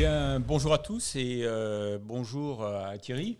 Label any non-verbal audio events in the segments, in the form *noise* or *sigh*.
Bien, bonjour à tous et euh, bonjour à Thierry.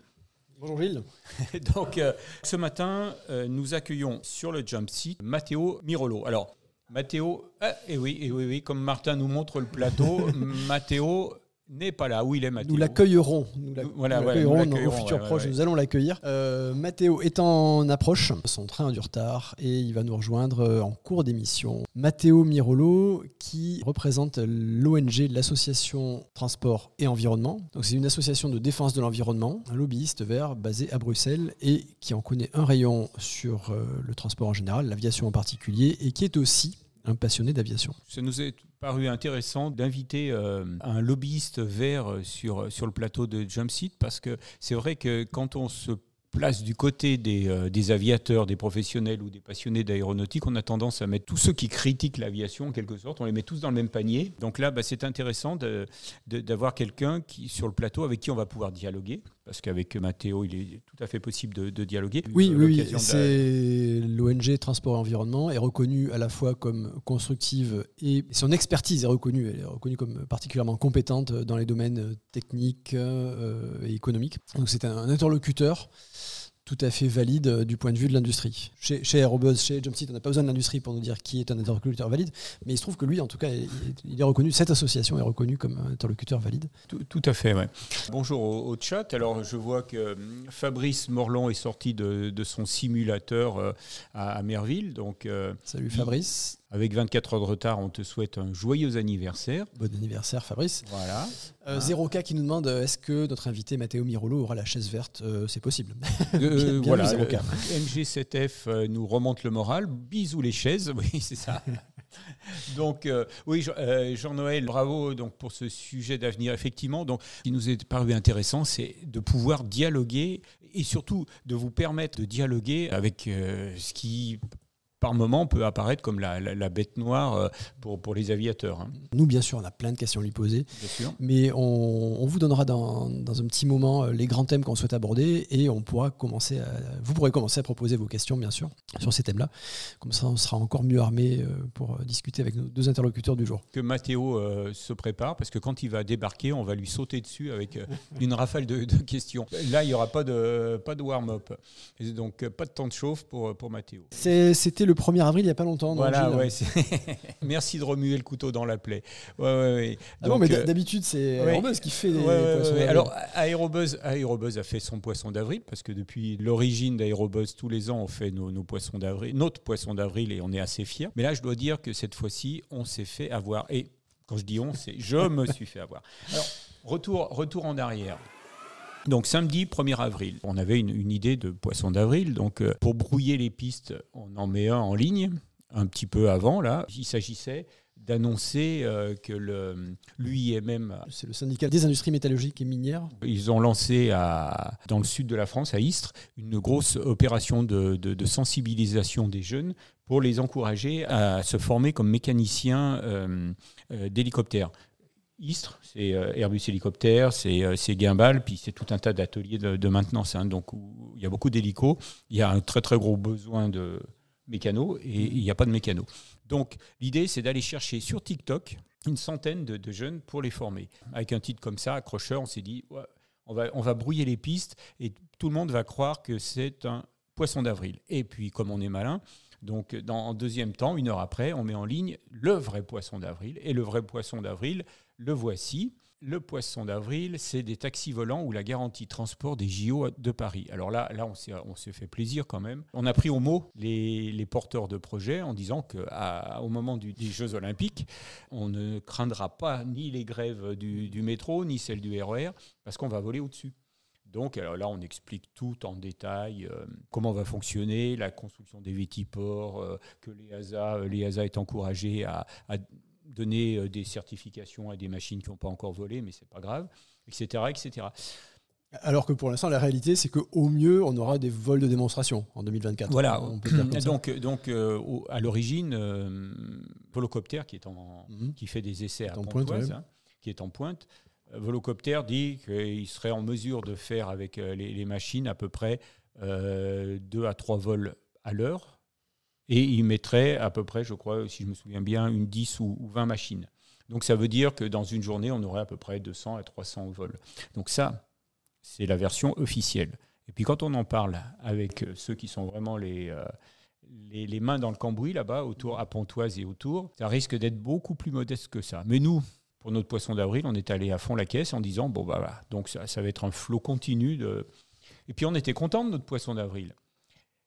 Bonjour Gilles. *laughs* Donc, euh, ce matin, euh, nous accueillons sur le Jump Seat Matteo Mirolo. Alors, Matteo, ah, et oui, et oui, oui, comme Martin nous montre le plateau, *laughs* Matteo n'est pas là. Où il est, Matteo Nous l'accueillerons. Nous voilà, l'accueillerons au futur ouais, proche. ouais, Nous allons l'accueillir. Euh, Mathéo est en approche. Son train a du retard et il va nous rejoindre euh, en cours d'émission. Matteo Mirolo, qui représente l'ONG, l'association Transport et Environnement. Donc c'est une association de défense de l'environnement, un lobbyiste vert basé à Bruxelles et qui en connaît un rayon sur euh, le transport en général, l'aviation en particulier, et qui est aussi un passionné d'aviation. Ça nous est paru intéressant d'inviter euh, un lobbyiste vert sur, sur le plateau de Jump Seat parce que c'est vrai que quand on se place du côté des, euh, des aviateurs, des professionnels ou des passionnés d'aéronautique, on a tendance à mettre tous ceux qui critiquent l'aviation en quelque sorte, on les met tous dans le même panier. Donc là, bah, c'est intéressant d'avoir quelqu'un sur le plateau avec qui on va pouvoir dialoguer, parce qu'avec Mathéo, il est tout à fait possible de, de dialoguer. Oui, Euh, oui, c'est l'ONG Transport et Environnement est reconnue à la fois comme constructive et son expertise est reconnue. Elle est reconnue comme particulièrement compétente dans les domaines techniques euh, et économiques. Donc c'est un interlocuteur tout à fait valide euh, du point de vue de l'industrie. Chez, chez Aerobuzz, chez Jumpseat, on n'a pas besoin de l'industrie pour nous dire qui est un interlocuteur valide, mais il se trouve que lui, en tout cas, il est, il est reconnu, cette association est reconnue comme un interlocuteur valide. Tout, tout à fait, ouais. Bonjour au, au chat. Alors, je vois que hum, Fabrice Morlon est sorti de, de son simulateur euh, à, à Merville. Donc, euh, Salut Fabrice, avec 24 heures de retard, on te souhaite un joyeux anniversaire. bon anniversaire Fabrice. Voilà. Euh, Ah. 0K qui nous demande euh, est-ce que notre invité Matteo Mirolo aura la chaise verte Euh, C'est possible. *laughs* Euh, bien voilà. vu, le 0K. MG7F euh, nous remonte le moral. Bisous les chaises. *laughs* Oui, c'est ça. *laughs* Donc, oui, Jean- Jean-Noël, bravo donc, pour ce sujet d'avenir. Effectivement, donc, ce qui nous est paru intéressant, c'est de pouvoir dialoguer et surtout de vous permettre de dialoguer avec ce qui, par moment, peut apparaître comme la, la- la bête noire euh, pour, pour les aviateurs. hein, Nous, bien sûr, on a plein de questions à lui poser, bien sûr. mais on, on vous donnera dans, dans un petit moment euh, les grands thèmes qu'on souhaite aborder et on pourra commencer à, vous pourrez commencer à proposer vos questions, bien sûr, sur ces thèmes-là. Comme ça, on sera encore mieux armé euh, pour discuter avec nos deux interlocuteurs du jour. que Mathéo euh, se prépare parce que quand il va débarquer, on va lui sauter dessus avec une rafale de, de questions. Là, il n'y aura pas de, pas de warm-up. Donc, pas de temps de chauffe pour, pour Mathéo. C'était le 1er avril, il n'y a pas longtemps. Voilà, ouais, *laughs* Merci de remuer le couteau dans la plaie. Ouais, ouais, ouais. Ah non, Donc, mais d'habitude, c'est ouais. Aerobuzz qui fait les poissons. Alors, Aérobuzz, Aérobuzz a fait son poisson d'avril parce que depuis l'origine d'Aérobuzz, tous les ans, on fait nos, nos poissons d'avril, notre poisson d'avril et on est assez fiers. Mais là, je dois dire que cette fois-ci, on s'est fait avoir. Et quand je dis on, c'est je me suis fait avoir. Alors, retour, retour en arrière. Donc samedi 1er avril, on avait une, une idée de poisson d'avril. Donc euh, pour brouiller les pistes, on en met un en ligne un petit peu avant là. Il s'agissait d'annoncer euh, que le l'UIMM c'est le syndicat des industries métallurgiques et minières. ils ont lancé à, dans le sud de la France, à Istres, une grosse opération de, de- de sensibilisation des jeunes pour les encourager à se former comme mécaniciens euh, euh, d'hélicoptères. Istres, c'est euh, Airbus Hélicoptère, c'est euh, c'est Guimbal, puis c'est tout un tas d'ateliers de, de maintenance. hein. donc, où il y a beaucoup d'hélicos, il y a un très très gros besoin de mécanos et il n'y a pas de mécanos. Donc, l'idée, c'est d'aller chercher sur TikTok une centaine de, de jeunes pour les former. Avec un titre comme ça, accrocheur, on s'est dit, ouais, on, va, on va brouiller les pistes et tout le monde va croire que c'est un poisson d'avril. Et puis, comme on est malin, donc dans, en deuxième temps, une heure après, on met en ligne le vrai poisson d'avril. Et le vrai poisson d'avril, le voici. Le poisson d'avril, c'est des taxis volants ou la garantie transport des JO de Paris. Alors là, là on s'est fait plaisir quand même. On a pris au mot les, porteurs de projets en disant qu'au moment des Jeux Olympiques, on ne craindra pas ni les grèves du, métro, ni celles du RER, parce qu'on va voler au-dessus. Donc alors là, on explique tout en détail, euh, comment va fonctionner la construction des vétiports, euh, que l'EASA, est encouragé à, à donner euh, des certifications à des machines qui n'ont pas encore volé, mais c'est pas grave, etc., etc. Alors que pour l'instant, la réalité, c'est qu'au mieux, on aura des vols de démonstration en 2024. Voilà. On peut dire donc, donc euh, au- à l'origine, euh, Volocopter, qui, est en, Mhm. qui fait des essais à pointe, Pontoise, ouais. hein, qui est en pointe, Volocopter dit qu'il serait en mesure de faire avec les, les machines à peu près euh, deux à trois vols à l'heure. Et il mettrait à peu près, je crois, si je me souviens bien, une 10 ou, ou 20 machines. Donc ça veut dire que dans une journée, on aurait à peu près 200 à 300 vols. Donc ça, c'est la version officielle. Et puis quand on en parle avec ceux qui sont vraiment les, les, les, mains dans le cambouis là-bas, autour à Pontoise et autour, ça risque d'être beaucoup plus modeste que ça. Mais nous, pour notre poisson d'avril, on est allé à fond la caisse en disant bon bah voilà, donc ça, ça va être un flot continu. Et puis on était content de notre poisson d'avril.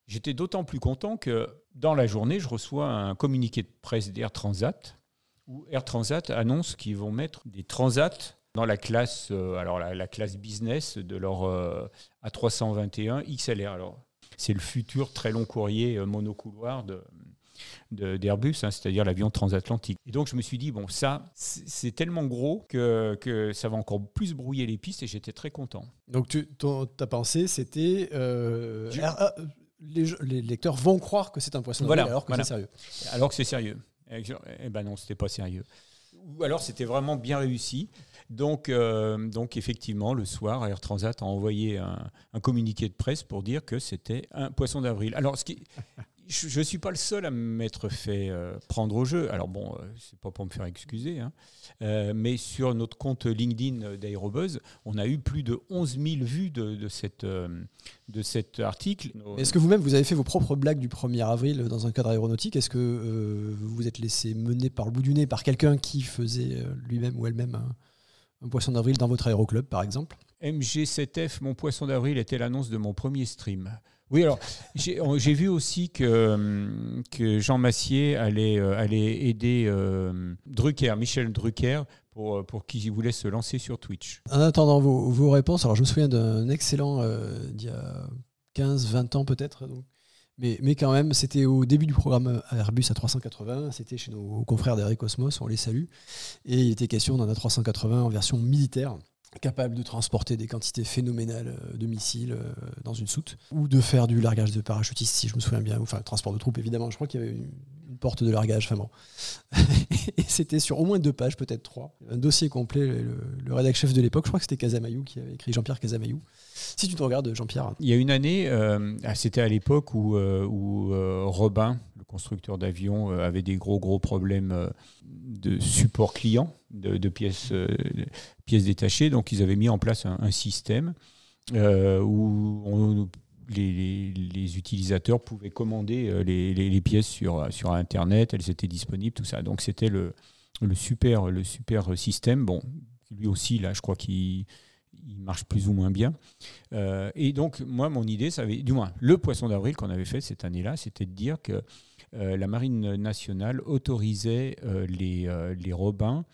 J'étais d'autant plus content que dans la journée, je reçois un communiqué de presse d'Air Transat où Air Transat annonce qu'ils vont mettre des transats dans la classe, euh, alors la, classe business de leur euh, A321 XLR. Alors c'est le futur très long courrier euh, monocouloir de, d'Airbus, hein, c'est-à-dire l'avion transatlantique. Et donc je me suis dit, bon, ça, c'est tellement gros que, que, ça va encore plus brouiller les pistes et j'étais très content. Donc tu, ta pensée, c'était... Euh, les, les, lecteurs vont croire que c'est un poisson voilà, alors que c'est sérieux. Alors que c'est sérieux. Eh ben non, c'était pas sérieux. Ou alors c'était vraiment bien réussi. Donc, euh, donc effectivement, le soir, Air Transat a envoyé un, un communiqué de presse pour dire que c'était un poisson d'avril. Alors, ce qui, je ne suis pas le seul à m'être fait euh, prendre au jeu. Alors bon, euh, c'est pas pour me faire excuser, hein. euh, mais sur notre compte LinkedIn d'Aérobuzz, on a eu plus de 11 000 vues de, cette, de cet article. Est-ce que vous-même, vous avez fait vos propres blagues du 1er avril dans un cadre aéronautique? Est-ce que vous vous êtes laissé mener par le bout du nez par quelqu'un qui faisait lui-même ou elle-même un, un poisson d'avril dans votre aéroclub, par exemple? MG7F, mon poisson d'avril, était l'annonce de mon premier stream. Oui, alors j'ai vu aussi que, que Jean Massier allait, euh, allait aider euh, Drucker, Michel Drucker, pour, euh, pour qui voulait se lancer sur Twitch. En attendant vos, vos réponses, alors je me souviens d'un excellent d'il y a 15-20 ans peut-être. Mais, mais, quand même, c'était au début du programme Airbus A380, c'était chez nos confrères d'Air Cosmos, on les salue. Et il était question d'un A380 en version militaire capable de transporter des quantités phénoménales euh, de missiles euh, dans une soute, ou de faire du largage de parachutistes, si je me souviens bien, enfin transport de troupes évidemment. Je crois qu'il y avait une, porte de largage, enfin bon. *laughs* et c'était sur au moins deux pages, peut-être trois, un dossier complet. Le, le rédacteur chef de l'époque, je crois que c'était Casamayou qui avait écrit Jean-Pierre Casamayou. Si tu te regardes, Jean-Pierre. Il y a une année, euh, ah, c'était à l'époque où, où Robin, le constructeur d'avions, avait des gros gros problèmes de support client, de, pièces pièces détachées. Donc, ils avaient mis en place un, système euh, où les, utilisateurs pouvaient commander euh, les, pièces sur, sur Internet, elles étaient disponibles, tout ça. Donc, c'était le, le, super, le super système. Bon, lui aussi, là, je crois qu'il marche plus ou moins bien. Euh, et donc, moi, mon idée, ça avait, du moins, le poisson d'avril qu'on avait fait cette année-là, c'était de dire que la Marine nationale autorisait les, les robins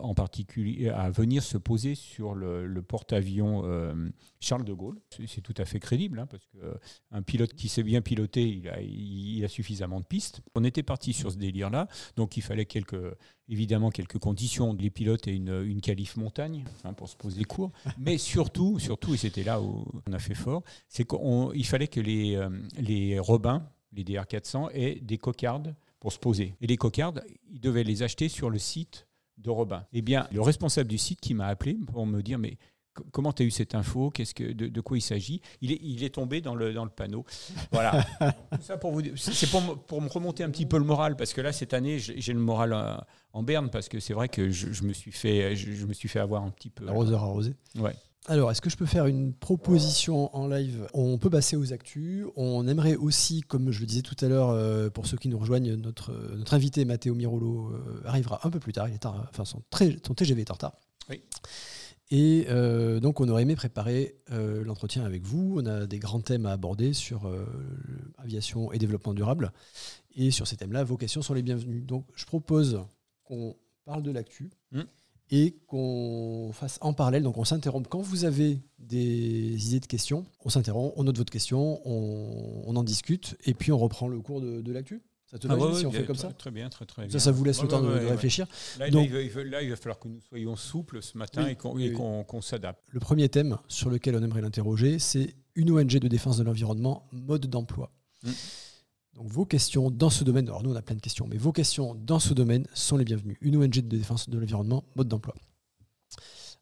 en particulier à venir se poser sur le, porte-avions euh, Charles de Gaulle. C'est tout à fait crédible, hein, parce qu'un euh, pilote qui sait bien piloter, il a, suffisamment de pistes. On était parti sur ce délire-là, donc il fallait évidemment quelques conditions. Les pilotes et une, qualif montagne hein, pour se poser court, mais surtout, surtout et c'était là où on a fait fort, c'est qu'il fallait que les, euh, les Robins, les DR400, aient des cocardes pour se poser. Et les cocardes, ils devaient les acheter sur le site de Robin. Eh bien, le responsable du site qui m'a appelé pour me dire, mais comment tu as eu cette info? Qu'est-ce que de, quoi il s'agit? Il est, il est tombé dans le, dans le panneau. Voilà. *laughs* ça pour vous, c'est pour, pour, me remonter un petit peu le moral parce que là cette année j'ai le moral euh, en, berne parce que c'est vrai que je, me suis fait je, me suis fait avoir un petit peu. Arroseur arrosé. Ouais. Alors, est-ce que je peux faire une proposition en live? On peut passer aux actus. On aimerait aussi, comme je le disais tout à l'heure, euh, pour ceux qui nous rejoignent, notre, notre invité Matteo Mirolo euh, arrivera un peu plus tard. Il est enfin, son, son, TGV est en retard. Oui. Et euh, donc, on aurait aimé préparer l'entretien avec vous. On a des grands thèmes à aborder sur aviation et développement durable. Et sur ces thèmes-là, vos questions sont les bienvenues. Donc, je propose qu'on parle de l'actu. Mmh et qu'on fasse en parallèle, donc on s'interrompt. Quand vous avez des idées de questions, on s'interrompt, on note votre question, on, en discute, et puis on reprend le cours de, l'actu. Ça te ah va si on fait comme ça Très bien, très très bien. Ça, ça vous laisse le temps de, réfléchir. Là, donc, il va, falloir que nous soyons souples ce matin et qu'on s'adapte. Le premier thème sur lequel on aimerait l'interroger, c'est une ONG de défense de l'environnement, mode d'emploi. Mm. Donc vos questions dans ce domaine, alors nous on a plein de questions, mais vos questions dans ce domaine sont les bienvenues. Une ONG de défense de l'environnement, mode d'emploi.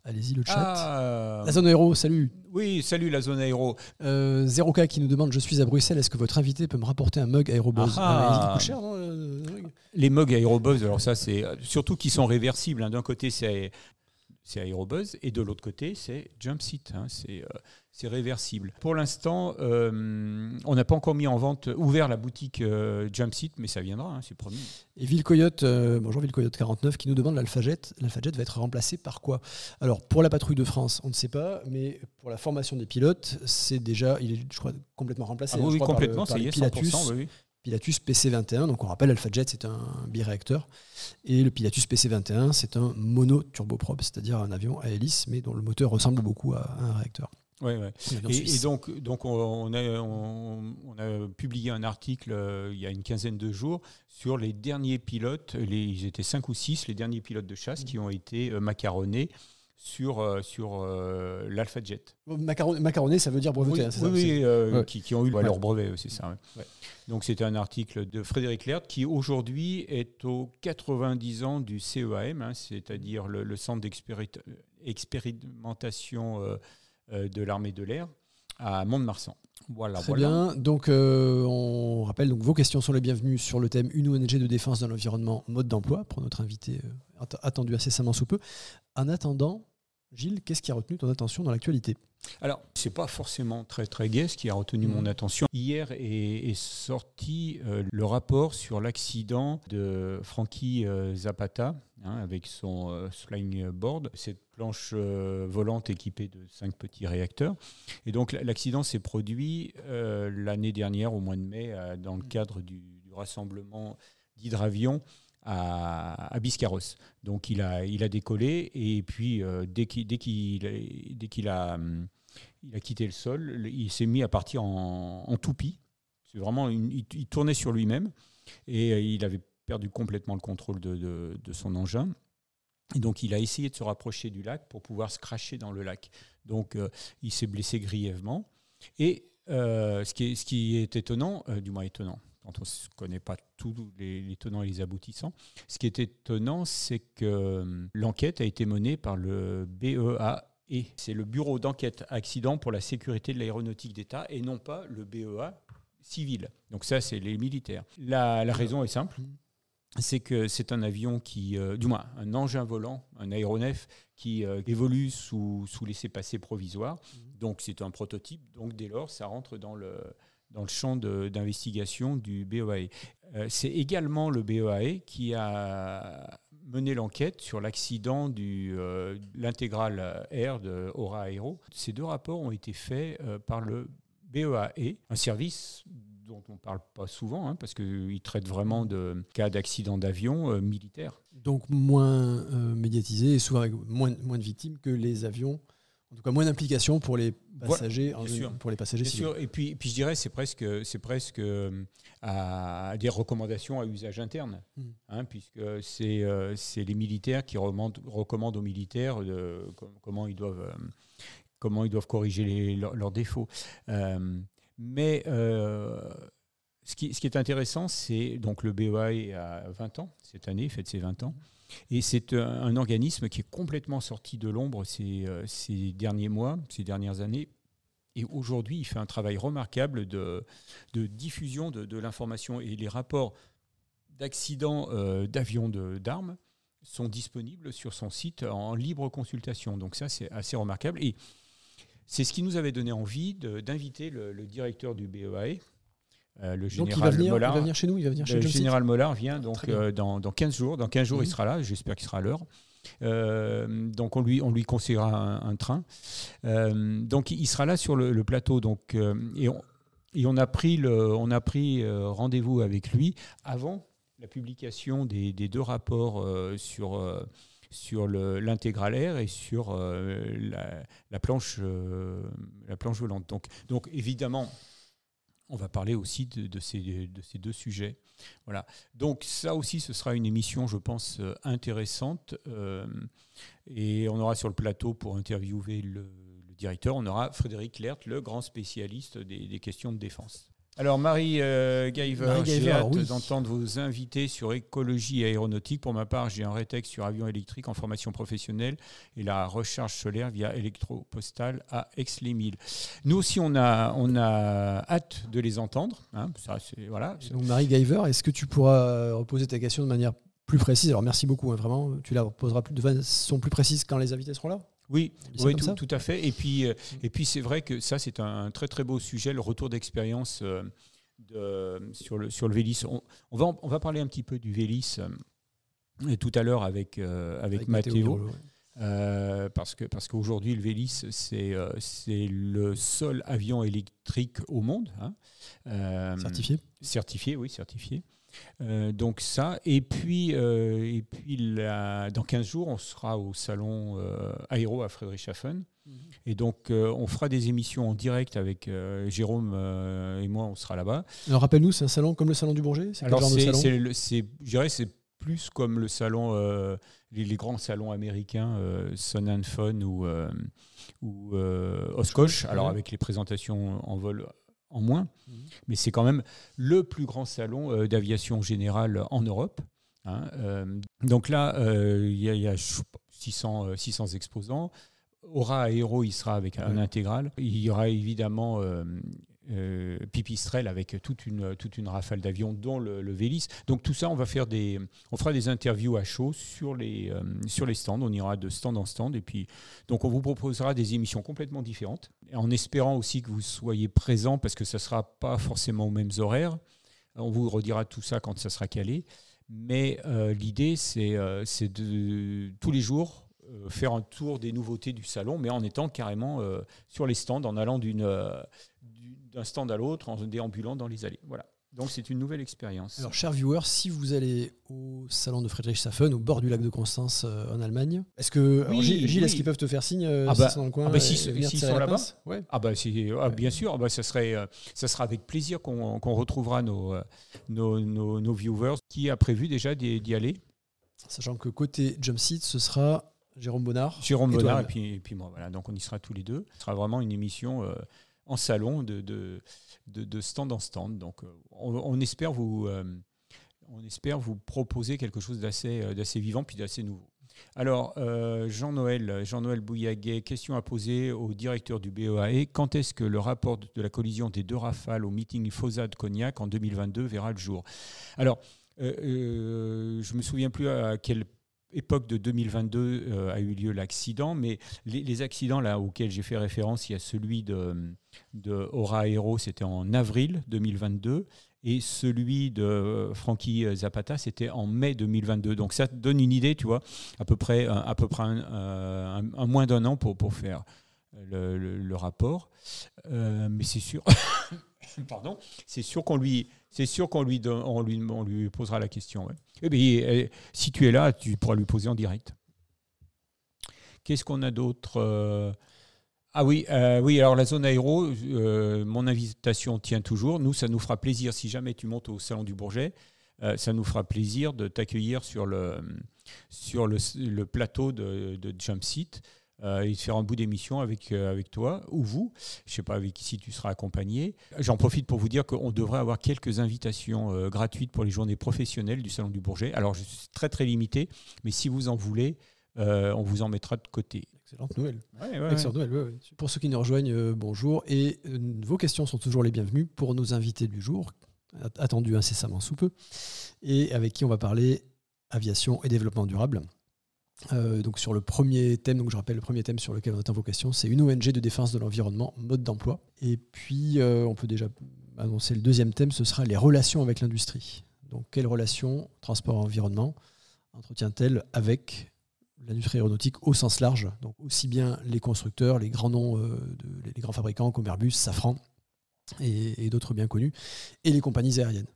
Allez-y, le chat. Ah, La zone aéro, salut. oui, salut la zone aéro. Euh, 0K qui nous demande Je suis à Bruxelles, est-ce que votre invité peut me rapporter un mug Aérobuzz Ah. Il coûte cher, non euh, le mug Les mugs Aérobuzz, alors ça, c'est surtout qui sont réversibles. hein. D'un côté, c'est c'est Aérobuzz et de l'autre côté, c'est Jumpseat. hein. C'est euh, c'est réversible. Pour l'instant, euh, on n'a pas encore mis en vente, ouvert la boutique euh, Jumpseat, mais ça viendra, hein, c'est promis. Et Villecoyote, euh, bonjour Villecoyote49, qui nous demande l'Alphajet. L'Alphajet va être remplacé par quoi? Alors, pour la patrouille de France, on ne sait pas, mais pour la formation des pilotes, c'est déjà, il est, je crois, complètement remplacé. Ah hein, je oui, crois, par le- complètement, par ça y est, Pilatus, 100%. oui, oui. Pilatus PC21. Donc, on rappelle, Alphajet, c'est un biréacteur. Et le Pilatus PC21, c'est un mono-turboprop, c'est-à-dire un avion à hélice, mais dont le moteur ressemble beaucoup à un réacteur. Ouais, ouais. Et, et donc, donc on, a, on, on a publié un article euh, il y a une quinzaine de jours sur les derniers pilotes, les, ils étaient cinq ou six, les derniers pilotes de chasse qui ont été euh, macaronnés sur, euh, sur euh, l'Alpha Jet. Macaron- Macaroné, ça veut dire breveté. Oui, hein, c'est oui, ça, oui, c'est- euh, ouais. qui, qui ont eu Ouais. leur brevet, c'est ça. ouais. Ouais. Donc c'était un article de Frédéric Lert qui aujourd'hui est aux 90 ans du CEAM, hein, c'est-à-dire le, le centre d'expéri- expérimentation euh, de l'armée de l'air à Mont-de-Marsan. Voilà, Très voilà. bien. Donc, euh, on rappelle, donc, vos questions sont les bienvenues sur le thème Une ONG de défense dans l'environnement, mode d'emploi, pour notre invité euh, att- attendu incessamment sous peu. En attendant, Gilles, qu'est-ce qui a retenu ton attention dans l'actualité? Alors, c'est pas forcément très très gai ce qui a retenu Mhm. mon attention. Hier est, est sorti euh, le rapport sur l'accident de Frankie euh, Zapata hein, avec son euh, flying board, cette planche euh, volante équipée de cinq petits réacteurs. Et donc l'accident s'est produit l'année dernière au mois de mai dans le cadre du, du rassemblement d'hydravions à, Biscarrosse. Donc il a, il a décollé et puis euh, dès qu'il dès a- qu'il a, quitté le sol, il s'est mis à partir en, en toupie. C'est vraiment il, tournait sur lui-même et euh, il avait perdu complètement le contrôle de, de- son engin. Et donc il a essayé de se rapprocher du lac pour pouvoir se cracher dans le lac. Donc euh, il s'est blessé grièvement. Et euh, ce, qui est, ce qui est étonnant, euh, du moins étonnant, quand on ne connaît pas tous les, les tenants et les aboutissants, ce qui est étonnant, c'est que euh, l'enquête a été menée par le BEA. Et c'est le Bureau d'enquête accident pour la sécurité de l'aéronautique d'État et non pas le BEA civil. Donc ça, c'est les militaires. La, la raison est simple, c'est que c'est un avion qui, euh, du moins un engin volant, un aéronef qui euh, évolue sous, sous laissez-passer provisoire. Donc c'est un prototype, donc dès lors, ça rentre dans le, dans le champ de- d'investigation du BEAE. Euh, c'est également le BEAE qui a mené l'enquête sur l'accident du euh, l'intégral Air de Aura Aero. Ces deux rapports ont été faits euh, par le BEAE, un service dont on ne parle pas souvent, hein, parce qu'il traite vraiment de cas d'accident d'avion euh, militaire. Donc, moins euh, médiatisé et souvent avec moins de victimes que les avions. En tout cas, moins d'implications pour les Voilà, passagers. bien sûr. pour les passagers Bien sûr, et puis, puis je dirais c'est presque, c'est presque euh, à des recommandations à usage interne, Mm. hein, puisque c'est euh, c'est les militaires qui recommandent, recommandent aux militaires de, comment ils doivent euh, comment ils doivent corriger les- leurs, leurs défauts. Euh, mais euh, ce, qui, ce qui est intéressant, c'est donc le BOA a 20 ans cette année, fête ses 20 ans. Et c'est un, organisme qui est complètement sorti de l'ombre ces, euh, ces derniers mois, ces dernières années, et aujourd'hui, il fait un travail remarquable de, diffusion de, l'information. Et les rapports d'accidents euh, d'avions d'armes sont disponibles sur son site en libre consultation. Donc ça, c'est assez remarquable. Et c'est ce qui nous avait donné envie d'inviter le, le directeur du BEAE, euh, le Donc, général il va, venir, il Mollard. va venir chez nous, il va venir chez Le Jumpseat. général Mollard vient donc euh, dans, dans 15 jours. Dans 15 jours, Mhm. il sera là. J'espère qu'il sera à l'heure. Euh, donc on lui, on lui conseillera un, un train. Euh, donc il sera là sur le, le plateau. Donc, euh, et, on, et on a pris, le, on a pris euh, rendez-vous avec lui avant la publication des, des deux rapports euh, sur, euh, sur le- l'intégral air et sur euh, la, la planche, euh, la planche volante. Donc, donc évidemment, on va parler aussi de, ces, de ces deux sujets. Voilà. Donc ça aussi, ce sera une émission, je pense, euh, intéressante. euh, et on aura sur le plateau pour interviewer le, directeur, on aura Frédéric Lert, le grand spécialiste des questions de défense. Alors Marie euh, Marie j'ai hâte oui. d'entendre vos invités sur écologie et aéronautique. Pour ma part, j'ai un rétexte sur avion électrique en formation professionnelle et la recharge solaire via électropostale à Aix-les-Milles. Nous aussi, on a, on a hâte de les entendre. hein. Ça, voilà. Donc Marie Gaiver, est-ce que tu pourras reposer ta question de manière plus précise? Alors merci beaucoup, hein, vraiment. Tu la poseras plus, de façon plus précise quand les invités seront là? Oui, tout, à fait. Et puis, euh, et puis c'est vrai que ça, c'est un très très beau sujet, le retour d'expérience euh, de- sur, le, sur le Vélis. On, on va, en- on va parler un petit peu du Vélis euh, tout à l'heure avec, avec, Mathéo. Euh, parce que parce qu'aujourd'hui le Vélis c'est euh, c'est le seul avion électrique au monde hein. Euh, Certifié certifié oui certifié Euh, donc ça et puis euh, et puis la- dans 15 jours on sera au salon euh, aéro à Friedrichshafen. Et donc euh, on fera des émissions en direct avec Jérôme et moi on sera là-bas. Alors rappelle-nous, c'est un salon comme le salon du Bourget? Alors c'est je dirais c'est plus comme le salon euh, les, les grands salons américains euh, Sun and Fun ou euh, ou Oshkosh. Alors avec les présentations en vol en moins Mhm. mais c'est quand même le plus grand salon euh, d'aviation générale en Europe hein. Euh, donc là euh, il y a, il y a 600 euh, 600 exposants Aura Aéro, il sera avec un intégral. Il y aura évidemment euh, euh, Pipistrel avec toute une, toute une rafale d'avions, dont le, le Vélis. Donc tout ça, on va faire des, on fera des interviews à chaud sur les, euh, sur les stands. On ira de stand en stand. Et puis, donc on vous proposera des émissions complètement différentes, en espérant aussi que vous soyez présents, parce que ça sera pas forcément aux mêmes horaires. On vous redira tout ça quand ça sera calé. Mais euh, l'idée, c'est euh, c'est de tous les jours faire un tour des nouveautés du salon, mais en étant carrément sur les stands, en allant d'une, du- d'un stand à l'autre, en déambulant dans les allées. Voilà. Donc c'est une nouvelle expérience. Alors, chers viewers, si vous allez au salon de Friedrichshafen, au bord du lac de Constance euh, en Allemagne, est-ce que. Oui, Gilles, Gilles, est-ce oui. qu'ils peuvent te faire signe euh, Ah bah- sont dans le coin ah bah, s'ils- et tirer sont là-bas Ouais. Ah bah c'est ah, bien sûr, ah bah ça serait euh, ça sera avec plaisir qu'on qu'on retrouvera nos, euh, nos, nos, nos viewers. Qui a prévu déjà d'y aller Sachant que côté Jump Seat, ce sera Jérôme Bonnard. Jérôme et Bonnard et puis, et puis moi. Voilà. Donc on y sera tous les deux. Ce sera vraiment une émission euh, en salon de, stand en stand. Donc euh, on, espère vous euh, on espère vous proposer quelque chose d'assez euh, vivant puis d'assez nouveau. Alors, Jean-Noël Jean-Noël Bouillaguet, question à poser au directeur du BEAE. Quand est-ce que le rapport de la collision des deux rafales au meeting FOSA de Cognac en 2022 verra le jour? Alors, je me souviens plus à quelle époque de 2022 euh, a eu lieu l'accident, mais les, accidents là auxquels j'ai fait référence, il y a celui de, de Aura Aero, c'était en avril 2022, et celui de euh, Frankie Zapata, c'était en mai 2022. Donc ça donne une idée, tu vois, à peu près, un- à peu près un, euh, un- moins d'un an pour, pour faire le, rapport. Euh, mais c'est sûr, *coughs* pardon, c'est sûr qu'on lui, c'est sûr qu'on lui, on lui, posera la question. Eh bien, euh, si tu es là, tu pourras lui poser en direct. Qu'est-ce qu'on a d'autre euh, Ah oui, euh, oui. Alors la zone aéro, euh, mon invitation tient toujours. Nous, ça nous fera plaisir si jamais tu montes au salon du Bourget. ça nous fera plaisir de t'accueillir sur le plateau de, de euh, et de faire un bout d'émission avec euh, avec toi ou vous. Je sais pas avec qui si tu seras accompagné. J'en profite pour vous dire qu'on devrait avoir quelques invitations euh, gratuites pour les journées professionnelles du salon du Bourget. Alors je suis très très limité, mais si vous en voulez, euh, on vous en mettra de côté. Excellente nouvelle. Ouais, ouais, Excellente nouvelle, ouais. Pour ceux qui nous rejoignent, bonjour. Et vos questions sont toujours les bienvenues pour nos invités du jour, at- attendus incessamment sous peu, et avec qui on va parler aviation et développement durable. Euh, donc sur le premier thème, donc je rappelle le premier thème sur lequel on attend vos questions, c'est une ONG de défense de l'environnement, mode d'emploi. Et puis euh, on peut déjà annoncer le deuxième thème, ce sera les relations avec l'industrie. Donc quelles relations transport-environnement entretient-elle avec l'industrie aéronautique au sens large, donc aussi bien les constructeurs, les grands noms, euh, de- les grands fabricants comme Airbus, Safran et d'autres bien connus, et les compagnies aériennes.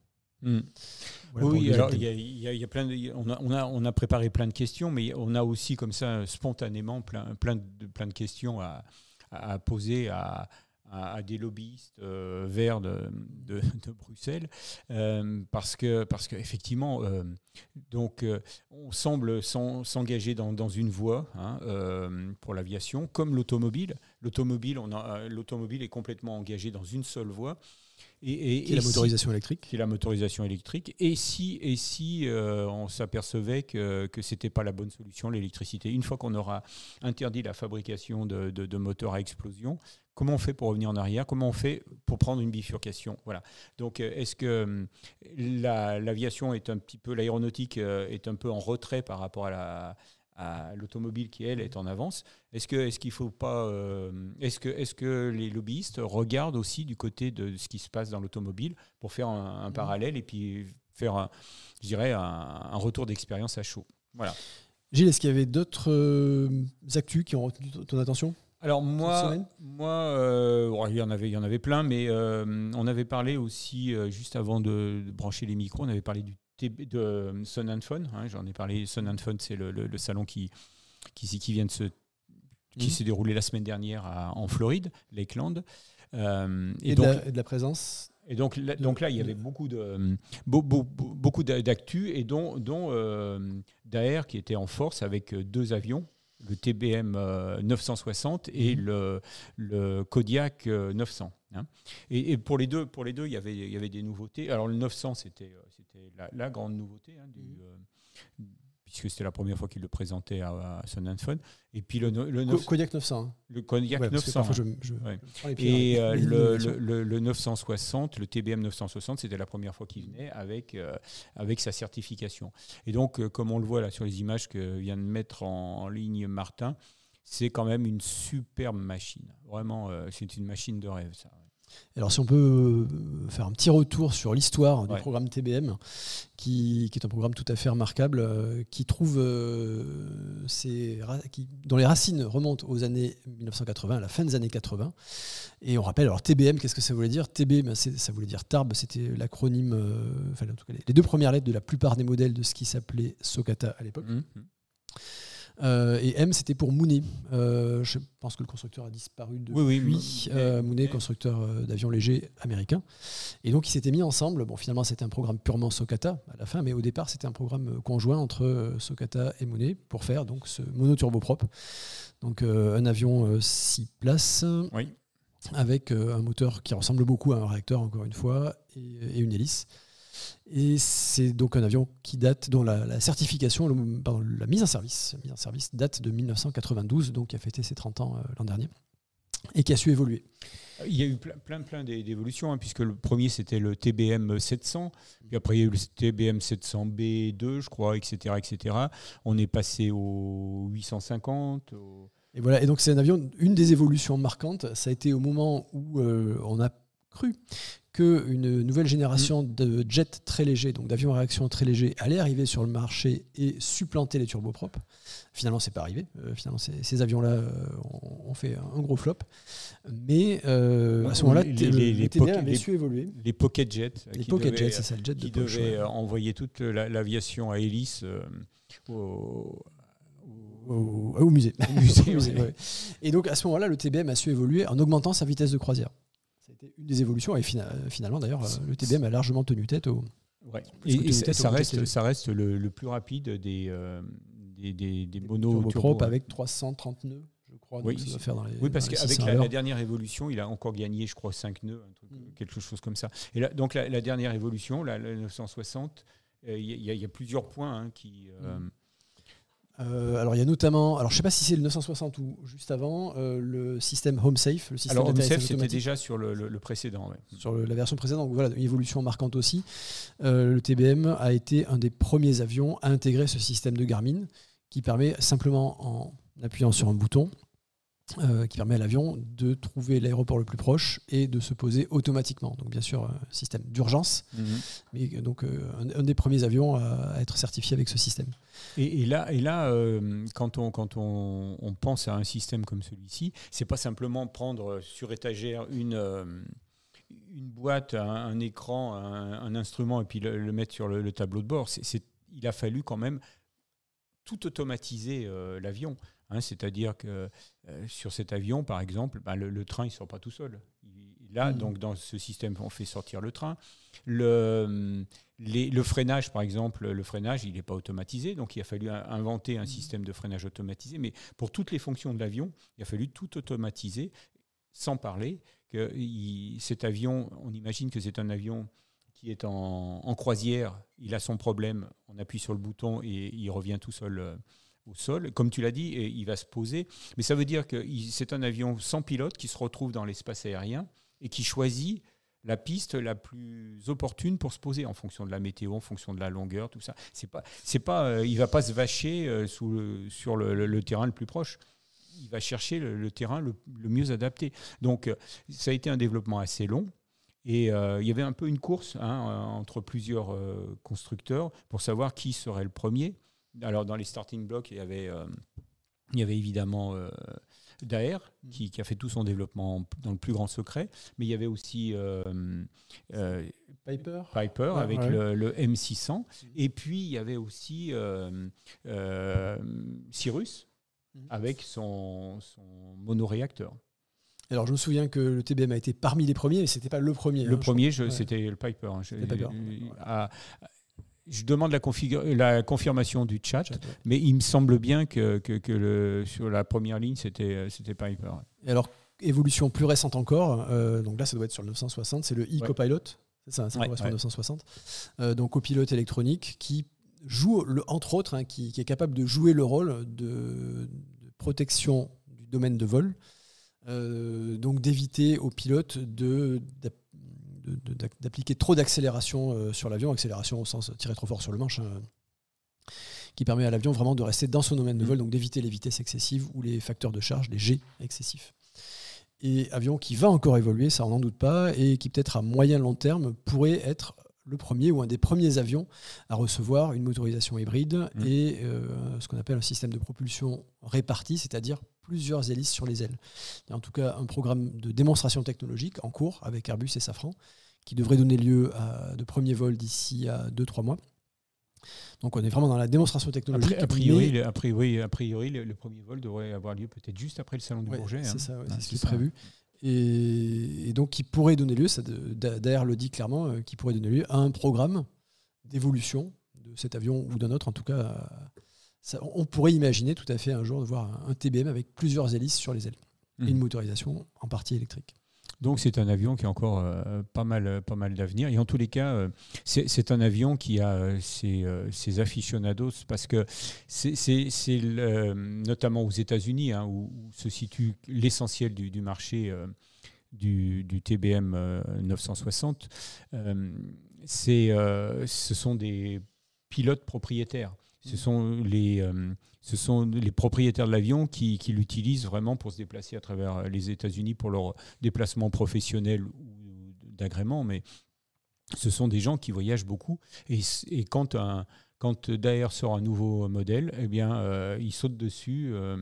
Voilà le oui, il y a, y y plein de- on, a, on, a, on a préparé plein de questions, mais on a aussi comme ça spontanément plein, plein, de, plein de questions à, poser à, à- à des lobbyistes euh, verts de, de- de Bruxelles, euh, parce que parce qu'effectivement, euh, donc on semble s'en- s'engager dans, dans une voie hein, pour l'aviation, comme l'automobile. l'automobile, on l'automobile est complètement engagé dans une seule voie. Et, et, la motorisation électrique. Qui est la motorisation électrique. Et si, et si on s'apercevait que ce n'était pas la bonne solution, l'électricité, une fois qu'on aura interdit la fabrication de, de moteurs à explosion, Comment on fait pour revenir en arrière? Comment on fait pour prendre une bifurcation? Voilà. Donc, euh, est-ce que euh, l'aviation est un petit peu, l'aéronautique euh, est un peu en retrait par rapport à l'automobile qui elle est en avance. Est-ce que est-ce qu'il faut pas est-ce que est-ce que les lobbyistes regardent aussi du côté de ce qui se passe dans l'automobile pour faire un, parallèle et puis faire un, je dirais un, retour d'expérience à chaud? Voilà. Gilles, est-ce qu'il y avait d'autres actus qui ont retenu ton attention alors moi, moi euh, il, y en avait, il y en avait plein, mais euh, on avait parlé aussi, euh, juste avant de, brancher les micros, on avait parlé du de Sun and Fun. Hein, J'en ai parlé. Sun and Fun, c'est le, salon qui, qui, qui vient de se qui mhm. s'est déroulé la semaine dernière en Floride, Lakeland. et, donc, de la, présence et donc là, donc là, il y avait beaucoup de beaucoup d'actu et dont, dont Daer qui était en force avec deux avions le TBM 960 euh, et mhm. le, le, Kodiak 900. Euh, hein. Et, pour, les deux, pour les deux, il y avait, il y avait des nouveautés. Alors le 900, c'était la, la, grande nouveauté hein, du, mhm. euh, puisque c'était la première fois qu'il le présentait à, Sun Fun. Et puis le, le Kodiak 900. Hein. Le Kodiak 900. Et euh, *laughs* le, le, 960, le TBM 960, c'était la première fois qu'il venait avec, euh, avec sa certification. Et donc, euh, comme on le voit là sur les images que vient de mettre en, ligne Martin, c'est quand même une superbe machine. Vraiment, c'est une machine de rêve, ça. Alors si on peut euh, faire un petit retour sur l'histoire du programme TBM, qui, est un programme tout à fait remarquable, euh, qui trouve euh, qui, dont les racines remontent aux années 1980, à la fin des années 80. Et on rappelle, alors TBM, qu'est-ce que ça voulait dire? TB, ben, ça voulait dire TARB, c'était l'acronyme, enfin en tout cas les deux premières lettres de la plupart des modèles de ce qui s'appelait Socata à l'époque. Mmh, mmh. Euh, et M, c'était pour Mounet. Euh, je pense que le constructeur a disparu depuis. Oui, oui, euh, Mounet, constructeur d'avions légers américain. Et donc, ils s'étaient mis ensemble. Bon, finalement, c'était un programme purement Socata à la fin, mais au départ, c'était un programme conjoint entre Socata et Mounet pour faire donc ce monoturboprop. Donc, un avion 6 places. Avec un moteur qui ressemble beaucoup à un réacteur, encore une fois, et une hélice. Et c'est donc un avion qui date, dont la, certification, pardon, la mise en service, mise en service date de 1992, donc qui a fêté ses 30 ans euh, l'an dernier, et qui a su évoluer. Il y a eu plein, plein, plein d'évolutions, hein, puisque le premier c'était le TBM 700, puis après il y a eu le TBM 700B2, je crois, etc., etc. On est passé au 850. Et voilà, et donc c'est un avion, une des évolutions marquantes, ça a été au moment où euh, on a cru qu'une nouvelle génération de jets très légers, donc d'avions à réaction très légers, allait arriver sur le marché et supplanter les turboprops. Finalement, c'est pas arrivé. Euh, finalement, ces, avions-là euh, ont, fait un gros flop. Mais euh, à ce moment-là, les, les, les, avait su évoluer. Les pocket jets. Les pocket jets, c'est ça, le jet qui devait envoyer toute l'aviation à hélice au, au, musée. Au musée, *laughs* Et donc à ce moment-là, le TBM a su évoluer en augmentant sa vitesse de croisière une des évolutions. Et finalement, d'ailleurs, le TBM a largement tenu tête au. Ouais. Et, ça, reste, ça reste le, plus rapide des, euh, des, des, des monos turbo, avec 330 nœuds. Je crois, oui, faire dans les, oui, parce qu'avec la, dernière évolution, il a encore gagné, je crois, 5 nœuds, mm. quelque chose comme ça. Et là, donc la, dernière évolution, la, 960, euh, il y, a plusieurs points hein, qui, euh, mm. Euh, alors il y a notamment, alors je sais pas si c'est le 960 ou juste avant, euh, le système Home Safe. Le système alors Home Safe c'était déjà sur le, précédent. Sur la version précédente, donc voilà, une évolution marquante aussi. Euh, le TBM a été un des premiers avions à intégrer ce système de Garmin qui permet simplement en appuyant sur un bouton euh, qui permet à l'avion de trouver l'aéroport le plus proche et de se poser automatiquement. Donc bien sûr, un système d'urgence, mhm. mais donc euh, un, des premiers avions à, être certifié avec ce système. Et, là, et là euh, quand, on, quand on, pense à un système comme celui-ci, c'est pas simplement prendre sur étagère une une boîte, un, écran, un, instrument et puis le, mettre sur le, tableau de bord. Il a fallu quand même tout automatiser l'avion. Hein, c'est-à-dire que euh, sur cet avion, par exemple, ben, le, train, il ne sort pas tout seul. Là, Mhm. donc dans ce système, on fait sortir le train. Le, les- le freinage, par exemple, le freinage, il n'est pas automatisé, donc il a fallu in- inventer un système de freinage automatisé. Mais pour toutes les fonctions de l'avion, il a fallu tout automatiser, sans parler que il- cet avion, on imagine que c'est un avion est en, croisière, il a son problème, on appuie sur le bouton et il revient tout seul euh, au sol. Comme tu l'as dit, il va se poser. Mais ça veut dire que c'est un avion sans pilote qui se retrouve dans l'espace aérien et qui choisit la piste la plus opportune pour se poser en fonction de la météo, en fonction de la longueur, tout ça. C'est pas, c'est pas, euh, il va pas se vacher euh, sur le, terrain le plus proche. Il va chercher le, terrain le, mieux adapté. Donc, ça a été un développement assez long. Et euh, il y avait un peu une course hein, euh, entre plusieurs euh, constructeurs pour savoir qui serait le premier. Alors, dans les starting blocks, il y avait, euh, il y avait évidemment Daer, qui, qui a fait tout son développement dans le plus grand secret, mais il y avait aussi Piper avec ouais. Le, le M600, et puis il y avait aussi Cyrus Mhm. avec son, son monoréacteur. Alors je me souviens que le TBM a été parmi les premiers, mais c'était pas le premier. Le hein, je premier, je- ouais. c'était le Piper. hein. Je, C'était Piper. euh, à- je demande la, confirmation du chat, mais il me semble bien que, que- que le, sur la première ligne, c'était c'était Piper. Et alors, évolution plus récente encore, euh, donc là ça doit être sur le 960, c'est le e-copilot, c'est ça, ça Ouais, correspond au ouais. 960. Euh, donc copilote électronique qui joue, le, entre autres, hein, qui, qui est capable de jouer le rôle de, de protection du domaine de vol, euh, donc d'éviter au pilote de, d'appliquer trop d'accélération euh, sur l'avion, accélération au sens tirer trop fort sur le manche, hein, qui permet à l'avion vraiment de rester dans son domaine de vol, donc d'éviter les vitesses excessives ou les facteurs de charge, les G excessifs. Et avion qui va encore évoluer, ça on n'en doute pas, et qui peut-être à moyen long terme pourrait être le premier ou un des premiers avions à recevoir une motorisation hybride Mm. et euh, ce qu'on appelle un système de propulsion réparti, c'est-à-dire plusieurs hélices sur les ailes. Il y a en tout cas un programme de démonstration technologique en cours avec Airbus et Safran qui devrait donner lieu à de premiers vols d'ici à 2-3 mois. Donc on est vraiment dans la démonstration technologique. A priori, mais- le, a priori, a priori, le, le premier vol devrait avoir lieu peut-être juste après le salon du Ouais, Bourget. hein. C'est ça, ouais, Ah, c'est ce qui est ça. prévu. Et, et donc, qui pourrait donner lieu, ça, de- Da- Daer le dit clairement, euh, qui pourrait donner lieu à un programme d'évolution de cet avion ou d'un autre. En tout cas, euh, ça- on pourrait imaginer tout à fait un jour de voir un, TBM avec plusieurs hélices sur les ailes et une motorisation en partie électrique. Donc c'est un avion qui a encore euh, pas mal, pas mal d'avenir. Et en tous les cas, euh, c'est un avion qui a euh, ses, euh, ses aficionados parce que c'est euh, notamment aux États-Unis hein, où, où se situe l'essentiel du, du marché euh, du, du TBM euh, 960. Euh, c'est, euh, ce sont des pilotes propriétaires. Ce sont les, euh, ce sont les propriétaires de l'avion qui, l'utilisent vraiment pour se déplacer à travers les États-Unis pour leur déplacement professionnel ou d'agrément, mais ce sont des gens qui voyagent beaucoup. Et, quand, un, quand Daer sort un nouveau modèle, eh bien, euh, ils sautent dessus euh,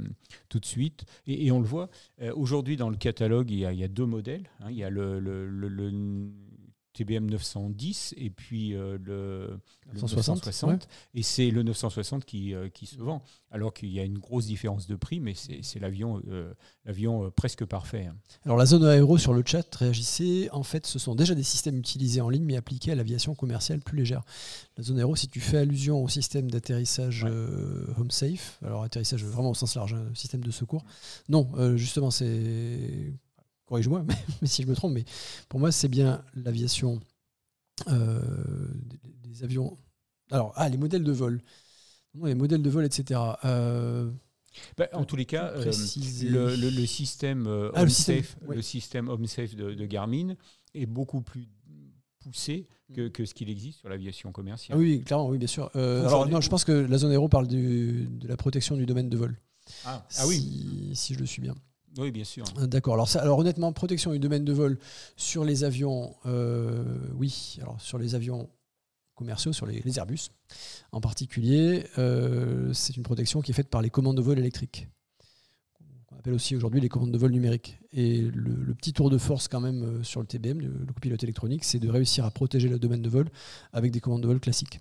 tout de suite. Et, on le voit, euh, aujourd'hui dans le catalogue, il y a, deux modèles. hein. il y a le TBM 910 et puis euh, le, le 960, 960. Et c'est le 960 qui, euh, qui se vend. Alors qu'il y a une grosse différence de prix, mais c'est l'avion euh, l'avion presque parfait. hein. Alors, la zone aéro sur le chat réagissait. En fait, ce sont déjà des systèmes utilisés en ligne, mais appliqués à l'aviation commerciale plus légère. La zone aéro, si tu fais allusion au système d'atterrissage Ouais. home safe, alors atterrissage vraiment au sens large, hein, système de secours. Non, justement, c'est. Corrige-moi *laughs* mais, mais si je me trompe, mais pour moi, c'est bien l'aviation euh, des, des avions. Alors, ah, les modèles de vol. Non, les modèles de vol, etc. Euh, Bah, en tous les cas, euh, le, le- le système euh, Ah, le Home système, Safe, ouais. le système Home Safe de, de Garmin est beaucoup plus poussé que, que ce qu'il existe sur l'aviation Ah commerciale. oui, oui, clairement, oui, bien sûr. Euh, alors, non, je pense que la zone aéro parle du- de la protection du domaine de vol. Ah, ah oui, si je le suis bien. Oui, bien sûr. Euh, D'accord. Alors, alors honnêtement, protection du domaine de vol sur les avions, euh, oui. Alors sur les avions commerciaux, sur les, Airbus en particulier, euh, c'est une protection qui est faite par les commandes de vol électriques. qu'on appelle aussi aujourd'hui les commandes de vol numériques. Et le, petit tour de force quand même sur le TBM, le, le copilote électronique, c'est de réussir à protéger le domaine de vol avec des commandes de vol classiques.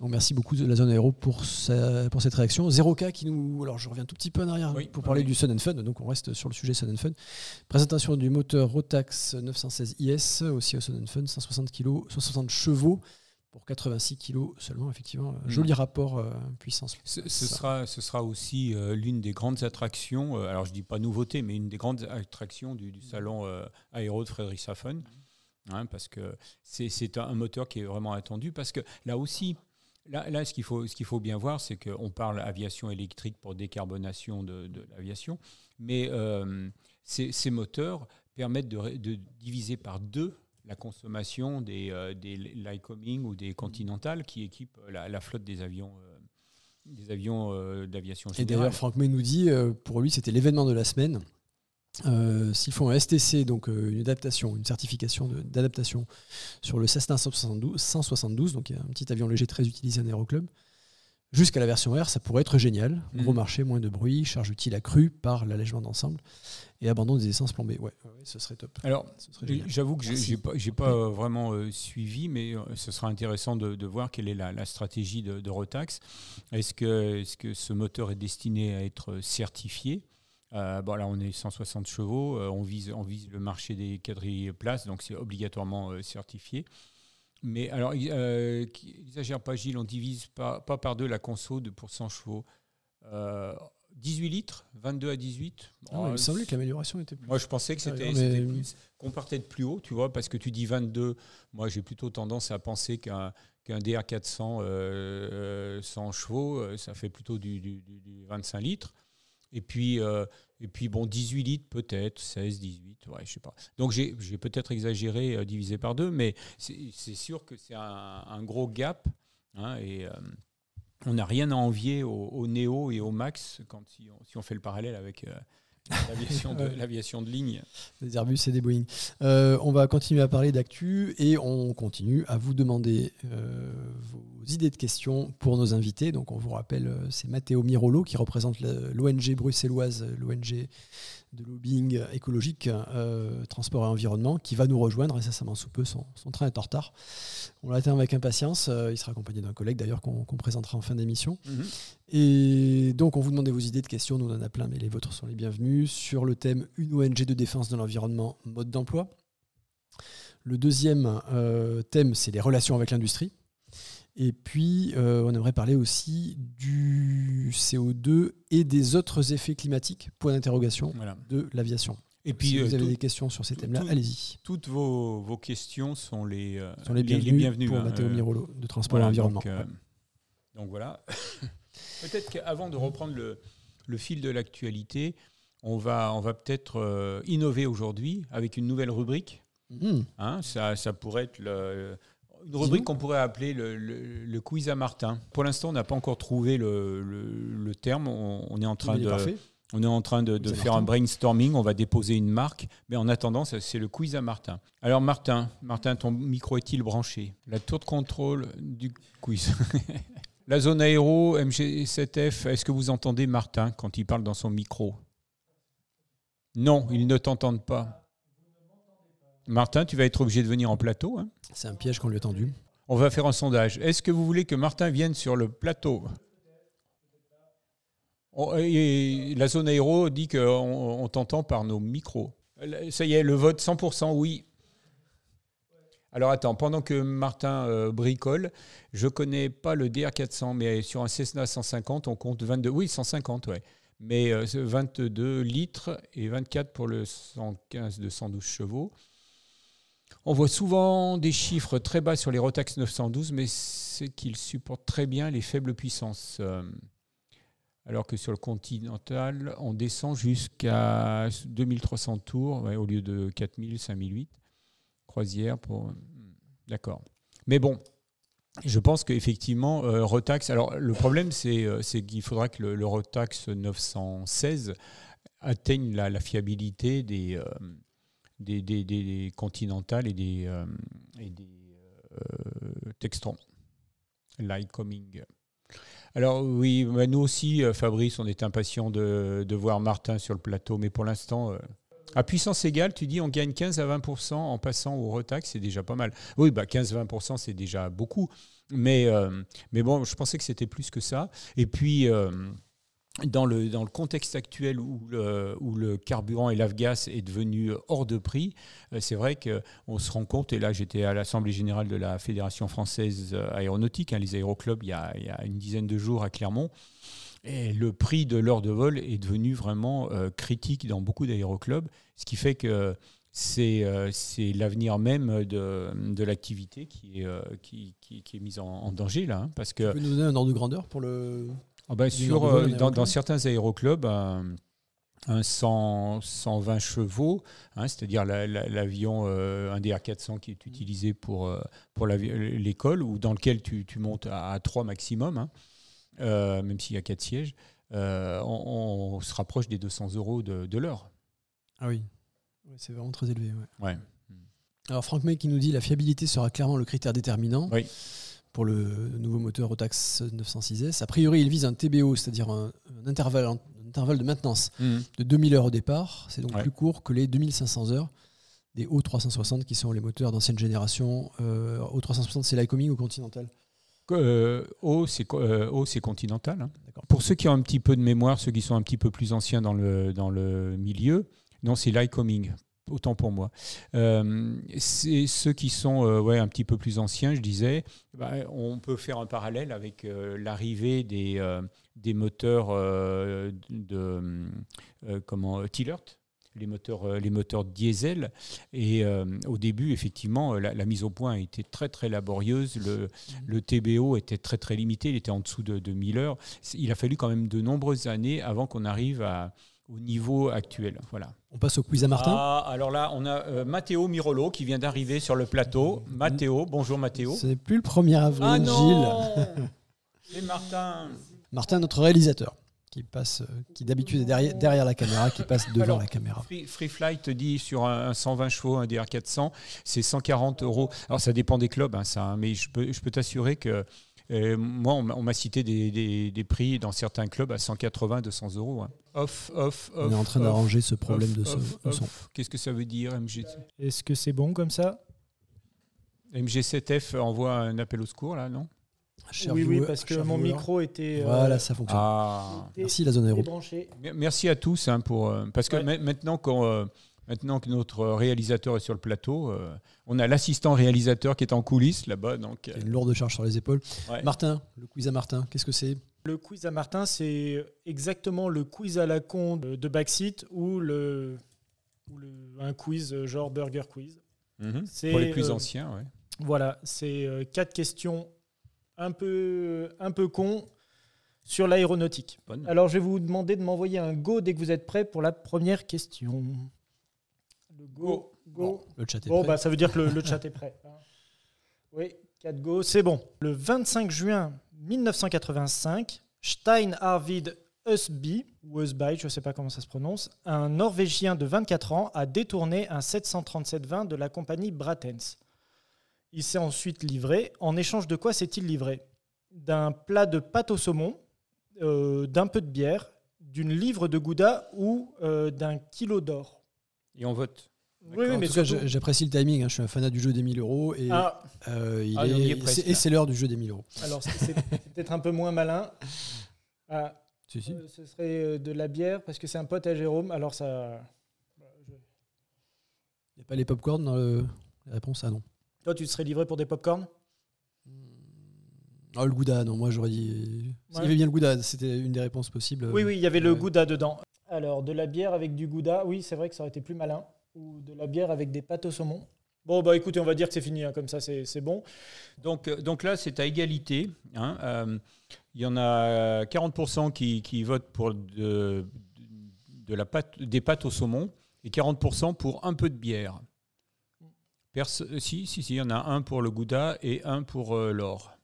Donc merci beaucoup de la zone aéro pour, pour cette réaction. 0K qui nous. Alors je reviens tout petit peu en arrière pour parler du Sun Fun. Donc on reste sur le sujet Sun Fun. Présentation du moteur Rotax 916 IS, aussi au Sun Fun, 160 kg, 160 chevaux pour 86 kg seulement, effectivement. Mm. Joli rapport euh, puissance. Ce, sera, ce sera aussi euh, l'une des grandes attractions, euh, alors je dis pas nouveauté, mais une des grandes attractions du, salon aéro de Friedrichshafen. Hein, parce que c'est un moteur qui est vraiment attendu, parce que là aussi, Là, là, ce qu'il faut, ce faut bien voir, c'est qu'on parle aviation électrique pour décarbonation de, l'aviation, mais euh, ces, moteurs permettent de, diviser par deux la consommation des, euh, des Lycoming ou des Continental qui équipent la, flotte des avions. Euh, des avions d'aviation Et d'ailleurs, Franck May nous dit, pour lui, c'était l'événement de la semaine. Euh, s'ils font un STC, donc euh, une adaptation, une certification d'adaptation sur le Cessna 172, 172, donc un petit avion léger très utilisé en aéroclub, jusqu'à la version R, ça pourrait être génial. Mm. Gros marché, moins de bruit, charge utile accrue par l'allègement d'ensemble et abandon des essences plombées. Ouais, ce serait top. Alors, j'avoue que j'ai pas, pas vraiment euh, suivi, mais ce sera intéressant de, voir quelle est la, stratégie de, de Rotax. Est-ce que, est -ce que ce moteur est destiné à être certifié? Euh, bon, là, on est 160 chevaux. Euh, on, vise, on vise le marché des quadrilles places, donc c'est obligatoirement euh, certifié. Mais alors, n'exagère pas, Gilles, on divise pas, pas par deux la conso de, pour 100 chevaux. 18 litres, 22 à 18. Ah, il me semblait que l'amélioration était plus. Moi, je pensais que c'était qu'on partait de plus haut, tu vois, parce que tu dis 22. Moi, j'ai plutôt tendance à penser qu'un qu'un DR400 100 chevaux, ça fait plutôt du, du 25 litres. Et puis, euh, et puis bon, 18 litres peut-être, 16, 18, ouais, je sais pas. Donc j'ai peut-être exagéré, euh, divisé par deux, mais c'est sûr que c'est un, gros gap. Hein, et euh, on n'a rien à envier au, Neo et au Max quand si on, si on fait le parallèle avec L'aviation de, *laughs* de, ligne. Des Airbus et des Boeing. Euh, on va continuer à parler d'actu et on continue à vous demander euh, vos idées de questions pour nos invités. Donc on vous rappelle, euh, c'est Matteo Mirolo qui représente l'ONG bruxelloise, l'ONG de lobbying écologique, euh, transport et environnement, qui va nous rejoindre incessamment sous peu. Son, train est en retard. On l'attend avec impatience. Euh, il sera accompagné d'un collègue d'ailleurs qu'on présentera en fin d'émission. Mhm. Et donc on vous demandait vos idées de questions. Nous on en a plein, mais les vôtres sont les bienvenus. Sur le thème Une ONG de défense de l'environnement, mode d'emploi. Le deuxième euh, thème, c'est les relations avec l'industrie. Et puis, euh, on aimerait parler aussi du CO2 et des autres effets climatiques, point d'interrogation, de l'aviation. Et puis, si vous euh, avez des questions sur ces thèmes-là, allez-y. Toutes vos, vos, questions sont les, euh, sont les, bienvenues, pour hein, Matteo Mirolo de Transport et Environnement. Donc, voilà. *laughs* peut-être qu'avant de reprendre le, le, fil de l'actualité, on va, on va peut-être innover aujourd'hui avec une nouvelle rubrique. Mmh. Hein, ça, ça pourrait être le une rubrique qu'on pourrait appeler le, quiz à Martin. Pour l'instant, on n'a pas encore trouvé le, terme. On, est en train de. On est en train de, faire un brainstorming, on va déposer une marque, mais en attendant, c'est le quiz à Martin. Alors Martin, Martin, ton micro est-il branché? La tour de contrôle du quiz. *laughs* La zone aéro, MG7F, est-ce que vous entendez Martin quand il parle dans son micro? Non, ils ne t'entendent pas. Martin, tu vas être obligé de venir en plateau. Hein. C'est un piège qu'on lui a tendu. On va faire un sondage. Est-ce que vous voulez que Martin vienne sur le plateau? La zone aéro dit qu'on on, t'entend par nos micros. Ça y est, le vote 100% oui. Alors attends, pendant que Martin euh, bricole, je connais pas le DR400, mais sur un Cessna 150, on compte 22. Oui, 150, ouais. Mais 22 euh, litres et 24 pour le 115 de 112 chevaux. On voit souvent des chiffres très bas sur les Rotax 912, mais c'est qu'ils supportent très bien les faibles puissances. Euh, alors que sur le Continental, on descend jusqu'à 2300 tours au lieu de 4000, 5008. Croisière pour. D'accord. Mais bon, je pense qu'effectivement, euh, Rotax. Alors, le problème, c'est euh, qu'il faudra que le, Rotax 916 atteigne la, fiabilité des, des, des, des continentales et des, euh, et des euh, textrons. coming. Alors oui, bah, nous aussi, euh, Fabrice, on est impatient de, de, voir Martin sur le plateau, mais pour l'instant, À puissance égale, tu dis on gagne 15 à 20% en passant au retax, c'est déjà pas mal. Oui, bah 15-20%, c'est déjà beaucoup. Mais, euh, mais bon, je pensais que c'était plus que ça. Et puis, euh, dans, le, dans le contexte actuel où le, où le carburant et l'avgas est devenu hors de prix, euh, c'est vrai qu'on se rend compte, et là j'étais à l'Assemblée générale de la Fédération française aéronautique, hein, les aéroclubs, il y, a, il y, a, une dizaine de jours à Clermont, et le prix de l'heure de vol est devenu vraiment critique dans beaucoup d'aéroclubs, ce qui fait que c'est c'est l'avenir même de, de l'activité qui est, qui, qui, qui, est mise en, danger là. Hein, parce que, tu nous donner un ordre de grandeur pour le. Ah ben sur, vol, dans, dans, certains aéroclubs, un, un 100, 120 chevaux, hein, c'est-à-dire l'avion, la, la, euh, un DR400 qui est utilisé pour, pour l'école, ou dans lequel tu, tu montes à, à 3 maximum, hein, euh, même s'il y a 4 sièges, euh, on, on, se rapproche des 200 euros de, de l'heure. Ah oui. Ouais, c'est vraiment très élevé. Ouais. ouais. Alors Franck May qui nous dit la fiabilité sera clairement le critère déterminant oui. Pour le nouveau moteur Rotax 906S. A priori, il vise un TBO, c'est-à-dire un, un, intervalle, un, intervalle de maintenance mmh. de 2000 heures au départ. C'est donc Ouais. plus court que les 2500 heures des O360 qui sont les moteurs d'ancienne génération. Euh, O360, c'est l'Icoming ou Continental? Euh, O, c'est euh, O, c'est continental. hein. Pour ceux qui ont un petit peu de mémoire, ceux qui sont un petit peu plus anciens dans le, dans le milieu, non, c'est l'Icoming. Autant pour moi. Euh, ceux qui sont euh, ouais, un petit peu plus anciens, je disais, bah, on peut faire un parallèle avec euh, l'arrivée des, euh, des moteurs de comment Tillert, les moteurs, les moteurs diesel. Et au début, effectivement, la, mise au point été très très laborieuse. Le, le, TBO était très très limité, il était en dessous de, de 1000 heures. Il a fallu quand même de nombreuses années avant qu'on arrive à, au niveau actuel. Voilà. On passe au quiz à Martin. Ah, alors là, on a euh, Matteo Mirolo qui vient d'arriver sur le plateau. Matteo, bonjour Matteo. Ce n'est plus le 1er avril, ah non Gilles. *laughs* C'est Martin. Martin, notre réalisateur qui passe, qui d'habitude est derrière, derrière, la caméra, qui passe devant Alors, la caméra. Free, Free, Flight dit sur un, un 120 chevaux, un DR400, c'est 140 euros. Alors ça dépend des clubs, hein, ça, hein, mais je peux, je peux t'assurer que euh, moi, on m'a cité des, des, des, prix dans certains clubs à 180, 200 euros. Hein. Off, off, off. On est en train d'arranger ce problème off, de, ce, off, de son. Qu'est-ce que ça veut dire, MG Est-ce que c'est bon comme ça? MG7F envoie un appel au secours, là, non? Cher oui, oui, parce que mon viewer. micro était. Voilà, ça fonctionne. Ah. Merci, la zone aéro. Merci à tous hein, pour. Euh, parce que ouais. maintenant qu'on. Euh, Maintenant que notre réalisateur est sur le plateau, euh, on a l'assistant réalisateur qui est en coulisses là-bas. Donc, euh... une lourde charge sur les épaules. Ouais. Martin, le quiz à Martin, qu'est-ce que c'est? Le quiz à Martin, c'est exactement le quiz à la con de Backseat ou, le, ou le, un quiz genre Burger Quiz. -hmm. Pour les plus euh, anciens, oui. Voilà, c'est euh, quatre questions un peu, un peu con sur l'aéronautique. Alors, je vais vous demander de m'envoyer un go dès que vous êtes prêt pour la première question. Go, go. Bon, le chat est bon, prêt. Bah, ça veut dire que le, le chat est prêt. Hein. Oui, 4 go, c'est bon. Le 25 juin 1985, Stein Arvid Husby, ou Husby, je ne sais pas comment ça se prononce, un Norvégien de 24 ans a détourné un 737-20 de la compagnie Bratens. Il s'est ensuite livré. En échange de quoi s'est-il livré? D'un plat de pâte au saumon, euh, d'un peu de bière, d'une livre de gouda ou euh, d'un kilo d'or. Et on vote. Oui, oui, mais j'apprécie le timing. Hein. Je suis un fanat du jeu des 1000 euros et ah. euh, il ah, est, est et c'est l'heure du jeu des 1000 euros. Alors c'est peut-être un peu moins malin. Ah, si, si. Euh, ce serait euh, de la bière parce que c'est un pote à Jérôme. Alors ça. Il n'y a pas les popcorn dans le... la réponse? Ah non. Toi, tu te serais livré pour des popcorn Oh, le Gouda, non, moi j'aurais dit. Ouais. Il y avait bien le Gouda, c'était une des réponses possibles. Oui, oui, il y avait le Gouda dedans. Alors, de la bière avec du Gouda, oui, c'est vrai que ça aurait été plus malin. Ou de la bière avec des pâtes au saumon. Bon, bah écoutez, on va dire que c'est fini, hein, comme ça c'est bon. Donc, euh, donc là, c'est à égalité. Hein, euh, il y en a 40% qui, qui, votent pour de, de la pâte, des pâtes au saumon et 40% pour un peu de bière. Perce, si, si, si, il y en a un pour le Gouda et un pour euh, l'or.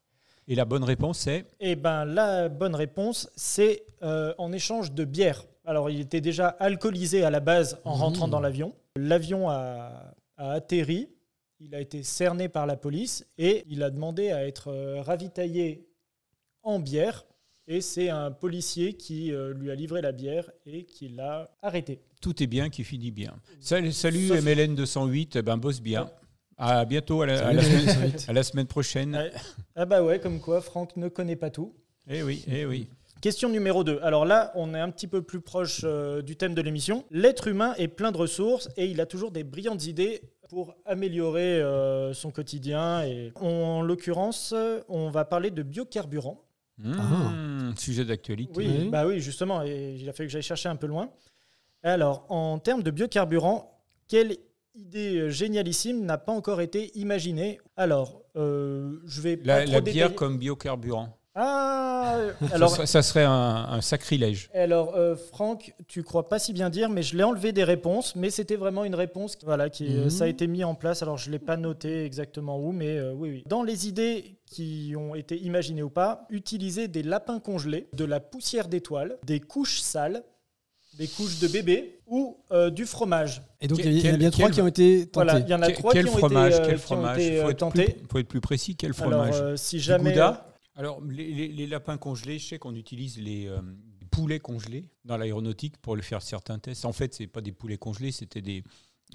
Et la bonne réponse, c'est? Eh bien, la bonne réponse, c'est euh, en échange de bière. Alors, il était déjà alcoolisé à la base en mmh. rentrant dans l'avion. L'avion a, a, atterri, il a été cerné par la police et il a demandé à être euh, ravitaillé en bière Et c'est un policier qui euh, lui a livré la bière et qui l'a arrêté. Tout est bien qui finit bien. Salut, salut Sauf- MLN 208, eh ben bosse bien. À bientôt, à la, à semaine, à la prochaine. Ouais. Ah bah ouais, comme quoi Franck ne connaît pas tout. Eh oui, eh oui. Question numéro 2. Alors là, on est un petit peu plus proche euh, du thème de l'émission. L'être humain est plein de ressources et il a toujours des brillantes idées pour améliorer euh, son quotidien. Et en l'occurrence, on va parler de biocarburant. Mmh, Sujet d'actualité. Oui, Oui. bah oui, justement, et il a fallu que j'aille chercher un peu loin. Alors, en termes de biocarburant, quelle idée euh, génialissime n'a pas encore été imaginée? Alors, euh, je vais pas La, trop la bière comme biocarburant. Ah Alors, ça, serait- ça serait un, un sacrilège. Alors, euh, Franck, tu crois pas si bien dire, mais je l'ai enlevé des réponses, mais c'était vraiment une réponse, voilà, qui euh, Mhm. ça a été mis en place. Alors, je l'ai pas noté exactement où, mais euh, oui, oui. Dans les idées qui ont été imaginées ou pas, utiliser des lapins congelés, de la poussière d'étoile, des couches sales, des couches de bébé ou euh, du fromage. Et donc, il y il en a bien trois qui ont été tentés. Voilà, il y en a trois quel qui ont fromage, été, euh, quel qui ont fromage? été, euh, faut, être tentés. plus, faut être plus précis. Quel Alors, fromage? euh, si Du jamais. Gouda? Alors, les, les- les lapins congelés, je sais qu'on utilise les euh, poulets congelés dans l'aéronautique pour le faire certains tests. En fait, c'est pas des poulets congelés, c'était des,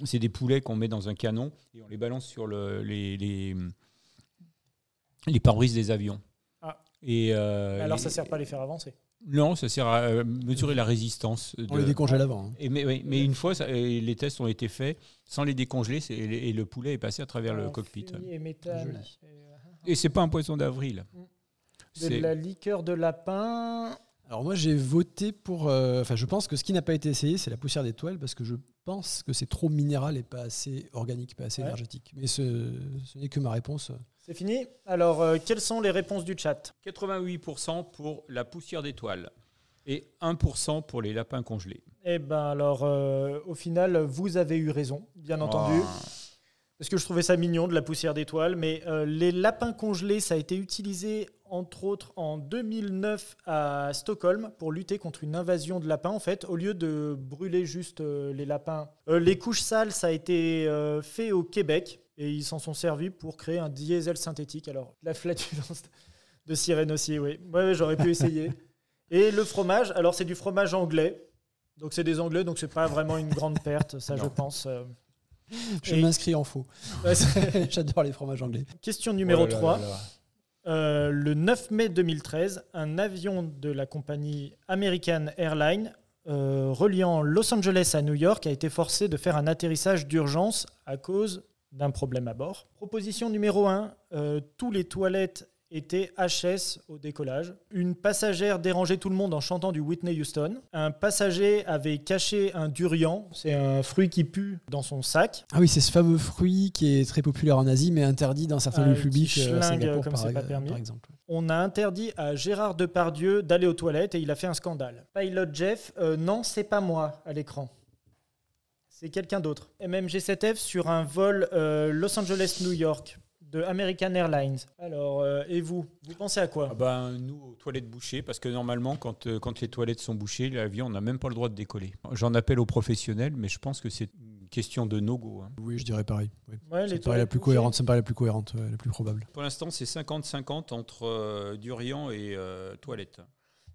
c'est des poulets qu'on met dans un canon et on les balance sur le, les, les, les pare-brises des avions. Ah. Et euh, alors, ça sert pas à les faire avancer. Non, ça sert à euh, mesurer la résistance. On les décongèle avant. hein. Et mais, oui, mais une fois, ça- les tests ont été faits sans les décongeler c'est- et le poulet est passé à travers le cockpit. et méthane. Et, Et c'est pas un poisson d'avril. De la liqueur de lapin. Alors moi j'ai voté pour... euh, Enfin je pense que ce qui n'a pas été essayé c'est la poussière d'étoile parce que je pense que c'est trop minéral et pas assez organique, pas assez Ouais. énergétique. Mais ce, ce n'est que ma réponse. C'est fini Alors, euh, quelles sont les réponses du chat? 88% pour la poussière d'étoile et 1% pour les lapins congelés. Eh ben alors, euh, au final, vous avez eu raison, bien entendu. Ah. Parce que je trouvais ça mignon de la poussière d'étoile. Mais euh, les lapins congelés, ça a été utilisé entre autres en 2009 à Stockholm pour lutter contre une invasion de lapins. En fait, au lieu de brûler juste euh, les lapins, Euh, les couches sales, ça a été euh, fait au Québec et ils s'en sont servis pour créer un diesel synthétique. Alors, la flatulence de sirène aussi, oui. Ouais, ouais, j'aurais pu essayer. Et le fromage, alors c'est du fromage anglais. Donc c'est des anglais, donc c'est pas vraiment une grande perte, ça je pense. euh. Je Et- m'inscris en faux. Ouais, *laughs* J'adore les fromages anglais. Question numéro Oh là là 3. là là. Euh, le 9 mai 2013, un avion de la compagnie American Airlines euh, reliant Los Angeles à New York a été forcé de faire un atterrissage d'urgence à cause d'un problème à bord. Proposition numéro 1, tous les toilettes étaient HS au décollage. Une passagère dérangeait tout le monde en chantant du Whitney Houston. Un passager avait caché un durian, c'est un fruit qui pue, dans son sac. Ah oui, c'est ce fameux fruit qui est très populaire en Asie mais interdit dans certains Ah, lieux publics euh, Singapour comme par, c'est pas permis. par exemple. On a interdit à Gérard Depardieu d'aller aux toilettes et il a fait un scandale. Pilot Jeff, euh, non, c'est pas moi à l'écran. C'est quelqu'un d'autre. MMG7F sur un vol euh, Los Angeles-New York de American Airlines. Alors, euh, et vous Vous pensez à quoi? Ah ben, nous, aux toilettes bouchées, parce que normalement, quand, euh, quand les toilettes sont bouchées, l'avion, on n'a même pas le droit de décoller. J'en appelle aux professionnels, mais je pense que c'est une question de no-go. hein. Oui, je dirais pareil. Oui. Ouais, Ça les me paraît la plus cohérente, ça me paraît la plus cohérente, ouais, la plus probable. Pour l'instant, c'est 50-50 entre euh, durian et euh, toilettes.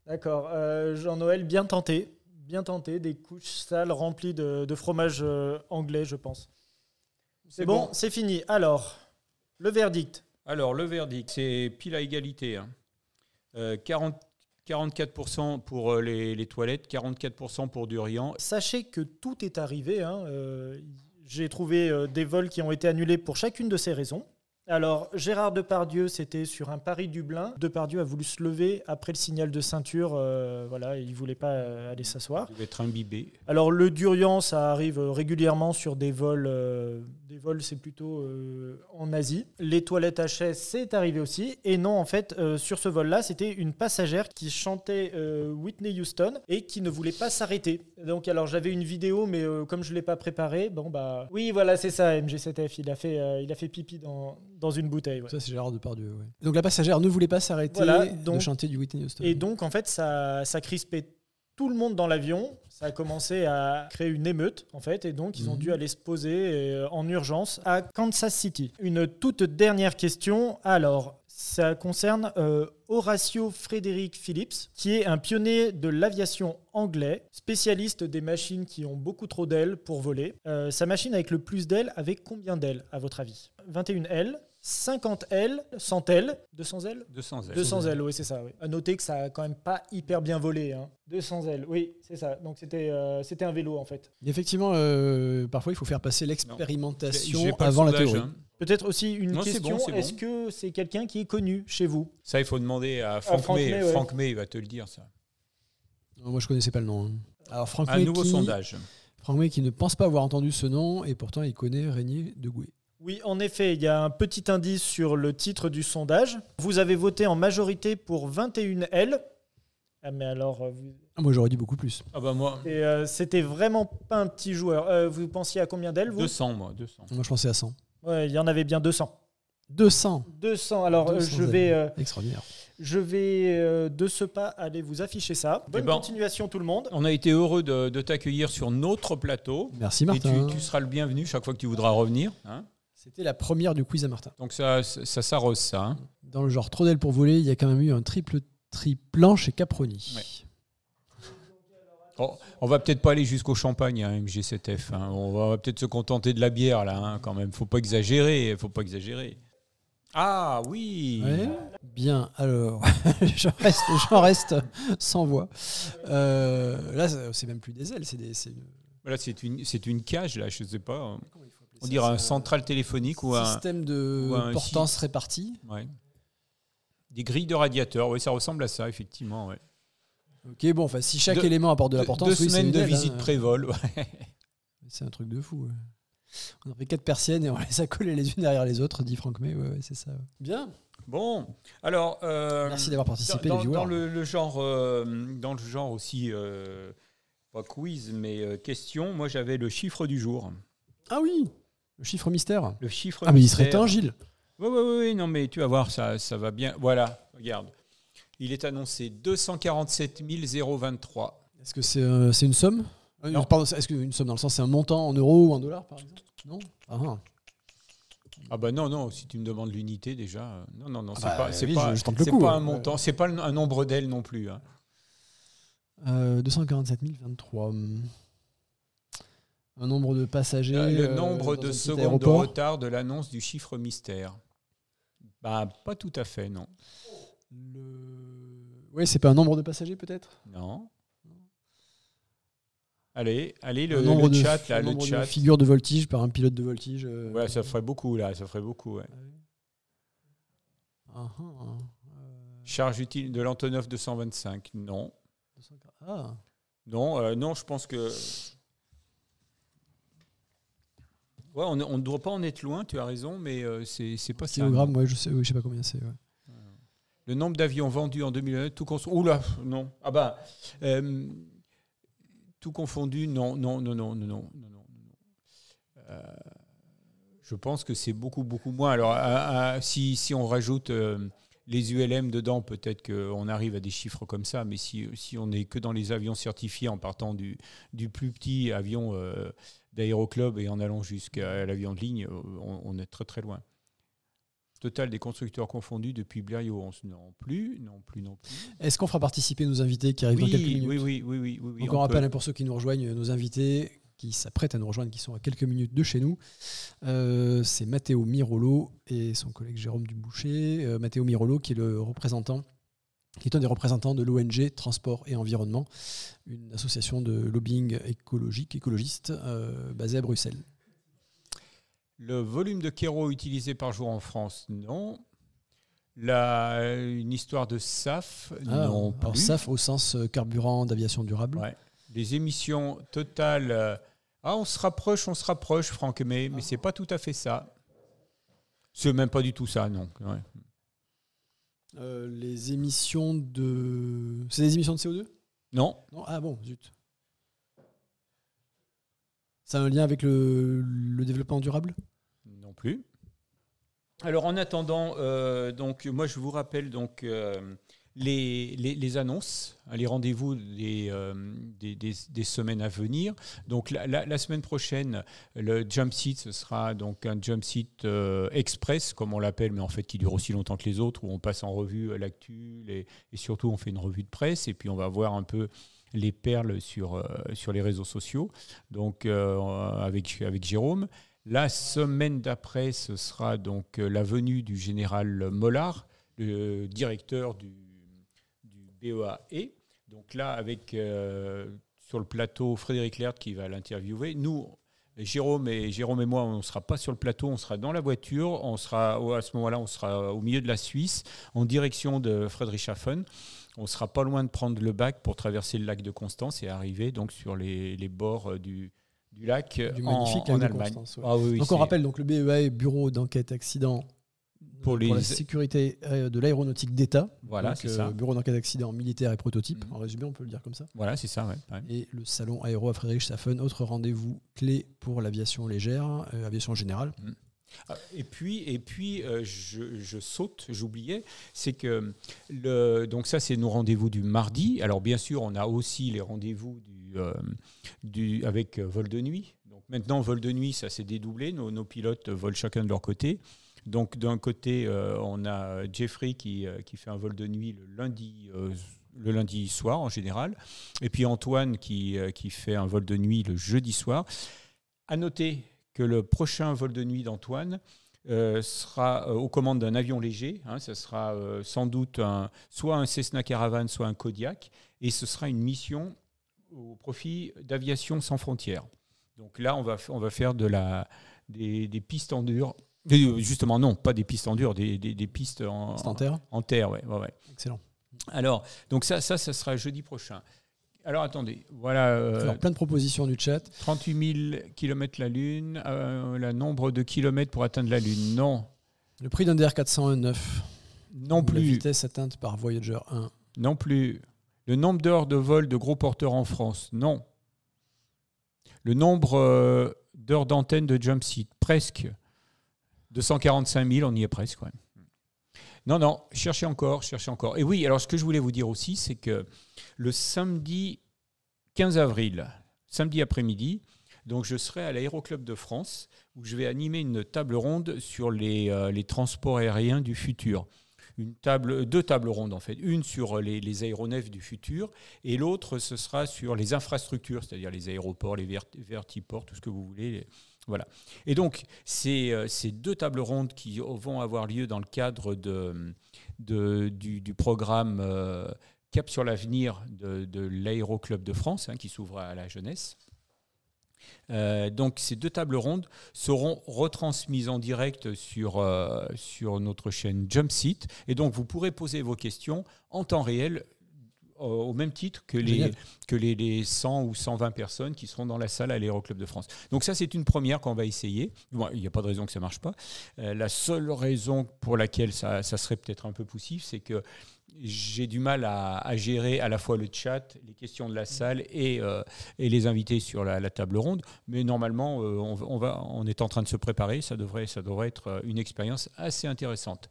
D'accord. Euh, Jean-Noël, bien tenté. Bien tenté. Des couches sales remplies de, de fromage euh, anglais, je pense. C'est bon, c'est fini. Alors, le verdict. Alors, le verdict, c'est pile à égalité. hein. Euh, 40 44% pour euh, les, les toilettes, 44% pour Durian. Sachez que tout est arrivé. hein. Euh, J'ai trouvé euh, des vols qui ont été annulés pour chacune de ces raisons. Alors, Gérard Depardieu, c'était sur un Paris-Dublin. Depardieu a voulu se lever après le signal de ceinture. euh, voilà, il voulait pas euh, aller s'asseoir. Il devait être imbibé. Alors, le Durian, ça arrive euh, régulièrement sur des vols. euh, des vols, c'est plutôt euh, en Asie. Les toilettes HS, c'est arrivé aussi. Et non, en fait, euh, sur ce vol-là, c'était une passagère qui chantait euh, Whitney Houston et qui ne voulait pas s'arrêter. Donc, alors, j'avais une vidéo, mais euh, comme je ne l'ai pas préparée, bon, bah. Oui, voilà, c'est ça, MG7F. Il a fait, euh, il a fait pipi dans, dans une bouteille. ouais. Ça, c'est Gérard Depardieu. Ouais. Donc la passagère ne voulait pas s'arrêter Voilà, de chanter du Whitney Houston. Et donc, en fait, ça, ça crispait tout le monde dans l'avion. Ça a commencé à créer une émeute, en fait. Et donc, ils ont Mhm. dû aller se poser euh, en urgence à Kansas City. Une toute dernière question. Alors, Ça concerne euh, Horatio Frédéric Phillips, qui est un pionnier de l'aviation anglais, spécialiste des machines qui ont beaucoup trop d'ailes pour voler. Euh, sa machine avec le plus d'ailes, avec combien d'ailes, à votre avis? 21 ailes, 50 ailes, 100 ailes, 200 ailes 200 ailes. 200 ailes, oui, c'est ça. Oui. À noter que ça a quand même pas hyper bien volé. Hein. 200 ailes, oui, c'est ça. Donc c'était euh, c'était un vélo en fait. Effectivement, euh, parfois il faut faire passer l'expérimentation avant la théorie. hein. Peut-être aussi une Non, c'est question bon, c'est bon. est-ce que c'est quelqu'un qui est connu chez vous? Ça, il faut demander à Franck, Franck May. May, ouais. Franck May, il va te le dire, ça. Non, Moi je connaissais pas le nom. hein. Alors Franck Un May nouveau qui- sondage. Franck May qui ne pense pas avoir entendu ce nom et pourtant il connaît Régnier de Gouet. Oui, en effet, il y a un petit indice sur le titre du sondage. Vous avez voté en majorité pour 21 L. Ah, mais alors, euh, vous- Ah, moi j'aurais dit beaucoup plus. Ah bah moi, et, euh, c'était vraiment pas un petit joueur. Euh, vous pensiez à combien d'ailes, vous 200, moi, 200. Moi je pensais à 100. Ouais, Il y en avait bien 200. 200 200. Alors, 200 je vais, euh, Extraordinaire. je vais euh, de ce pas aller vous afficher ça. Bonne Eh ben, continuation, tout le monde. On a été heureux de, de t'accueillir sur notre plateau. Merci Et Martin. tu, tu seras le bienvenu chaque fois que tu voudras revenir. hein. C'était la première du quiz à Martin. Donc ça, ça, s'arrose ça. hein. Dans le genre trop d'ailes pour voler, il y a quand même eu un triple triplan chez Caproni. Ouais. Oh, on va peut-être pas aller jusqu'au champagne, hein, MG7F. hein. On va peut-être se contenter de la bière là, hein, quand même. Faut pas exagérer. Faut pas exagérer. Ah oui. Ouais. Bien, alors, *laughs* j'en reste, sans voix. Euh, là, c'est même plus des ailes, c'est des. Là, c'est une, c'est une cage là. Je sais pas. On dirait un central téléphonique ou un, système de ou un portance répartie. ouais. des grilles de radiateurs. Oui, ça ressemble à ça effectivement. ouais. Ok, bon, enfin, si chaque élément apporte de la Deux- portance, deux oui, semaines de visite hein. pré-vol. ouais. C'est un truc de fou. ouais. On a fait quatre persiennes et on les a collées les unes derrière les autres, dit Franck May. Ouais, ouais, c'est ça. ouais. Bien. Bon, alors. euh, Merci d'avoir participé, dans, les viewers. dans le, le genre, euh, dans le genre aussi, euh, pas quiz, mais euh, question. Moi, j'avais le chiffre du jour. Ah oui, le chiffre mystère. Le chiffre. Ah, mais il serait mystère. temps, Gilles. Oui, oui, oui, non, mais tu vas voir, ça, ça va bien. Voilà, regarde. Il est annoncé 247 023. Est-ce que c'est euh, c'est une somme? Euh, Non. Pardon, est-ce qu'une somme dans le sens, c'est un montant en euros ou en dollars, par exemple? Non? Ah, ah. Ah bah non, non, si tu me demandes l'unité déjà. euh, Non, non, non, c'est bah pas, c'est oui, pas, je- je tente le c'est coup, pas hein. un montant, c'est pas le- un nombre d'ailes non plus. hein. Euh, 247 023. hum. Un nombre de passagers. Euh, le euh, nombre de secondes de retard de l'annonce du chiffre mystère. Bah, pas tout à fait, non. Le... Oui, c'est pas un nombre de passagers peut-être? Non. Allez, allez, le, Un nombre le de, chat, là, un le nombre de chat. figures de voltige par un pilote de voltige. euh, Ouais, ça ferait beaucoup, là, ça ferait beaucoup, ouais. Ah, ah, euh, Charge utile de l'Antonov 225, non. 240. Ah, Non, euh, non, je pense que. Ouais, on ne doit pas en être loin, tu as raison, mais euh, c'est pas ça. kilogramme, ouais, je sais, oui, je sais pas combien c'est. ouais. Le nombre d'avions vendus en 2009, tout confondu. Oula, non. Ah bah, euh, tout confondu, non, non, non, non, non, non, non, non. Euh, je pense que c'est beaucoup, beaucoup moins. Alors, à- à- si, si on rajoute euh, les ULM dedans, peut-être qu'on arrive à des chiffres comme ça, mais si, si on n'est que dans les avions certifiés en partant du, du plus petit avion d'aéroclub et en allant jusqu'à l'avion de ligne, euh, on, on est très, très loin. Total des constructeurs confondus depuis Blériot 11. Non plus, non plus, non plus. Est-ce qu'on fera participer nos invités qui arrivent dans quelques Oui, minutes? oui, oui, oui, oui, oui, oui, Donc on peut. hein, pour ceux qui nous rejoignent, nos invités qui s'apprêtent à nous rejoindre, qui sont à quelques minutes de chez nous. Euh, c'est Matteo Mirolo et son collègue Jérôme Duboucher. Euh, Matteo Mirolo qui est le représentant, qui est un des représentants de l'ONG Transport et Environnement, une association de lobbying écologique, écologiste euh, basée à Bruxelles. Le volume de kéro utilisé par jour en France, non. La, une histoire de SAF, Ah, non alors plus. SAF au sens euh, carburant d'aviation durable. Ouais. Les émissions totales. euh, Ah, on se rapproche, on se rapproche, Franck, mais, mais c'est pas tout à fait ça. C'est même pas du tout ça, non. Ouais. Euh, les émissions de. C'est des émissions de CO2 Non, Non? Ah bon, zut. Ça a un lien avec le, le développement durable? Non plus. Alors en attendant, euh, donc moi je vous rappelle donc euh, les, les, annonces, les rendez-vous des, euh, des, des, semaines à venir. Donc la, semaine prochaine, le jump seat, ce sera donc un jump seat euh, express, comme on l'appelle, mais en fait qui dure aussi longtemps que les autres, où on passe en revue l'actu et, surtout on fait une revue de presse et puis on va voir un peu les perles sur, euh, sur les réseaux sociaux, donc avec, avec Jérôme. La semaine d'après, ce sera donc la venue du général Mollard, le directeur du BEAE. Donc là, avec euh, sur le plateau Frédéric Lert qui va l'interviewer. Nous, Jérôme et, Jérôme et moi, on ne sera pas sur le plateau, on sera dans la voiture. On sera, à ce moment-là, on sera au milieu de la Suisse, en direction de Friedrichshafen. On sera pas loin de prendre le bac pour traverser le lac de Constance et arriver donc sur les, bords euh, du, du lac du magnifique en, Allemagne. Ah donc on rappelle donc le BEA, Bureau d'enquête accident pour, la sécurité euh, de l'aéronautique d'État. Voilà, c'est ça. Euh, bureau d'enquête d'accident militaire et prototype. Mhm. En résumé, on peut le dire comme ça. Voilà, c'est ça. Et le salon aéro à Friedrichshafen, autre rendez-vous clé pour l'aviation légère, euh, aviation générale. Mhm. Ah, et puis, et puis je, saute, j'oubliais, c'est que le, donc ça, c'est nos rendez-vous du mardi. Alors bien sûr, on a aussi les rendez-vous du, du, avec vol de nuit. Donc maintenant, vol de nuit, ça s'est dédoublé. Nos, nos, pilotes volent chacun de leur côté. Donc d'un côté, euh, on a Jeffrey qui, euh, qui, fait un vol de nuit le lundi, euh, le lundi soir en général, et puis Antoine qui, qui fait un vol de nuit le jeudi soir. À noter que le prochain vol de nuit d'Antoine sera aux commandes d'un avion léger. Hein, ce sera sans doute soit un Cessna Caravan, soit un Kodiak, et ce sera une mission au profit d'Aviation sans frontières. Donc là, on va, on va faire de la, des, des pistes en dur euh, justement, non, pas des pistes en dur, des, pistes en, en, terre. En terre, ouais, Excellent. Alors, donc ça, ça, ça sera jeudi prochain. Alors attendez, voilà. Euh, plein de propositions du chat. 38 000 km la Lune, euh, le nombre de kilomètres pour atteindre la Lune, non. Le prix d'un DR409. Non plus. La vitesse atteinte par Voyager 1. Non plus. Le nombre d'heures de vol de gros porteurs en France, non. Le nombre d'heures d'antenne de jump seat, presque. 245 000, on y est presque. Non, non, cherchez encore, cherchez encore. Et oui, alors ce que je voulais vous dire aussi, c'est que le samedi 15 avril, samedi après-midi, donc je serai à l'Aéroclub de France où je vais animer une table ronde sur les, euh, les transports aériens du futur. Une table, deux tables rondes en fait, une sur les, les aéronefs du futur et l'autre ce sera sur les infrastructures, c'est-à-dire les aéroports, les vertiports, tout ce que vous voulez, voilà. Et donc, euh, ces, deux tables rondes qui vont avoir lieu dans le cadre du, programme euh, Cap sur l'avenir de, de l'Aéroclub de France, hein, qui s'ouvre à la jeunesse. Euh, donc ces deux tables rondes seront retransmises en direct sur, sur notre chaîne Jumpseat. Et donc vous pourrez poser vos questions en temps réel au même titre que, les, que les, 100 ou 120 personnes qui seront dans la salle à l'Aéroclub de France. Donc ça, c'est une première qu'on va essayer. il n'y a pas de raison que ça ne marche pas. Euh, la seule raison pour laquelle ça, serait peut-être un peu poussif, c'est que j'ai du mal à, gérer à la fois le chat, les questions de la salle et, euh, et les invités sur la, table ronde. Mais normalement, euh, on, on, va, on est en train de se préparer. Ça devrait, ça devrait être une expérience assez intéressante.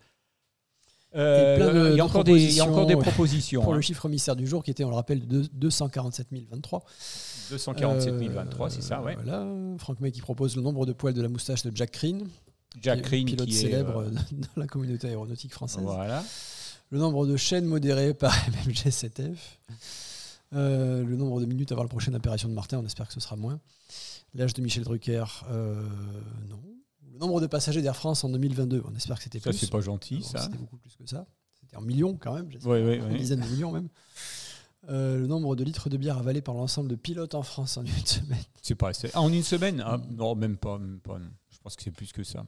Euh, il, y a encore des, encore des propositions. Pour le hein. chiffre mystère du jour, qui était, on le rappelle, de 247 023. 247 023, c'est ça, ouais. Voilà. Franck May qui propose le nombre de poils de la moustache de Jack Crane. Jack Crane, pilote célèbre euh, *laughs* dans la communauté aéronautique française. Voilà. Le nombre de chaînes modérées par *laughs* MMG7F. Euh, le nombre de minutes avant la prochaine opération de Martin, on espère que ce sera moins. L'âge de Michel Drucker, non le nombre de passagers d'Air France en 2022. On espère que c'était plus. Ça, c'est pas gentil, ça. C'était beaucoup plus que ça. C'était en millions quand même. Oui, oui, Une dizaine de millions même. Euh, le nombre de litres de bière avalés par l'ensemble de pilotes en France en une semaine. C'est pas assez. Ah, en une semaine ah, Non, même pas, même pas. Je pense que c'est plus que ça.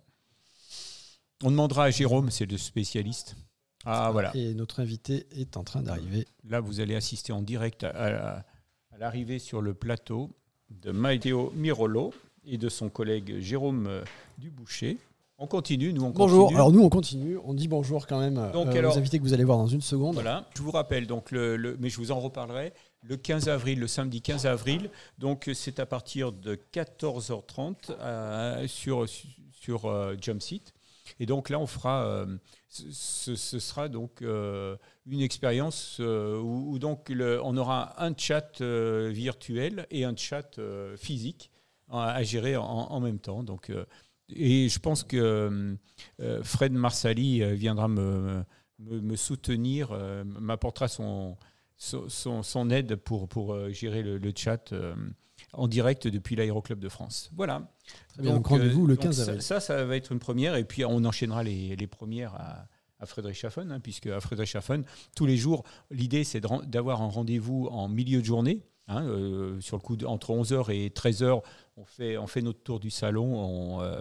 On demandera à Jérôme, c'est le spécialiste. Ah, voilà. Et notre invité est en train d'arriver. Là, vous allez assister en direct à, à l'arrivée sur le plateau de Matteo Mirolo et de son collègue Jérôme euh, Duboucher. On continue, nous on bonjour. Alors nous on continue, on dit bonjour quand même donc, euh, aux invités que vous allez voir dans une seconde. Voilà, je vous rappelle donc le, mais je vous en reparlerai le 15 avril, le samedi 15 avril. Donc c'est à partir de 14h30 euh, sur sur Jumpseat. et donc là, on fera, ce, sera donc une expérience où, donc on aura un chat virtuel et un chat physique à gérer en, même temps. Donc, et je pense que Fred Marsali viendra me, me, soutenir, m'apportera son, son, aide pour, pour gérer le, chat en direct depuis l'Aéroclub de France. Voilà. donc, rendez-vous le 15 avril. Ça, ça, va être une première. Et puis, on enchaînera les, les premières à, à Friedrichshafen, hein, puisque à Friedrichshafen, tous les jours, l'idée, c'est d'avoir un rendez-vous en milieu de journée. Hein, euh, sur le coup, entre 11h et 13h, on fait, on fait notre tour du salon. On, euh,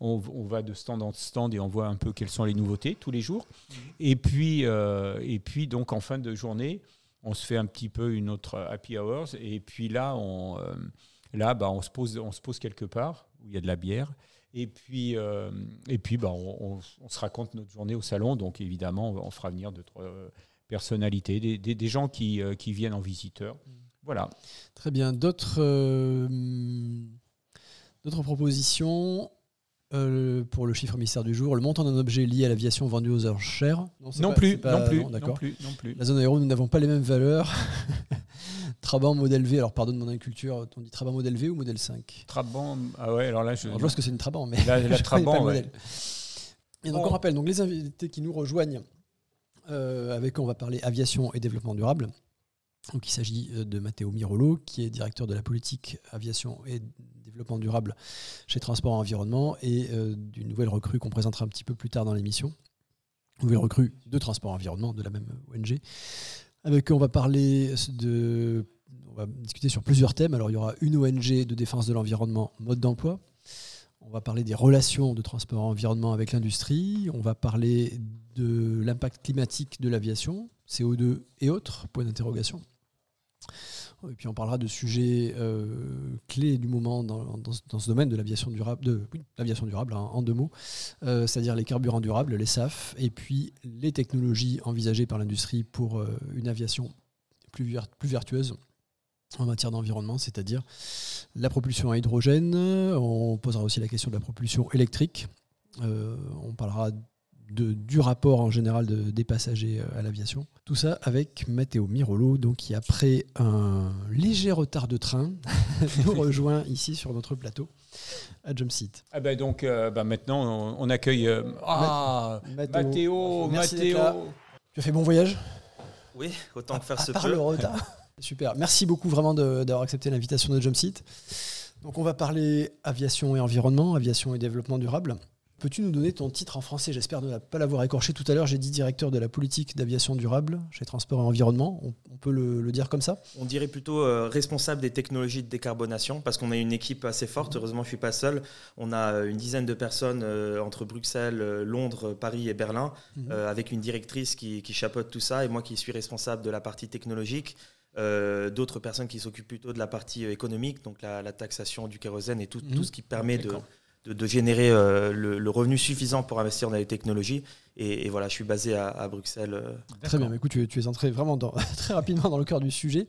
on, va de stand en stand et on voit un peu quelles sont les nouveautés tous les jours. Et puis, euh, et puis donc en fin de journée, on se fait un petit peu une autre happy hours. Et puis là, on, euh, là bah, on, se pose, on se pose quelque part où il y a de la bière. Et puis, et puis bah, on, se raconte notre journée au salon. Donc évidemment, on fera venir d'autres personnalités, des, des, gens qui, qui, viennent en visiteur. Voilà. Très bien. D'autres d'autres propositions euh, pour le chiffre mystère du jour, le montant d'un objet lié à l'aviation vendu aux enchères non, plus, non, plus, non, plus, non plus. La zone aéro, nous n'avons pas les mêmes valeurs. *laughs* Trabant modèle V, alors pardonne mon inculture, on dit Trabant modèle V ou modèle 5 Trabant, ah ouais, alors là je. je pense que c'est une Trabant, mais. La, *laughs* la Trabant, ouais. Et donc on rappelle donc les invités qui nous rejoignent, euh, avec qui on va parler aviation et développement durable. Donc, il s'agit euh, de Matteo Mirolo, qui est directeur de la politique aviation et développement durable chez Transport Environnement, et euh, d'une nouvelle recrue qu'on présentera un petit peu plus tard dans l'émission. Nouvelle recrue de Transport Environnement, de la même ONG. Avec eux, on va parler de. On va discuter sur plusieurs thèmes. Alors, il y aura une ONG de défense de l'environnement, mode d'emploi. On va parler des relations de transport environnement avec l'industrie. On va parler de l'impact climatique de l'aviation, CO2 et autres, point d'interrogation. Et puis on parlera de sujets euh, clés du moment dans, dans, ce domaine de l'aviation durable, de l'aviation durable hein, en deux mots, euh, c'est-à-dire les carburants durables, les SAF, et puis les technologies envisagées par l'industrie pour euh, une aviation plus, plus vertueuse en matière d'environnement, c'est-à-dire la propulsion à hydrogène. On posera aussi la question de la propulsion électrique. on parlera du rapport en général des passagers euh, à l'aviation. Tout ça avec Matteo Mirolo, donc qui après un léger retard de train *laughs* nous rejoint ici sur notre plateau à Jumpseat. Ah ben donc euh, bah maintenant on, accueille euh, ah, Matteo, Matteo. Tu as fait bon voyage? Oui, autant que faire à ce part le retard. *laughs* Super. Merci beaucoup vraiment d'avoir accepté l'invitation de Jumpseat. Donc on va parler aviation et environnement, aviation et développement durable. Peux-tu nous donner ton titre en français? J'espère ne pas l'avoir écorché tout à l'heure. J'ai dit directeur de la politique d'aviation durable chez Transport et Environnement. On, peut le, dire comme ça? On dirait plutôt euh, responsable des technologies de décarbonation parce qu'on a une équipe assez forte. Heureusement, je ne suis pas seul. On a euh, une dizaine de personnes euh, entre Bruxelles, Londres, Paris et Berlin mhm. avec une directrice qui, chapeaute tout ça et moi qui suis responsable de la partie technologique. d'autres personnes qui s'occupent plutôt de la partie économique, donc la, taxation du kérosène et tout, tout mhm. ce qui permet de, de, générer euh, le, revenu suffisant pour investir dans les technologies. Et, voilà, je suis basé à, Bruxelles. Euh. Très bien, écoute, tu, tu, es entré vraiment dans, *laughs* très rapidement dans le cœur du sujet.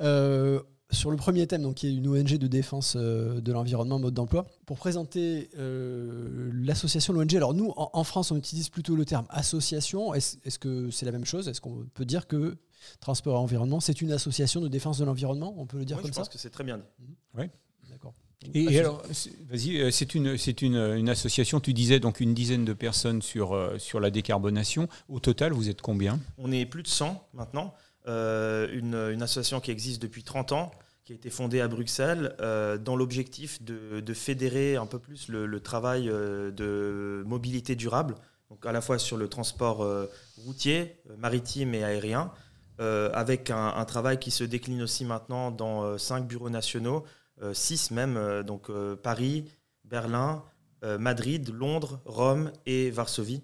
Euh, sur le premier thème, donc, qui est une ONG de défense de l'environnement, mode d'emploi, pour présenter l'association, l'ONG. Alors nous, en, France, on utilise plutôt le terme association. Est-ce que c'est la même chose? Est-ce qu'on peut dire que Transport et Environnement, c'est une association de défense de l'environnement? On peut le dire comme ça Je pense que c'est très bien dit. Oui. Et, alors, vas-y, euh, c'est une, c'est une, une, association, tu disais donc une dizaine de personnes sur, euh, sur la décarbonation. Au total, vous êtes combien? On est plus de 100 maintenant. Euh, une, une, association qui existe depuis 30 ans, qui a été fondée à Bruxelles, dans l'objectif de, de, fédérer un peu plus le, le, travail de mobilité durable, donc à la fois sur le transport routier, maritime et aérien, avec un, un, travail qui se décline aussi maintenant dans cinq bureaux nationaux euh, six même, euh, donc euh, Paris, Berlin, Madrid, Londres, Rome et Varsovie.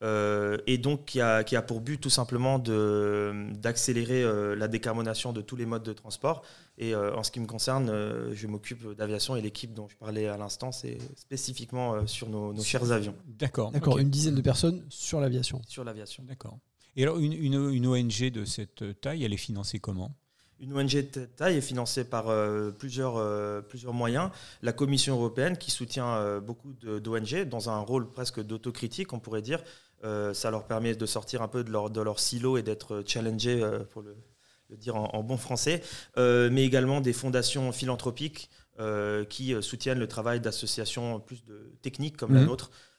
et donc qui a, qui a, pour but tout simplement d'accélérer la décarbonation de tous les modes de transport. Et en ce qui me concerne, je m'occupe d'aviation et l'équipe dont je parlais à l'instant, c'est spécifiquement sur nos, chers avions. D'accord. D'accord. Une dizaine de personnes sur l'aviation. Sur l'aviation. D'accord. Et alors, une, une, une, ONG de cette taille, elle est financée comment? Une ONG de taille est financée par euh, plusieurs, euh, plusieurs moyens. La Commission européenne qui soutient euh, beaucoup d'ONG dans un rôle presque d'autocritique, on pourrait dire. ça leur permet de sortir un peu de leur, de leur silo et d'être challengés, pour le, dire en, bon français, mais également des fondations philanthropiques qui soutiennent le travail d'associations plus de techniques comme la mhm.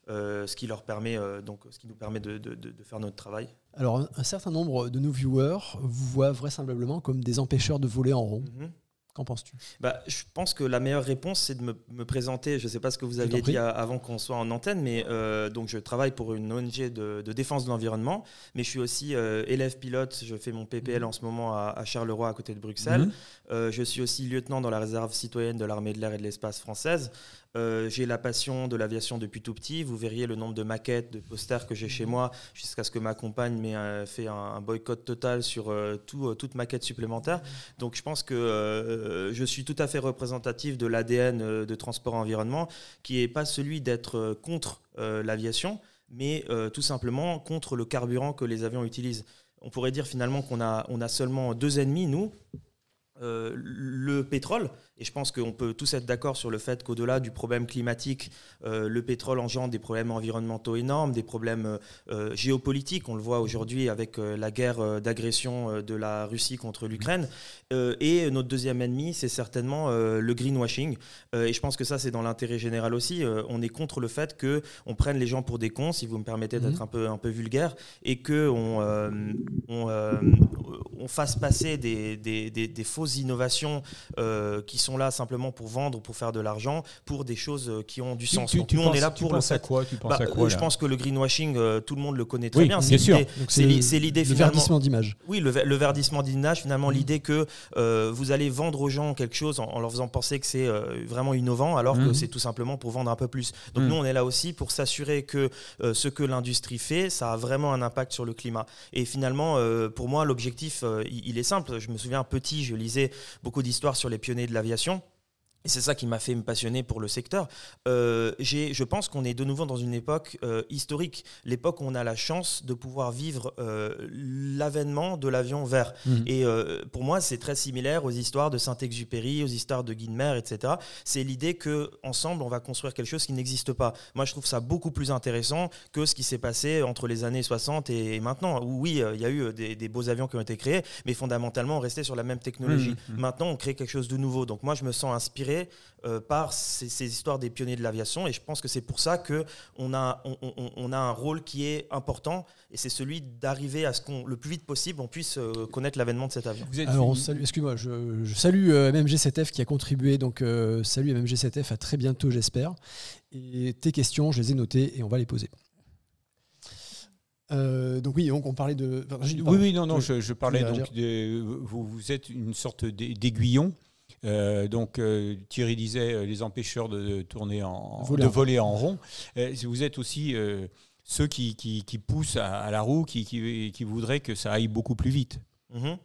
Nôtre. ce qui leur permet donc ce qui nous permet de, de, de faire notre travail. Alors, un, certain nombre de nos viewers vous voient vraisemblablement comme des empêcheurs de voler en rond. Mhm. Qu'en penses-tu? Bah, Je pense que la meilleure réponse, c'est de me, présenter. Je ne sais pas ce que vous aviez dit avant qu'on soit en antenne, mais euh, donc je travaille pour une ONG de, défense de l'environnement, mais je suis aussi euh, élève pilote. Je fais mon PPL mhm. en ce moment à, Charleroi, à côté de Bruxelles. Mhm. Euh, je suis aussi lieutenant dans la réserve citoyenne de l'armée de l'air et de l'espace française. Euh, j'ai la passion de l'aviation depuis tout petit. Vous verriez le nombre de maquettes, de posters que j'ai chez moi, jusqu'à ce que ma compagne m'ait euh, fait un, boycott total sur euh, tout, toute maquette supplémentaire. Donc je pense que je suis tout à fait représentatif de l'ADN de transport environnement, qui n'est pas celui d'être contre l'aviation, mais tout simplement contre le carburant que les avions utilisent. On pourrait dire finalement qu'on a, seulement deux ennemis, nous. le pétrole, et je pense qu'on peut tous être d'accord sur le fait qu'au-delà du problème climatique, euh, le pétrole engendre des problèmes environnementaux énormes, des problèmes euh, euh, géopolitiques. On le voit aujourd'hui avec la guerre d'agression de la Russie contre l'Ukraine. et notre deuxième ennemi, c'est certainement le greenwashing. et je pense que ça, c'est dans l'intérêt général aussi. on est contre le fait qu'on prenne les gens pour des cons, si vous me permettez d'être mhm. un, peu, un peu vulgaire, et qu'on on, on, fasse passer des, des, des fausses innovations qui sont sont là simplement pour vendre, pour faire de l'argent, pour des choses euh, qui ont du sens. Tu, nous, on est là pour le fait. quoi, tu penses bah, à quoi Je pense que le greenwashing, euh, tout le monde le connaît très bien. C'est sûr. C'est l'idée Le verdissement d'image. Oui, le, verdissement d'image, finalement, mmh. l'idée que euh, vous allez vendre aux gens quelque chose en, leur faisant penser que c'est vraiment innovant, alors que mmh. c'est tout simplement pour vendre un peu plus. Donc mmh. nous, on est là aussi pour s'assurer que ce que l'industrie fait, ça a vraiment un impact sur le climat. Et finalement, pour moi, l'objectif, il est simple. Je me souviens petit, je lisais beaucoup d'histoires sur les pionniers de l'aviation l'association et c'est ça qui m'a fait me passionner pour le secteur. Euh, je pense qu'on est de nouveau dans une époque euh, historique, l'époque où on a la chance de pouvoir vivre euh, l'avènement de l'avion vert. Mmh. Et pour moi, c'est très similaire aux histoires de Saint-Exupéry, aux histoires de Guinemer, etc. C'est l'idée que ensemble, on va construire quelque chose qui n'existe pas. Moi, je trouve ça beaucoup plus intéressant que ce qui s'est passé entre les années 60 et, maintenant. Où oui, il y a eu des, beaux avions qui ont été créés, mais fondamentalement, on restait sur la même technologie. Mmh, mmh. Maintenant, on crée quelque chose de nouveau. Donc moi, je me sens inspiré euh, par ces, histoires des pionniers de l'aviation. Et je pense que c'est pour ça qu'on a, on, a un rôle qui est important. Et c'est celui d'arriver à ce qu'on, le plus vite possible, on puisse euh, connaître l'avènement de cet avion. Alors, excuse-moi, je, salue euh, MMG7F qui a contribué. Donc, salut MMG7F, à très bientôt, j'espère. Et tes questions, je les ai notées et on va les poser. donc oui, donc on parlait de. oui, oui, non, non, je, parlais donc de, vous, vous êtes une sorte d'aiguillon euh, donc euh, Thierry disait euh, les empêcheurs de, tourner en, de voler en rond. vous êtes aussi ceux qui, qui, poussent à, la roue, qui, qui, voudraient que ça aille beaucoup plus vite. Mm-hmm.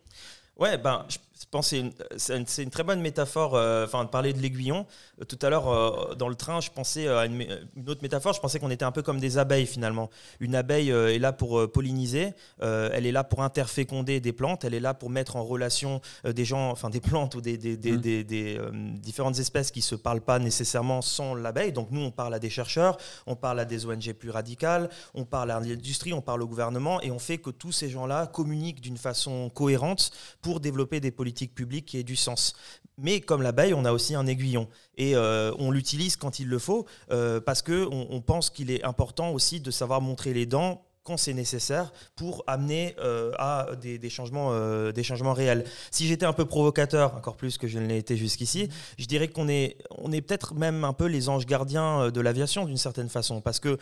Ouais, ben, je pense que c'est une, très bonne métaphore, euh, enfin, de parler de l'aiguillon. Euh, tout à l'heure, euh, dans le train, je pensais à une, autre métaphore. Je pensais qu'on était un peu comme des abeilles, finalement. Une abeille est là pour polliniser, elle est là pour interféconder des plantes, elle est là pour mettre en relation des gens, enfin, des plantes ou des, des, des, des mmh. différentes espèces qui ne se parlent pas nécessairement sans l'abeille. Donc, nous, on parle à des chercheurs, on parle à des ONG plus radicales, on parle à l'industrie, on parle au gouvernement, et on fait que tous ces gens-là communiquent d'une façon cohérente pour développer des politiques publiques qui aient du sens. Mais comme l'abeille, on a aussi un aiguillon. Et euh, on l'utilise quand il le faut, euh, parce qu'on on pense qu'il est important aussi de savoir montrer les dents quand c'est nécessaire pour amener euh, à des, changements, euh, des changements réels. Si j'étais un peu provocateur, encore plus que je ne l'ai été jusqu'ici, je dirais qu'on est, on est peut-être même un peu les anges gardiens euh, de l'aviation d'une certaine façon. Parce que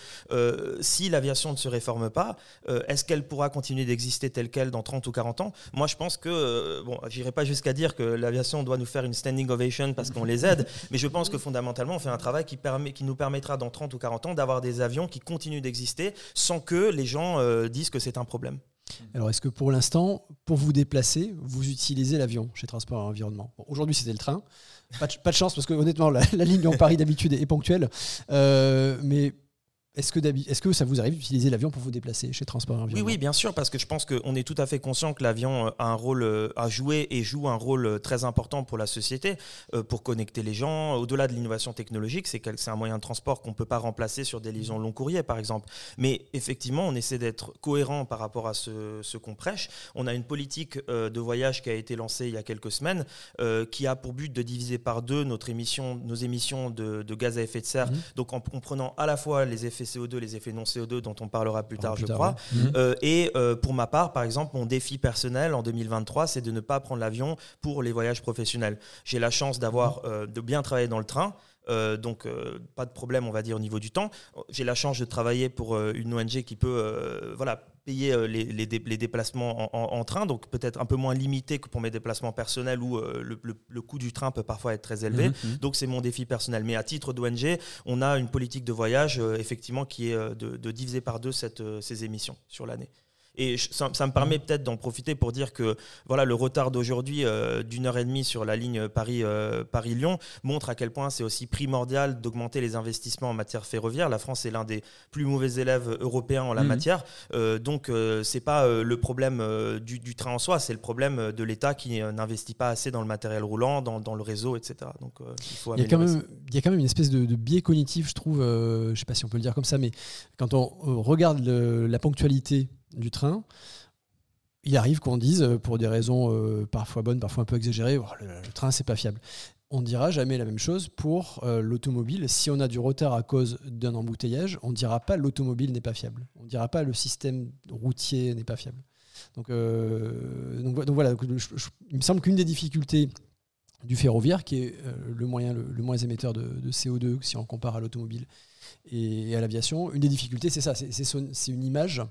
si l'aviation ne se réforme pas, est-ce qu'elle pourra continuer d'exister telle qu'elle dans 30 ou 40 ans? Moi, je pense que, bon, j'irai pas jusqu'à dire que l'aviation doit nous faire une standing ovation parce qu'on les aide, *laughs* mais je pense que fondamentalement, on fait un travail qui, permet, qui nous permettra dans 30 ou 40 ans d'avoir des avions qui continuent d'exister sans que les gens euh, disent que c'est un problème. Alors, est-ce que pour l'instant, pour vous déplacer, vous utilisez l'avion chez Transport et Environnement? Aujourd'hui, c'était le train. Pas de, chance, parce que honnêtement, la, ligne en Paris d'habitude est, ponctuelle. Euh, mais est-ce que, est que ça vous arrive d'utiliser l'avion pour vous déplacer chez Transport Environnement Oui, oui, bien sûr, parce que je pense qu'on est tout à fait conscient que l'avion a un rôle à jouer et joue un rôle très important pour la société, pour connecter les gens. Au-delà de l'innovation technologique, c'est un moyen de transport qu'on ne peut pas remplacer sur des liaisons long courrier, par exemple. Mais effectivement, on essaie d'être cohérent par rapport à ce, ce qu'on prêche. On a une politique de voyage qui a été lancée il y a quelques semaines, qui a pour but de diviser par deux notre émission, nos émissions de, gaz à effet de serre, mmh. donc en, en prenant à la fois les effets CO2, les effets non CO2 dont on parlera plus tard, je crois. Mhm. Euh, et euh, pour ma part, par exemple, mon défi personnel en 2023, c'est de ne pas prendre l'avion pour les voyages professionnels. J'ai la chance d'avoir mhm. euh, de bien travailler dans le train. Donc pas de problème, on va dire, au niveau du temps. J'ai la chance de travailler pour une ONG qui peut voilà, payer euh, les, les, déplacements en, train, donc peut-être un peu moins limité que pour mes déplacements personnels où euh, le, coût du train peut parfois être très élevé. Mhm, mhm. Donc c'est mon défi personnel. Mais à titre d'ONG, on a une politique de voyage euh, effectivement qui est de, diviser par deux cette, ces émissions sur l'année. Et ça, me permet peut-être d'en profiter pour dire que voilà, le retard d'aujourd'hui euh, d'une heure et demie sur la ligne Paris, euh, Paris-Lyon montre à quel point c'est aussi primordial d'augmenter les investissements en matière ferroviaire. La France est l'un des plus mauvais élèves européens en la mmh. matière. Euh, donc, ce n'est pas le problème du, train en soi, c'est le problème de l'État qui n'investit pas assez dans le matériel roulant, dans, le réseau, etc. Donc, il faut il y, a quand même, il y a quand même une espèce de, biais cognitif, je trouve, je ne sais pas si on peut le dire comme ça, mais quand on regarde la ponctualité du train, il arrive qu'on dise, euh, pour des raisons euh, parfois bonnes, parfois un peu exagérées, oh, le, train, c'est pas fiable. On ne dira jamais la même chose pour euh, l'automobile. Si on a du retard à cause d'un embouteillage, on ne dira pas l'automobile n'est pas fiable. On ne dira pas le système routier n'est pas fiable. Donc, voilà, il me semble qu'une des difficultés du ferroviaire, qui est le moyen le, moins émetteur de, CO2 si on compare à l'automobile, et, à l'aviation. Une des difficultés, c'est ça, c'est une image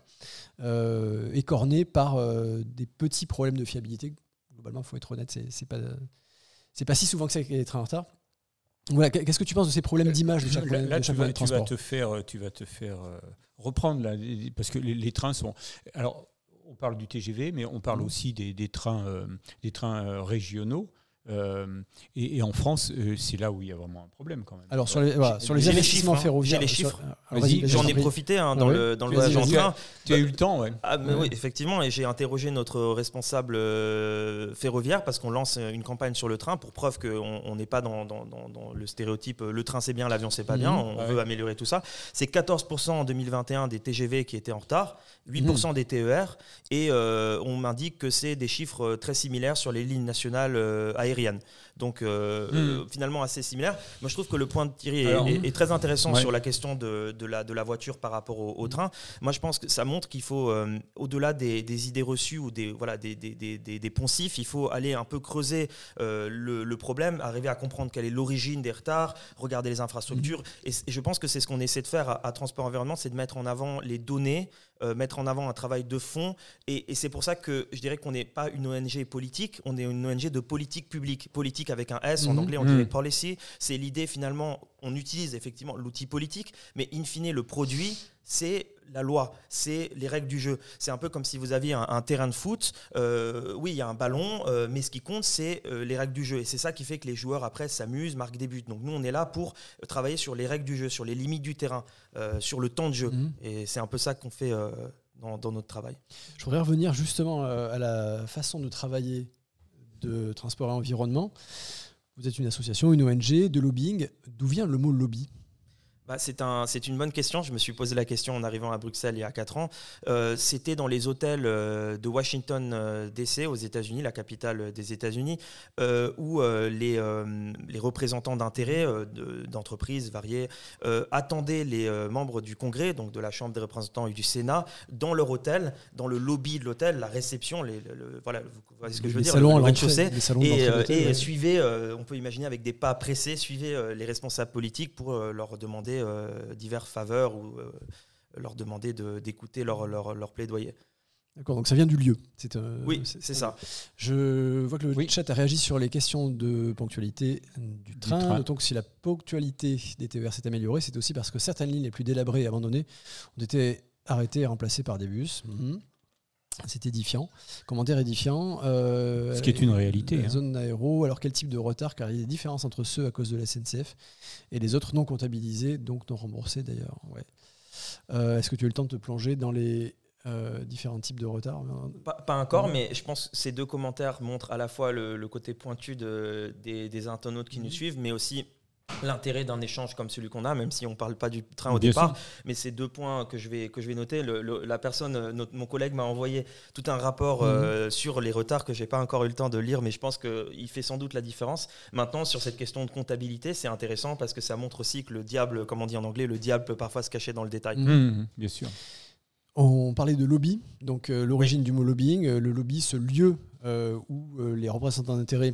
euh, écornée par euh, des petits problèmes de fiabilité. Globalement, il faut être honnête, c'est pas, pas si souvent que ça qu'être en retard. Voilà, qu'est-ce que tu penses de ces problèmes d'image de chaque, là, tu, vas, te faire, tu vas te faire euh, reprendre là, parce que les, trains sont. Alors, on parle du TGV, mais on parle mmh. aussi des, trains, des trains régionaux. Euh, et, en France, euh, c'est là où il y a vraiment un problème quand même. Alors sur les, sur les investissements ferroviaires, j'ai les chiffres. J'en ai profité hein, dans, le, dans le voyage en train. Tu as eu le temps, ouais. Ah, Oui, effectivement, et j'ai interrogé notre responsable euh, ferroviaire parce qu'on lance une campagne sur le train pour preuve qu'on n'est pas dans, dans, dans, le stéréotype le train c'est bien, l'avion c'est pas bien, mhm. on veut améliorer tout ça. C'est 14% en 2021 des TGV qui étaient en retard, 8% mhm. des TER, et on m'indique que c'est des chiffres très similaires sur les lignes nationales aériennes Rian donc euh, euh, finalement assez similaire. Moi je trouve que le point de Thierry est, très intéressant sur la question de, de, la, de la voiture par rapport au, hmm. train. Moi je pense que ça montre qu'il faut, euh, au-delà des, idées reçues ou des, voilà, des, des, des, poncifs, il faut aller un peu creuser le, problème, arriver à comprendre quelle est l'origine des retards, regarder les infrastructures. Hmm. Et, je pense que c'est ce qu'on essaie de faire à, à Transport Environnement, c'est de mettre en avant les données, mettre en avant un travail de fond. Et, et c'est pour ça que je dirais qu'on n'est pas une ONG politique, on est une ONG de politique publique politique. Avec un S, en mhm. anglais on dirait mhm. policy. C'est l'idée finalement, on utilise effectivement l'outil politique, mais in fine le produit, c'est la loi, c'est les règles du jeu. C'est un peu comme si vous aviez un, terrain de foot. Euh, oui, il y a un ballon, euh, mais ce qui compte, c'est euh, les règles du jeu. Et c'est ça qui fait que les joueurs, après, s'amusent, marquent des buts. Donc nous, on est là pour travailler sur les règles du jeu, sur les limites du terrain, sur le temps de jeu. Mhm. Et c'est un peu ça qu'on fait dans, dans, notre travail. Je voudrais revenir justement à la façon de travailler de transport et environnement. Vous êtes une association, une ONG de lobbying. D'où vient le mot lobby? Bah, c'est un, une bonne question. Je me suis posé la question en arrivant à Bruxelles il y a 4 ans. Euh, c'était dans les hôtels euh, de Washington euh, DC aux États-Unis, la capitale des États-Unis, où les, les, représentants d'intérêts d'entreprises variées attendaient les membres du Congrès, donc de la Chambre des représentants et du Sénat, dans leur hôtel, dans le lobby de l'hôtel, la réception, les, voilà, vous voyez ce que je veux dire, salons le, rez-de-chaussée, et, et suivez, on peut imaginer avec des pas pressés, suivez les responsables politiques pour leur demander euh, divers faveurs ou euh, leur demander d'écouter leur, leur, leur, plaidoyer. D'accord, donc ça vient du lieu. Euh, oui, c'est ça. Je vois que le chat a réagi sur les questions de ponctualité du train. D'autant que si la ponctualité des TER s'est améliorée, c'est aussi parce que certaines lignes les plus délabrées et abandonnées ont été arrêtées et remplacées par des bus. Mhm. C'est édifiant. Commentaire édifiant. Euh, Ce qui est une réalité. Hein. Zone aéro, alors quel type de retard Car il y a des différences entre ceux à cause de la SNCF et les autres non comptabilisés, donc non remboursés d'ailleurs. Ouais. Est-ce que tu as eu le temps de te plonger dans les différents types de retards? Pas, encore, mais je pense que ces deux commentaires montrent à la fois le, côté pointu des, des, internautes qui nous mhm. suivent, mais aussi l'intérêt d'un échange comme celui qu'on a, même si on ne parle pas du train au départ. Mais ces deux points que je vais, que je vais noter, la personne, mon collègue m'a envoyé tout un rapport mhm. euh, sur les retards que je n'ai pas encore eu le temps de lire, mais je pense qu'il fait sans doute la différence. Maintenant, sur cette question de comptabilité, c'est intéressant parce que ça montre aussi que le diable, comme on dit en anglais, le diable peut parfois se cacher dans le détail. Mhm, bien sûr. On parlait de lobby, donc euh, l'origine du mot lobbying. Euh, le lobby, ce lieu où les représentants d'intérêt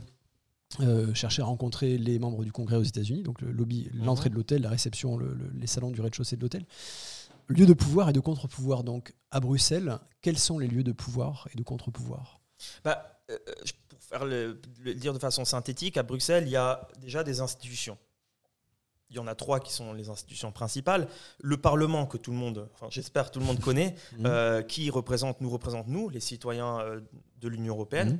euh, chercher à rencontrer les membres du Congrès aux États-Unis, donc le lobby, mhm. l'entrée de l'hôtel, la réception, les salons du rez-de-chaussée de l'hôtel. Lieu de pouvoir et de contre-pouvoir. Donc à Bruxelles, quels sont les lieux de pouvoir et de contre-pouvoir? Bah, euh, Pour faire le, dire de façon synthétique, à Bruxelles, il y a déjà des institutions. Il y en a trois qui sont les institutions principales. Le Parlement, que tout le monde, enfin, j'espère tout le monde connaît, *laughs* mhm. euh, qui représente, nous représente, nous, les citoyens de l'Union européenne. Mhm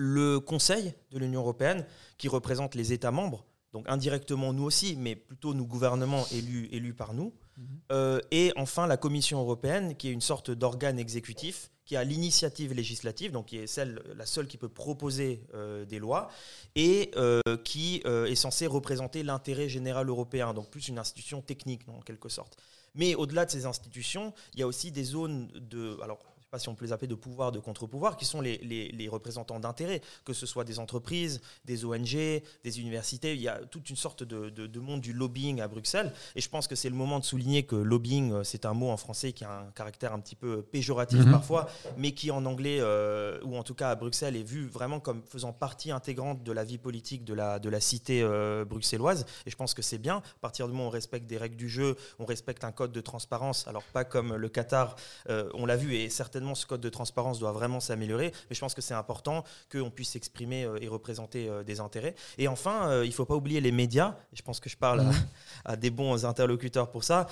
le Conseil de l'Union européenne, qui représente les États membres, donc indirectement nous aussi, mais plutôt nous gouvernements élus, élus par nous, mhm. euh, et enfin la Commission européenne, qui est une sorte d'organe exécutif, qui a l'initiative législative, donc qui est celle, la seule qui peut proposer euh, des lois, et euh, qui est censée représenter l'intérêt général européen, donc plus une institution technique en quelque sorte. Mais au-delà de ces institutions, il y a aussi des zones de... Alors, pas si on peut les appeler de pouvoir, de contre-pouvoir, qui sont les, représentants d'intérêt, que ce soit des entreprises, des ONG, des universités. Il y a toute une sorte de, monde du lobbying à Bruxelles. Et je pense que c'est le moment de souligner que lobbying, euh, c'est un mot en français qui a un caractère un petit peu péjoratif mhm. parfois, mais qui en anglais, euh, ou en tout cas à Bruxelles, est vu vraiment comme faisant partie intégrante de la vie politique de la, de la cité euh, bruxelloise. Et je pense que c'est bien. À partir du moment où on respecte des règles du jeu, on respecte un code de transparence. Alors pas comme le Qatar, on l'a vu, et ce code de transparence doit vraiment s'améliorer, mais je pense que c'est important qu'on puisse s'exprimer euh, et représenter euh, des intérêts. Et enfin, euh, il ne faut pas oublier les médias, je pense que je parle à, des bons interlocuteurs pour ça,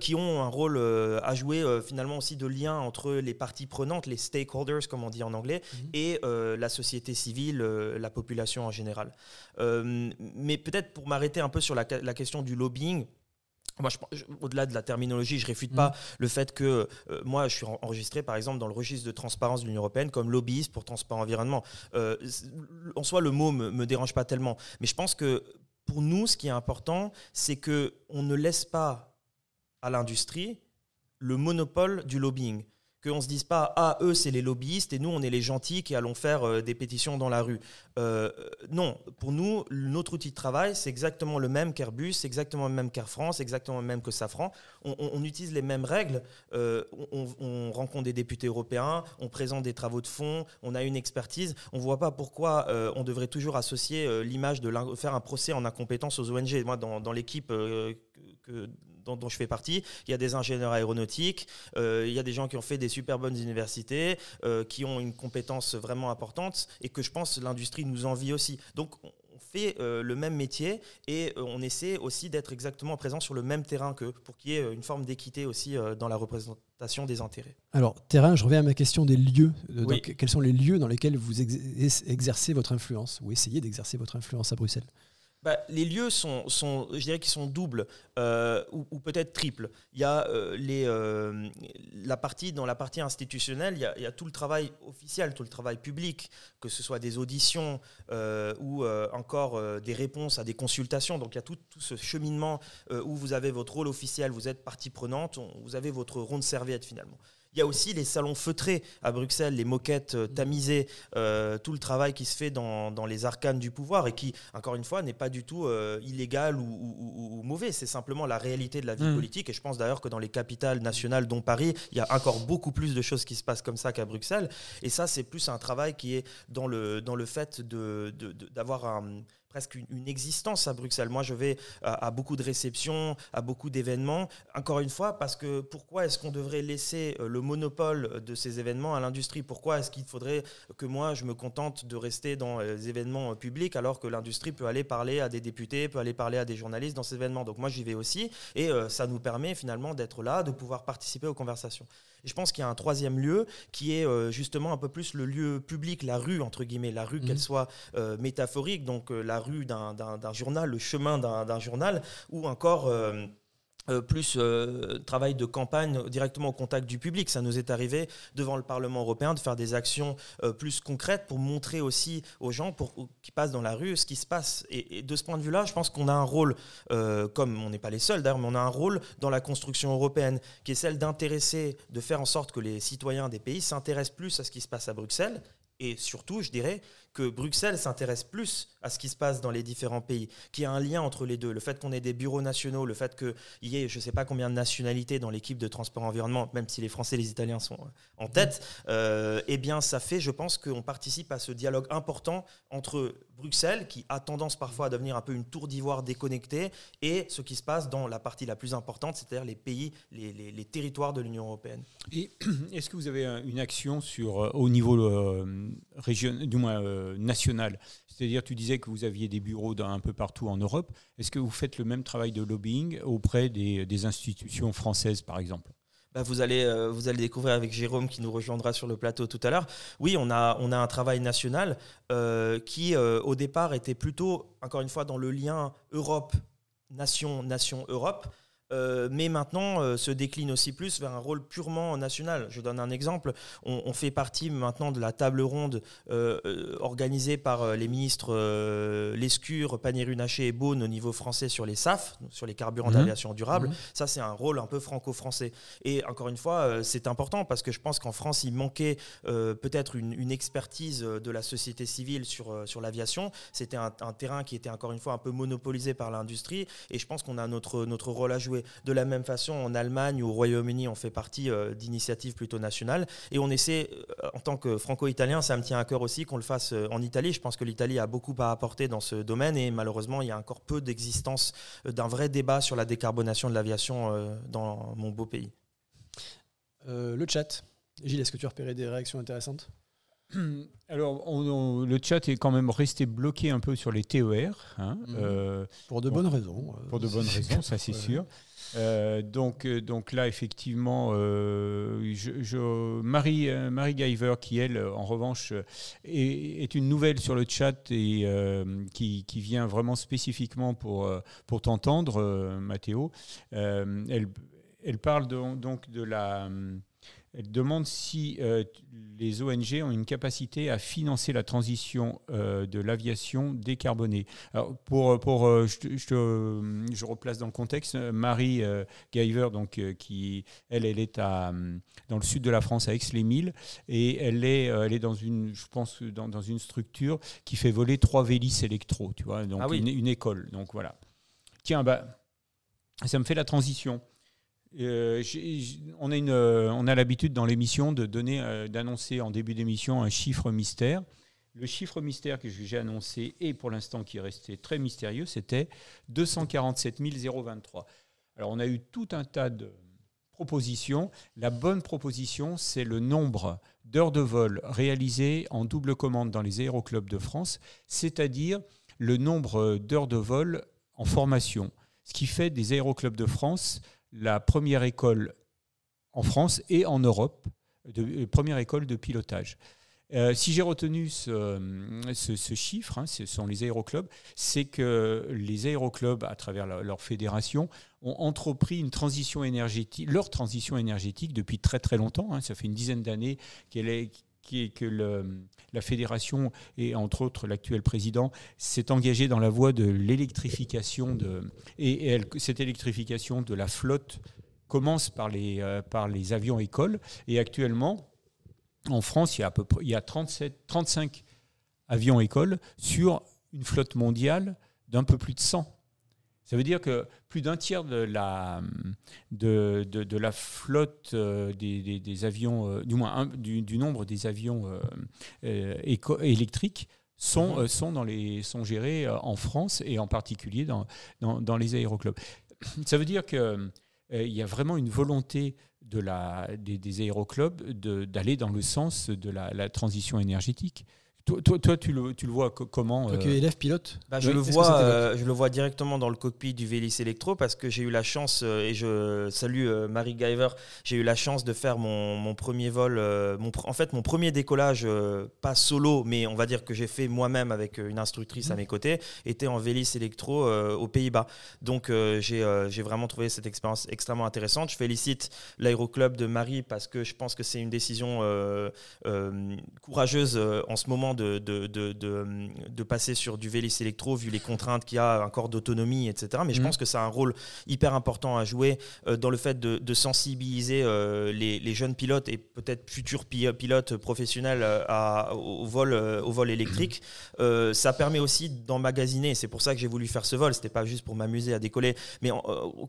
qui ont un rôle à jouer finalement aussi de lien entre les parties prenantes, les stakeholders comme on dit en anglais, mhm. et la société civile, la population en général. mais peut-être pour m'arrêter un peu sur la, la question du lobbying, moi, au-delà de la terminologie, je réfute pas mm. le fait que euh, moi, je suis enregistré, par exemple, dans le registre de transparence de l'Union européenne comme lobbyiste pour transparent environnement. Euh, en soi, le mot me, me dérange pas tellement, mais je pense que pour nous, ce qui est important, c'est que on ne laisse pas à l'industrie le monopole du lobbying qu'on se dise pas ah eux c'est les lobbyistes et nous on est les gentils qui allons faire euh, des pétitions dans la rue. Euh, non, pour nous notre outil de travail c'est exactement le même qu'Airbus, c'est exactement le même qu'Air France, exactement le même que Safran. On, utilise les mêmes règles. Euh, on, rencontre des députés européens, on présente des travaux de fond, on a une expertise. On voit pas pourquoi on devrait toujours associer l'image de faire un procès en incompétence aux ONG. Moi dans l'équipe dont, je fais partie. Il y a des ingénieurs aéronautiques, euh, il y a des gens qui ont fait des super bonnes universités, euh, qui ont une compétence vraiment importante et que je pense l'industrie nous envie aussi. Donc on fait euh, le même métier et on essaie aussi d'être exactement présent sur le même terrain qu'eux pour qu'il y ait une forme d'équité aussi dans la représentation des intérêts. Alors, terrain, je reviens à ma question des lieux. quels sont les lieux dans lesquels vous exercez votre influence ou essayez d'exercer votre influence à Bruxelles? Bah, les lieux sont, je dirais qu'ils sont doubles euh, ou, peut-être triples. Il y a euh, euh, la partie, dans la partie institutionnelle, il y, a, tout le travail officiel, tout le travail public, que ce soit des auditions ou encore des réponses à des consultations. Donc il y a tout, tout ce cheminement où vous avez votre rôle officiel, vous êtes partie prenante, vous avez votre rond de serviette finalement. Il y a aussi les salons feutrés à Bruxelles, les moquettes euh, tamisées, euh, tout le travail qui se fait dans, les arcanes du pouvoir et qui, encore une fois, n'est pas du tout euh, illégal ou, mauvais. C'est simplement la réalité de la vie mm. politique. Et je pense d'ailleurs que dans les capitales nationales, dont Paris, il y a encore beaucoup plus de choses qui se passent comme ça qu'à Bruxelles. Et ça, c'est plus un travail qui est dans le, dans le fait d'avoir un presque une, existence à Bruxelles. Moi, je vais à, beaucoup de réceptions, à beaucoup d'événements. Encore une fois, parce que pourquoi est-ce qu'on devrait laisser euh, le monopole de ces événements à l'industrie? Pourquoi est-ce qu'il faudrait que moi, je me contente de rester dans les événements euh, publics alors que l'industrie peut aller parler à des députés, peut aller parler à des journalistes dans ces événements? Donc moi, j'y vais aussi et euh, ça nous permet finalement d'être là, de pouvoir participer aux conversations. Et je pense qu'il y a un troisième lieu qui est euh, justement un peu plus le lieu public, la rue, entre guillemets, la rue, qu'elle mhm. soit euh, métaphorique, donc euh, rue d'un journal, le chemin d'un journal, ou encore euh, plus euh, travail de campagne directement au contact du public. Ça nous est arrivé devant le Parlement européen de faire des actions euh, plus concrètes pour montrer aussi aux gens pour, qui passent dans la rue ce qui se passe. Et, de ce point de vue-là, je pense qu'on a un rôle, comme on n'est pas les seuls d'ailleurs, mais on a un rôle dans la construction européenne qui est celle d'intéresser, de faire en sorte que les citoyens des pays s'intéressent plus à ce qui se passe à Bruxelles et surtout, je dirais, que Bruxelles s'intéresse plus à ce qui se passe dans les différents pays, qu'il y a un lien entre les deux. Le fait qu'on ait des bureaux nationaux, le fait qu'il y ait je ne sais pas combien de nationalités dans l'équipe de transport environnement, même si les Français et les Italiens sont euh, en tête, euh, eh bien ça fait, je pense, qu'on participe à ce dialogue important entre Bruxelles, qui a tendance parfois à devenir un peu une tour d'ivoire déconnectée, et ce qui se passe dans la partie la plus importante, c'est-à-dire les pays, les, territoires de l'Union européenne. Et *clears throat* est-ce que vous avez une action sur, euh, au niveau régional, du moins national. C'est-à-dire, tu disais que vous aviez des bureaux un peu partout en Europe. Est-ce que vous faites le même travail de lobbying auprès des, institutions françaises, par exemple? Bah, vous, allez, euh, vous allez découvrir avec Jérôme qui nous rejoindra sur le plateau tout à l'heure. Oui, on a, on a un travail national euh, qui, euh, au départ, était plutôt, encore une fois, dans le lien Europe-nation, nation-Europe. Euh, mais maintenant euh, se décline aussi plus vers un rôle purement national. Je donne un exemple. On, fait partie maintenant de la table ronde euh, organisée par les ministres Lescure, Pannier-Runacher et Beaune au niveau français sur les SAF, sur les carburants mhm. d'aviation durable. Mhm. Ça, c'est un rôle un peu franco-français. Et encore une fois, c'est important parce que je pense qu'en France, il manquait peut-être une, expertise de la société civile sur, sur l'aviation. C'était un, un, terrain qui était encore une fois un peu monopolisé par l'industrie. Et je pense qu'on a notre, notre rôle à jouer de la même façon, en Allemagne ou au Royaume-Uni, on fait partie euh, d'initiatives plutôt nationales. Et on essaie, euh, en tant que franco-italien, ça me tient à cœur aussi qu'on le fasse euh, en Italie. Je pense que l'Italie a beaucoup à apporter dans ce domaine et malheureusement, il y a encore peu d'existence d'un vrai débat sur la décarbonation de l'aviation dans mon beau pays. le chat. Gilles, est-ce que tu as repéré des réactions intéressantes? *clears throat* Alors, le chat est quand même resté bloqué un peu sur les TER. Hein, mhm. pour de bonnes raisons. Pour de bonnes raisons, ça c'est sûr. Euh, donc, euh, donc là, effectivement, euh, Marie, Marie Giver, qui elle, en revanche, est, une nouvelle sur le chat et qui, qui, vient vraiment spécifiquement pour, pour t'entendre, Mathéo. elle, elle parle donc de la elle demande si euh, les ONG ont une capacité à financer la transition euh, de l'aviation décarbonée. Alors pour, pour euh, je, je, replace dans le contexte, Marie Giver, donc, qui, elle, elle est à, dans le sud de la France, à Aix-les-Milles, et elle est, elle est dans une, je pense, dans, dans, une structure qui fait voler trois Vélis électro, tu vois, donc ah une, une, école. Donc voilà. Tiens, bah, ça me fait la transition. Euh, on a, euh, a l'habitude dans l'émission de euh, d'annoncer en début d'émission un chiffre mystère. Le chiffre mystère que j'ai annoncé et pour l'instant qui est resté très mystérieux, c'était 247 023. Alors on a eu tout un tas de propositions. La bonne proposition, c'est le nombre d'heures de vol réalisées en double commande dans les aéroclubs de France, c'est-à-dire le nombre d'heures de vol en formation. Ce qui fait des aéroclubs de France la première école en France et en Europe, de, euh, première école de pilotage. Euh, si j'ai retenu ce, chiffre, hein, ce sont les aéroclubs, c'est que les aéroclubs, à travers leur, fédération, ont entrepris une transition énergétique, leur transition énergétique depuis très très longtemps. Hein. ça fait une dizaine d'années qu'elle est, que la fédération et entre autres l'actuel président s'est engagé dans la voie de l'électrification de et, cette électrification de la flotte commence par les euh, par les avions écoles. Et actuellement en France il y a à peu près il y a 37 35 avions écoles sur une flotte mondiale d'un peu plus de 100 ça veut dire que plus d'un tiers de la, de, de, la flotte euh, des, des, avions, euh, du moins du, nombre des avions euh, électriques sont, mhm. sont, dans les, sont gérés en France et en particulier dans, dans, dans les aéroclubs. Ça veut dire qu'il il y a vraiment une volonté de la, des, des aéroclubs d'aller dans le sens de la, la transition énergétique toi, toi, tu, le, tu le vois comment Toi qui es élève pilote bah, je, Oui, le vois, euh, je le vois directement dans le cockpit du Vélis Electro parce que j'ai eu la chance, euh, et je salue euh, Marie Guyver, j'ai eu la chance de faire mon, mon premier vol, euh, mon, en fait mon premier décollage, euh, pas solo, mais on va dire que j'ai fait moi-même avec euh, une instructrice à mes côtés, était en Vélis Electro euh, aux Pays-Bas. Donc euh, j'ai euh, j'ai vraiment trouvé cette expérience extrêmement intéressante. Je félicite l'aéroclub de Marie parce que je pense que c'est une décision euh, euh, courageuse euh, en ce moment de, de, de, de, de passer sur du Vélis électro vu les contraintes qu'il y a encore d'autonomie, etc. Mais je Mhm. pense que ça a un rôle hyper important à jouer euh, dans le fait de, sensibiliser euh, les, les jeunes pilotes et peut-être futurs pi- pilotes professionnels euh, à- au, vol, au vol électrique. Euh, ça permet aussi d'emmagasiner. C'est pour ça que j'ai voulu faire ce vol. C'était pas juste pour m'amuser à décoller, mais euh,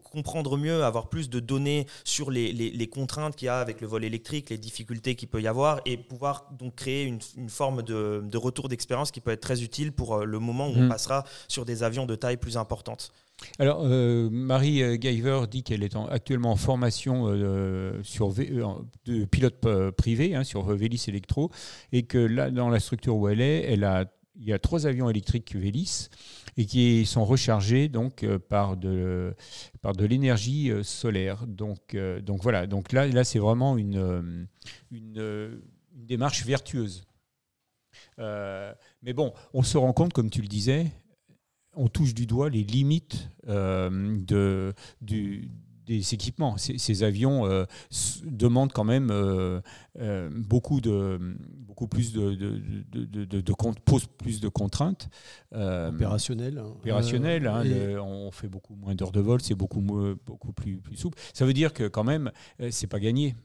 comprendre mieux, avoir plus de données sur les, les- les contraintes qu'il y a avec le vol électrique, les difficultés qu'il peut y avoir, et pouvoir donc créer une, une forme de, de retour d'expérience qui peut être très utile pour euh, le moment où on Mm. passera sur des avions de taille plus importante. Alors, euh, Marie euh, Guyver dit qu'elle est en- actuellement en formation euh, sur euh, de pilote euh, privé hein, sur Vélis Electro et que là, dans la structure où elle est, elle a, il y a trois avions électriques Vélis et qui sont rechargés donc euh, par de, par de l'énergie euh, solaire. Donc, euh, donc voilà. Donc là, là c'est vraiment une, euh, une, euh, une démarche vertueuse. Euh, mais bon, on se rend compte, comme tu le disais, on touche du doigt les limites euh, de, du- des équipements. Ces, ces avions euh, demandent quand même euh, euh, beaucoup, de, beaucoup plus de, de, de- de- de- posent plus de contraintes. euh, Opérationnel. opérationnelles, Euh, hein, et- le- on fait beaucoup moins d'heures de vol, c'est beaucoup, beaucoup plus, plus souple. Ça veut dire que quand même, euh, c'est pas gagné.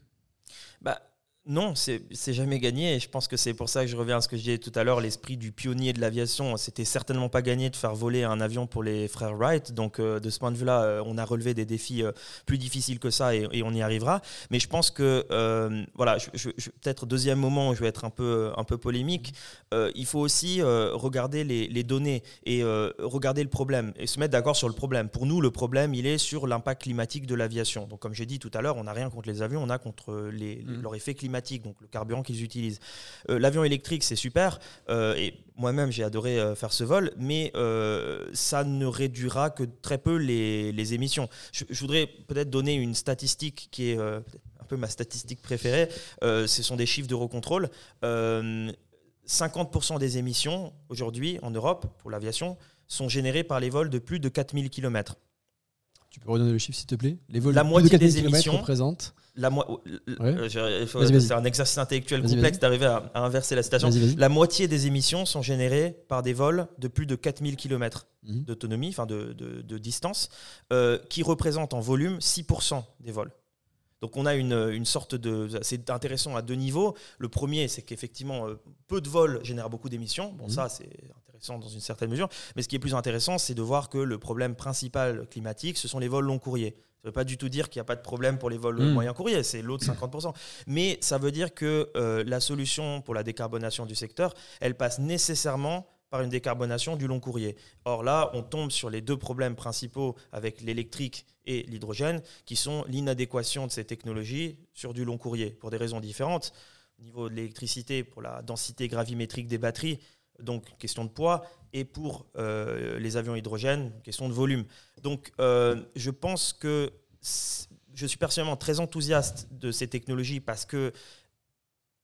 Bah, non, c'est jamais gagné. Et je pense que c'est pour ça que je reviens à ce que je disais tout à l'heure, l'esprit du pionnier de l'aviation. C'était certainement pas gagné de faire voler un avion pour les frères Wright. Donc, euh, de ce point de vue-là, euh, on a relevé des défis euh, plus difficiles que ça et, et on y arrivera. Mais je pense que, voilà, je- je- je- peut-être deuxième moment où je vais être un peu, un peu polémique, il faut aussi regarder les, les données et regarder le problème et se mettre d'accord sur le problème. Pour nous, le problème, il est sur l'impact climatique de l'aviation. Donc, comme j'ai dit tout à l'heure, on n'a rien contre les avions, on a contre les, Mm. leur effet climatique, donc le carburant qu'ils utilisent. Euh, L'avion électrique, c'est super, euh, et moi-même, j'ai adoré euh, faire ce vol, mais ça ne réduira que très peu les, les émissions. Je, je voudrais peut-être donner une statistique qui est un peu ma statistique préférée. Ce sont des chiffres d'Eurocontrol. Euh, 50% des émissions aujourd'hui en Europe pour l'aviation sont générées par les vols de plus de 4000 km. Tu peux redonner le chiffre, s'il te plaît? Les vols La de plus moitié de 4000 des émissions- représentent. La Ouais. euh. C'est un exercice intellectuel complexe d'arriver à, à inverser la citation. La moitié des émissions sont générées par des vols de plus de 4000 km Mhm. d'autonomie, enfin de, de- de distance, euh, qui représentent en volume 6% des vols. Donc on a une, une sorte de... C'est intéressant à deux niveaux. Le premier, c'est qu'effectivement, euh, peu de vols génèrent beaucoup d'émissions. Bon, Mhm. ça, c'est intéressant dans une certaine mesure. Mais ce qui est plus intéressant, c'est de voir que le problème principal climatique, ce sont les vols long courriers. Ça ne veut pas du tout dire qu'il n'y a pas de problème pour les vols Mhm. moyens courriers, c'est l'autre 50%. Mais ça veut dire que euh, la solution pour la décarbonation du secteur, elle passe nécessairement par une décarbonation du long courrier. Or là, on tombe sur les deux problèmes principaux avec l'électrique et l'hydrogène, qui sont l'inadéquation de ces technologies sur du long courrier, pour des raisons différentes. Au niveau de l'électricité, pour la densité gravimétrique des batteries, donc question de poids, et pour euh, les avions hydrogène, question de volume. Donc euh, je pense que je suis personnellement très enthousiaste de ces technologies parce que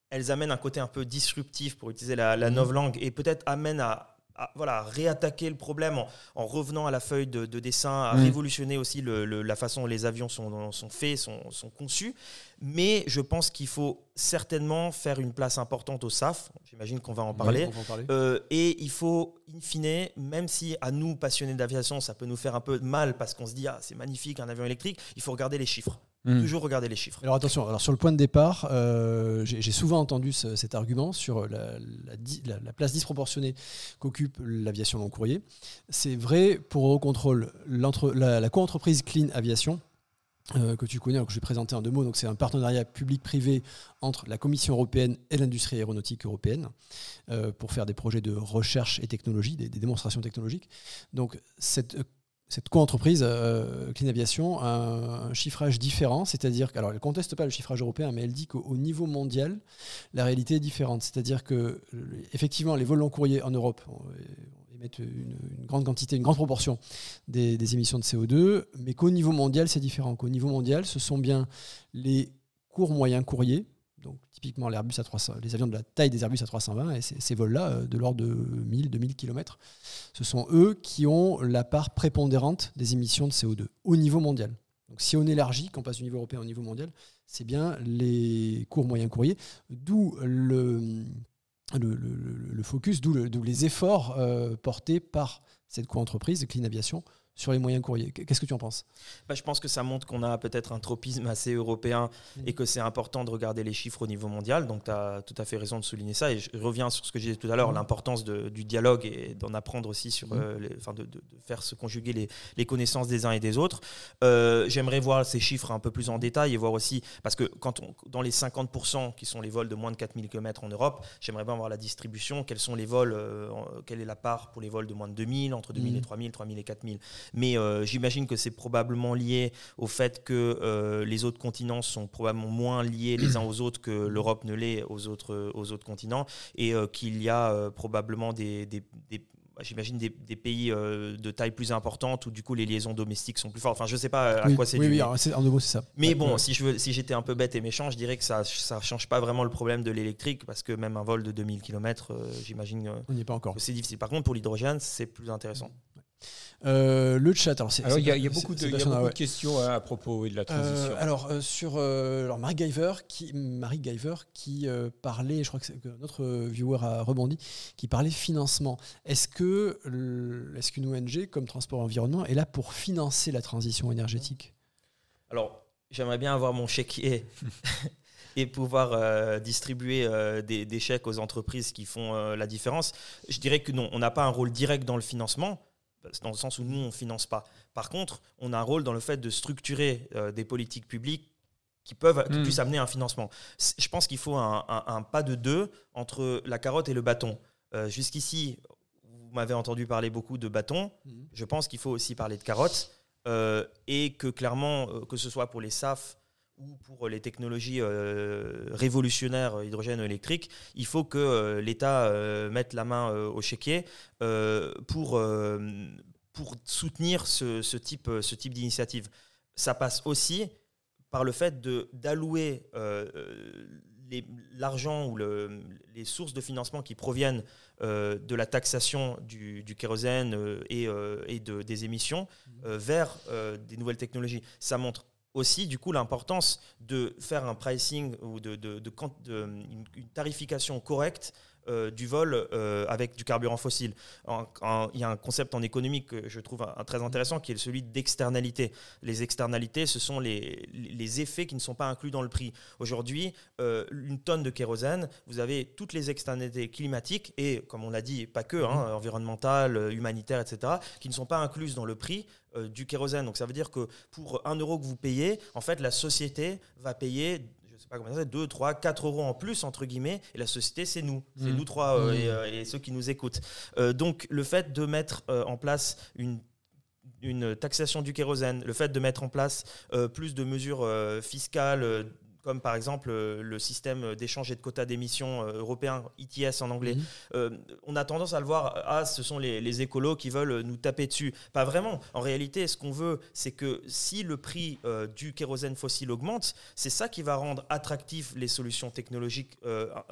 elles amènent un côté un peu disruptif, pour utiliser la, la Mhm. novlangue, et peut-être amènent à, à, voilà, réattaquer le problème en, en revenant à la feuille de, de dessin, à Mhm. révolutionner aussi le- le- la façon dont les avions sont, sont faits, sont, sont conçus. Mais je pense qu'il faut certainement faire une place importante au SAF. J'imagine qu'on va en parler. Ouais, on va en parler. Euh, et il faut, in fine, même si à nous, passionnés d'aviation, ça peut nous faire un peu mal parce qu'on se dit, ah, c'est magnifique un avion électrique, il faut regarder les chiffres. Mm. Toujours regarder les chiffres. Alors attention, alors sur le point de départ, euh, j'ai souvent entendu ce- cet argument sur la, la di- la- la place disproportionnée qu'occupe l'aviation long courrier. C'est vrai pour Eurocontrol, la, la co-entreprise Clean Aviation. euh, que tu connais, alors que je vais présenter en deux mots. Donc, c'est un partenariat public-privé entre la Commission européenne et l'industrie aéronautique européenne euh, pour faire des projets de recherche et technologie, des, des démonstrations technologiques. Donc, cette, euh, cette co-entreprise Clean Aviation a un, chiffrage différent, c'est-à-dire qu'elle ne conteste pas le chiffrage européen, mais elle dit qu'au niveau mondial, la réalité est différente. C'est-à-dire que, effectivement, les vols long courriers en Europe émettent une, grande quantité, une grande proportion des, des émissions de CO2, mais qu'au niveau mondial, c'est différent. Qu'au niveau mondial, ce sont bien les courts moyens courriers, donc typiquement l'Airbus A300, les avions de la taille des Airbus A320 et ces, vols-là euh, de l'ordre de 1000-2000 km, ce sont eux qui ont la part prépondérante des émissions de CO2 au niveau mondial. Donc si on élargit, qu'on passe du niveau européen au niveau mondial, c'est bien les courts moyens courriers, d'où le, le, focus, d'où les efforts euh, portés par cette co-entreprise, Clean Aviation, sur les moyens courriers. Qu'est-ce que tu en penses? Bah, Je pense que ça montre qu'on a peut-être un tropisme assez européen mm. et que c'est important de regarder les chiffres au niveau mondial. Donc tu as tout à fait raison de souligner ça. Et je reviens sur ce que j'ai dit tout à l'heure, mm. l'importance du dialogue et d'en apprendre aussi sur, mm. euh, les, enfin de, de, faire se conjuguer les, les, connaissances des uns et des autres. Euh, j'aimerais voir ces chiffres un peu plus en détail et voir aussi, parce que quand on, dans les 50% qui sont les vols de moins de 4000 km en Europe, j'aimerais bien voir la distribution, quels sont les vols, euh, quelle est la part pour les vols de moins de 2000, entre 2000 et 3000, 3000 et 4000 mais euh, j'imagine que c'est probablement lié au fait que euh, les autres continents sont probablement moins liés les uns aux autres que l'Europe ne l'est aux autres, aux autres continents, et euh, qu'il y a probablement des, des, bah, j'imagine des, des, pays de taille plus importante où du coup les liaisons domestiques sont plus fortes. Enfin, je sais pas à quoi c'est oui, dû. Oui, c'est, en c'est ça. Mais bon, si, je veux, si j'étais un peu bête et méchant, je dirais que ça ne change pas vraiment le problème de l'électrique parce que même un vol de 2000 km, j'imagine. On n'y est pas encore. C'est difficile. Par contre, pour l'hydrogène, c'est plus intéressant. Euh, le chat. Alors, il y, a beaucoup de, questions hein, à propos de la transition. Euh, alors, euh, sur alors Marie Giver qui, Marie Giver qui parlait, je crois que, notre viewer a rebondi, qui parlait financement. Est-ce que est-ce qu'une ONG comme Transport Environnement est là pour financer la transition énergétique? Alors, j'aimerais bien avoir mon chéquier. *laughs* et pouvoir distribuer des, des, chèques aux entreprises qui font la différence. Je dirais que non, on n'a pas un rôle direct dans le financement, dans le sens où nous, on ne finance pas. Par contre, on a un rôle dans le fait de structurer euh, des politiques publiques qui, peuvent, qui hmm. puissent amener un financement. Je pense qu'il faut un, pas de deux entre la carotte et le bâton. Euh, jusqu'ici, vous m'avez entendu parler beaucoup de bâton. Hmm. Je pense qu'il faut aussi parler de carotte. Euh, et que clairement, que ce soit pour les SAF ou pour les technologies euh, révolutionnaires euh, hydrogène électrique, il faut que euh, l'État mette la main au chéquier pour, pour soutenir ce, ce type, ce type d'initiative. Ça passe aussi par le fait d'allouer l'argent ou le, les sources de financement qui proviennent de la taxation du, du kérosène et, et de, des émissions mmh. vers des nouvelles technologies. Ça montre aussi du coup l'importance de faire un pricing ou de, de, une, tarification correcte euh, du vol euh, avec du carburant fossile. il y a un concept en économie que je trouve très intéressant qui est celui d'externalité. Les externalités, ce sont les, les, effets qui ne sont pas inclus dans le prix. Aujourd'hui, euh, une tonne de kérosène, vous avez toutes les externalités climatiques et, comme on l'a dit, pas que, hein, mmh. environnementales, humanitaires, etc., qui ne sont pas incluses dans le prix du kérosène. Donc ça veut dire que pour un euro que vous payez, en fait, la société va payer pas comment ça, 2, 3, 4 euros en plus, entre guillemets, et la société, c'est nous, c'est mmh. nous trois euh, mmh. euh, et, ceux qui nous écoutent. Euh, donc, le fait de mettre en place une une taxation du kérosène, le fait de mettre en place plus de mesures fiscales, comme par exemple euh, le système d'échange et de quotas d'émissions euh, européen, ETS en anglais, mhm. euh, on a tendance à le voir, ah, ce sont les, écolos qui veulent nous taper dessus. Pas vraiment. En réalité, ce qu'on veut, c'est que si le prix du kérosène fossile augmente, c'est ça qui va rendre attractif les solutions technologiques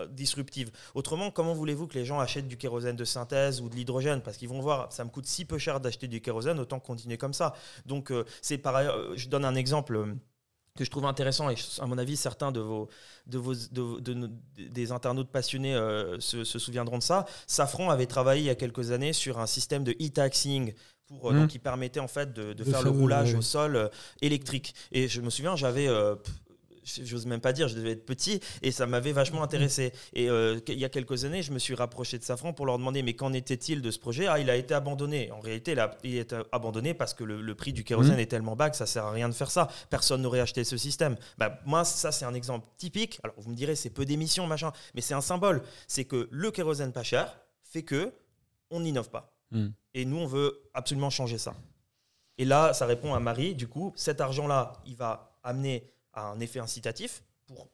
disruptives. Autrement, comment voulez-vous que les gens achètent du kérosène de synthèse ou de l'hydrogène? Parce qu'ils vont voir, ça me coûte si peu cher d'acheter du kérosène, autant continuer comme ça. Donc, c'est par ailleurs, je donne un exemple que je trouve intéressant, et à mon avis, certains de vos, de vos, de, des internautes passionnés euh, se, souviendront de ça. Safran avait travaillé il y a quelques années sur un système de e-taxing pour, euh, mmh. qui permettait en fait de, faire le roulage au sol euh, électrique. Et je me souviens, j'avais j'ose même pas dire, je devais être petit, et ça m'avait vachement intéressé. Et euh, il y a quelques années, je me suis rapproché de Safran pour leur demander, mais qu'en était-il de ce projet? Ah, il a été abandonné. En réalité, il a, été abandonné parce que le, prix du kérosène mmh. est tellement bas que ça sert à rien de faire ça. Personne n'aurait acheté ce système. Bah, moi, ça, c'est un exemple typique. Alors, vous me direz, c'est peu d'émissions, machin, mais c'est un symbole. C'est que le kérosène pas cher fait que on n'innove pas. Mmh. Et nous, on veut absolument changer ça. Et là, ça répond à Marie. Du coup, cet argent-là, il va amener un effet incitatif pour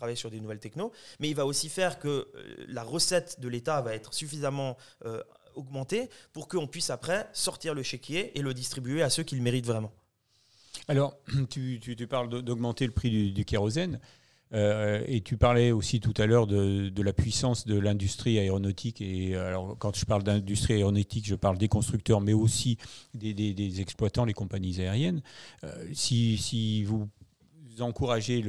travailler sur des nouvelles technos, mais il va aussi faire que euh, la recette de l'État va être suffisamment euh, augmentée pour qu'on puisse après sortir le chéquier et le distribuer à ceux qui le méritent vraiment. Alors, *clears throat* tu, parles d'augmenter le prix du, kérosène. Euh, et tu parlais aussi tout à l'heure de, la puissance de l'industrie aéronautique. Et alors, quand je parle d'industrie aéronautique, je parle des constructeurs, mais aussi des, exploitants, les compagnies aériennes. si, si, vous encourager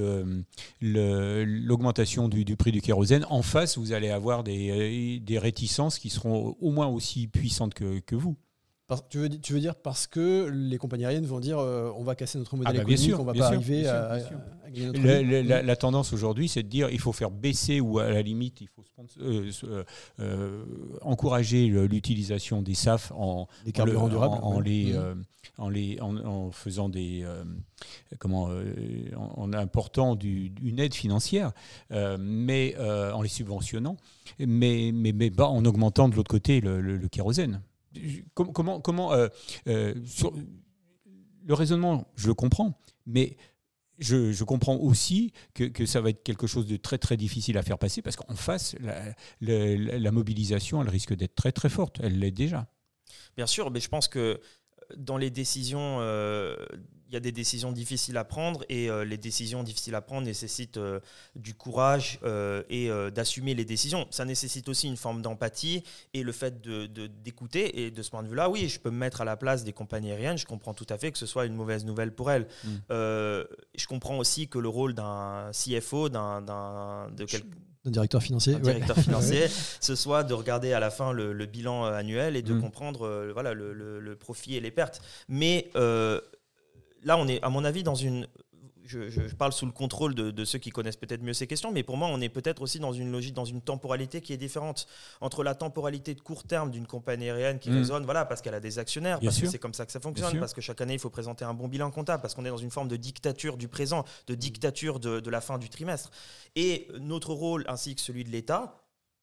l'augmentation du, prix du kérosène, en face, vous allez avoir des, des réticences qui seront au moins aussi puissantes que vous. Tu, veux, tu veux dire parce que les compagnies aériennes vont dire euh, on va casser notre modèle ah bah économique, on va pas arriver à, la, tendance aujourd'hui, c'est de dire il faut faire baisser ou à la limite il faut euh, euh, encourager l'utilisation des SAF en, des carburants durables, en, les, mmh en, les, en, faisant des. Euh, comment. Euh, en, important du, une aide financière, euh, mais en les subventionnant, mais, mais, mais en augmentant de l'autre côté le, kérosène. Comment. comment sur, le raisonnement, je le comprends, mais je, comprends aussi que, ça va être quelque chose de très très difficile à faire passer parce qu'en face, la, la, mobilisation, elle risque d'être très très forte. Elle l'est déjà. Bien sûr, mais je pense que dans les décisions, euh, il y a des décisions difficiles à prendre et euh, les décisions difficiles à prendre nécessitent euh, du courage et d'assumer les décisions. Ça nécessite aussi une forme d'empathie et le fait d'écouter. De, et de ce point de vue-là, oui, je peux me mettre à la place des compagnies aériennes. Je comprends tout à fait que ce soit une mauvaise nouvelle pour elles. Mm. je comprends aussi que le rôle d'un CFO, d'un de d'un directeur financier, directeur financier, *laughs* ce soit de regarder à la fin le, bilan euh, annuel et de mm. comprendre euh, voilà, le, profit et les pertes. Mais euh, là, on est, à mon avis, dans une je, parle sous le contrôle de, ceux qui connaissent peut-être mieux ces questions, mais pour moi, on est peut-être aussi dans une logique, dans une temporalité qui est différente entre la temporalité de court terme d'une compagnie aérienne qui mmh. résonne, voilà, parce qu'elle a des actionnaires, parce que c'est comme ça que ça fonctionne, parce que chaque année, il faut présenter un bon bilan comptable, parce qu'on est dans une forme de dictature du présent, de dictature de, la fin du trimestre. Et notre rôle, ainsi que celui de l'État,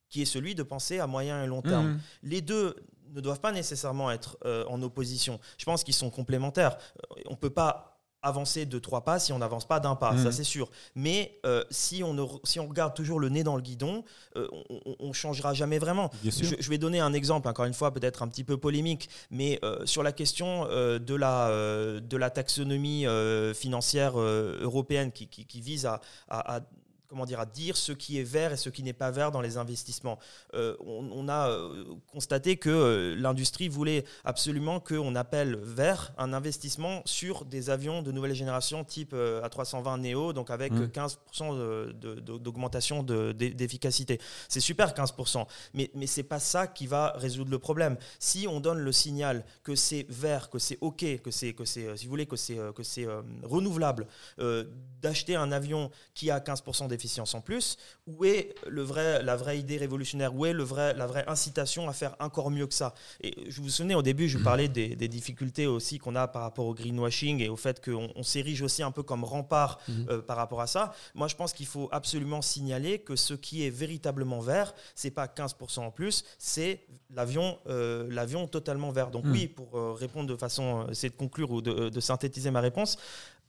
qui est celui de penser à moyen et long terme. Mmh. Les deux ne doivent pas nécessairement être euh, en opposition. Je pense qu'ils sont complémentaires. Euh, on ne peut pas avancer de trois pas si on n'avance pas d'un pas, ça mmh. c'est sûr. Mais euh, si, on si on regarde toujours le nez dans le guidon, euh, on ne changera jamais vraiment. Je, vais donner un exemple, encore une fois peut-être un petit peu polémique, mais euh, sur la question de, la, de la taxonomie financière européenne qui, qui, vise à, à comment dire, à dire ce qui est vert et ce qui n'est pas vert dans les investissements. Euh, on, a euh, constaté que euh, l'industrie voulait absolument qu'on appelle vert un investissement sur des avions de nouvelle génération type A320 Neo, donc avec 15% mmh. d'augmentation d'efficacité. C'est super 15%, mais, mais ce n'est pas ça qui va résoudre le problème. Si on donne le signal que c'est vert, que c'est OK, que c'est, que c'est si vous voulez, que c'est, que c'est renouvelable, d'acheter un avion qui a 15% d'efficacité, en plus Où est le vrai, la vraie idée révolutionnaire Où est le vrai, la vraie incitation à faire encore mieux que ça? Et je vous souvenez, au début, je parlais des, difficultés aussi qu'on a par rapport au greenwashing et au fait qu'on on, s'érige aussi un peu comme rempart mhm. euh, par rapport à ça. Moi, je pense qu'il faut absolument signaler que ce qui est véritablement vert, c'est pas 15% en plus, c'est l'avion euh, l'avion totalement vert. Donc mhm. oui, pour euh, répondre de façon, essayer de conclure ou de, de synthétiser ma réponse,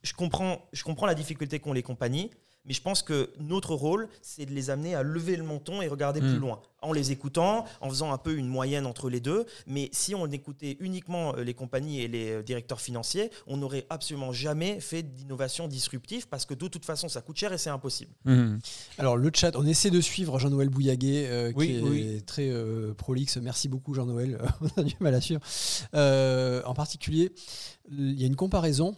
je comprends, je comprends la difficulté qu'ont les compagnies. Mais je pense que notre rôle, c'est de les amener à lever le menton et regarder plus hmm. loin, en les écoutant, en faisant un peu une moyenne entre les deux. Mais si on écoutait uniquement euh, les compagnies et les euh, directeurs financiers, on n'aurait absolument jamais fait d'innovation disruptive parce que de toute façon, ça coûte cher et c'est impossible. Hmm. Alors le chat, on essaie de suivre Jean-Noël Bouillaguet, euh, qui est très prolixe. Merci beaucoup Jean-Noël, *laughs* on a du mal à suivre. en particulier, il y a une comparaison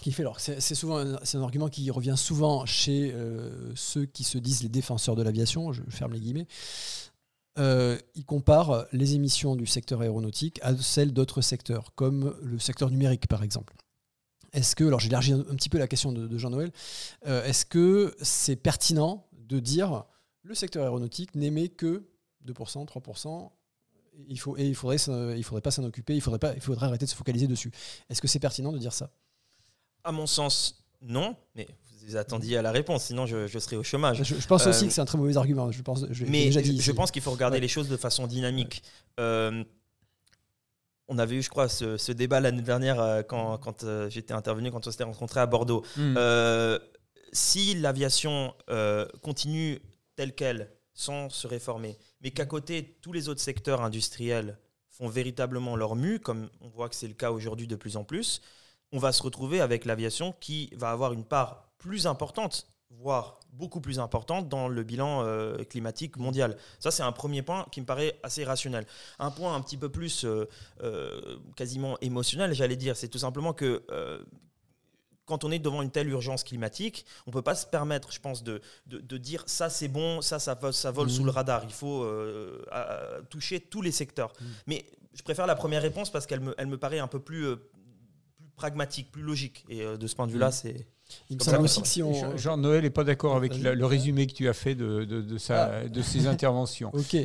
qui fait alors c'est souvent c'est un argument qui revient souvent chez euh, ceux qui se disent les défenseurs de l'aviation je ferme les guillemets. Euh, ils comparent les émissions du secteur aéronautique à celles d'autres secteurs comme le secteur numérique par exemple. Est-ce que alors j'élargis un, un, petit peu la question de, Jean-Noël euh, est-ce que c'est pertinent de dire le secteur aéronautique n'émet que 2% 3% il faut, et il faudrait, il faudrait pas s'en occuper, il faudrait, pas, il faudrait arrêter de se focaliser dessus. Est-ce que c'est pertinent de dire ça? À mon sens, non, mais vous attendiez à la réponse, sinon je, serais au chômage. Je, pense aussi euh, que c'est un très mauvais argument. Je pense, mais je, pense qu'il faut regarder les choses de façon dynamique. Euh, on avait eu, je crois, ce, débat l'année dernière euh, quand, quand j'étais intervenu, quand on s'était rencontré à Bordeaux. Hmm. si l'aviation continue telle qu'elle, sans se réformer, mais qu'à côté, tous les autres secteurs industriels font véritablement leur mue, comme on voit que c'est le cas aujourd'hui de plus en plus, on va se retrouver avec l'aviation qui va avoir une part plus importante, voire beaucoup plus importante dans le bilan euh, climatique mondial. Ça, c'est un premier point qui me paraît assez rationnel. Un point un petit peu plus euh, euh, quasiment émotionnel, j'allais dire, c'est tout simplement que quand on est devant une telle urgence climatique, on ne peut pas se permettre, je pense, de, de, dire ça c'est bon, ça ça, ça vole sous le mmh. radar. Il faut toucher tous les secteurs. Mmh. Mais je préfère la première réponse parce qu'elle me, elle me paraît un peu plus, plus pragmatique, plus logique. Et de ce point de vue-là, mmh. c'est il me semble aussi que si on. Jean-Noël n'est pas d'accord avec le résumé que tu as fait de, de, sa, ah. de ses interventions. *laughs* ok.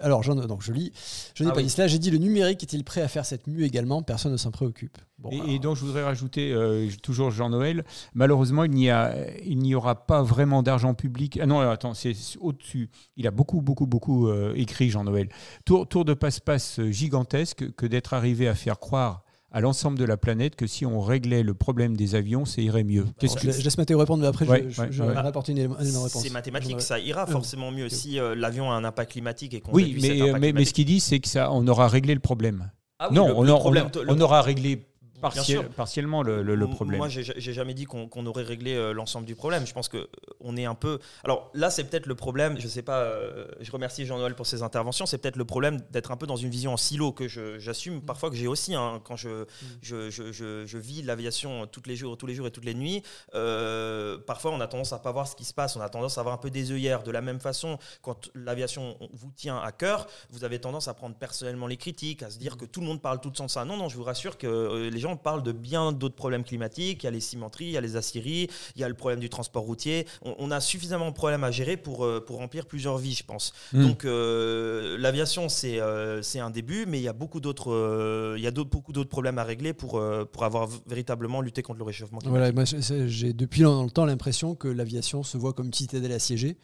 Alors, Jean, donc je lis. Je n'ai ah pas dit cela. J'ai dit le numérique est-il prêt à faire cette mue également? Personne ne s'en préoccupe. et, donc, je voudrais rajouter, euh, toujours Jean-Noël, malheureusement, il n'y, a, il n'y aura pas vraiment d'argent public. Ah non, attends, c'est au-dessus. Il a beaucoup, beaucoup, beaucoup euh, écrit, Jean-Noël. Tour, tour de passe-passe gigantesque que d'être arrivé à faire croire à l'ensemble de la planète que si on réglait le problème des avions, ça irait mieux. je, laisse Mathéo répondre, mais après, je, vais apporter une, réponse. C'est mathématique, ça ira forcément mieux si euh, l'avion a un impact climatique et qu'on Oui, mais, mais, mais, ce qu'il dit, c'est que ça, on aura réglé le problème. Ah non, on, on, aura réglé partiellement le, problème. Moi, j'ai jamais dit qu'on aurait réglé euh, l'ensemble du problème. Je pense que on est un peu. Alors là, c'est peut-être le problème. Je sais pas. Euh, je remercie Jean-Noël pour ses interventions. C'est peut-être le problème d'être un peu dans une vision en silo que j'assume parfois que j'ai aussi hein, quand je, je, je, vis l'aviation tous les jours, tous les jours et toutes les nuits. Euh, parfois, on a tendance à pas voir ce qui se passe. On a tendance à avoir un peu des œillères. De la même façon, quand l'aviation vous tient à cœur, vous avez tendance à prendre personnellement les critiques, à se dire que tout le monde parle tout de ça. Non, non, je vous rassure que les gens on parle de bien d'autres problèmes climatiques. Il y a les cimenteries, il y a les aciéries, il y a le problème du transport routier. On, a suffisamment de problèmes à gérer pour, euh, pour remplir plusieurs vies, je pense. Hmm. Donc euh, l'aviation, c'est euh, c'est un début, mais il y a beaucoup d'autres il y a beaucoup d'autres problèmes à régler pour, pour avoir véritablement lutté contre le réchauffement climatique. Voilà, j'ai depuis longtemps l'impression que l'aviation se voit comme une citadelle assiégée.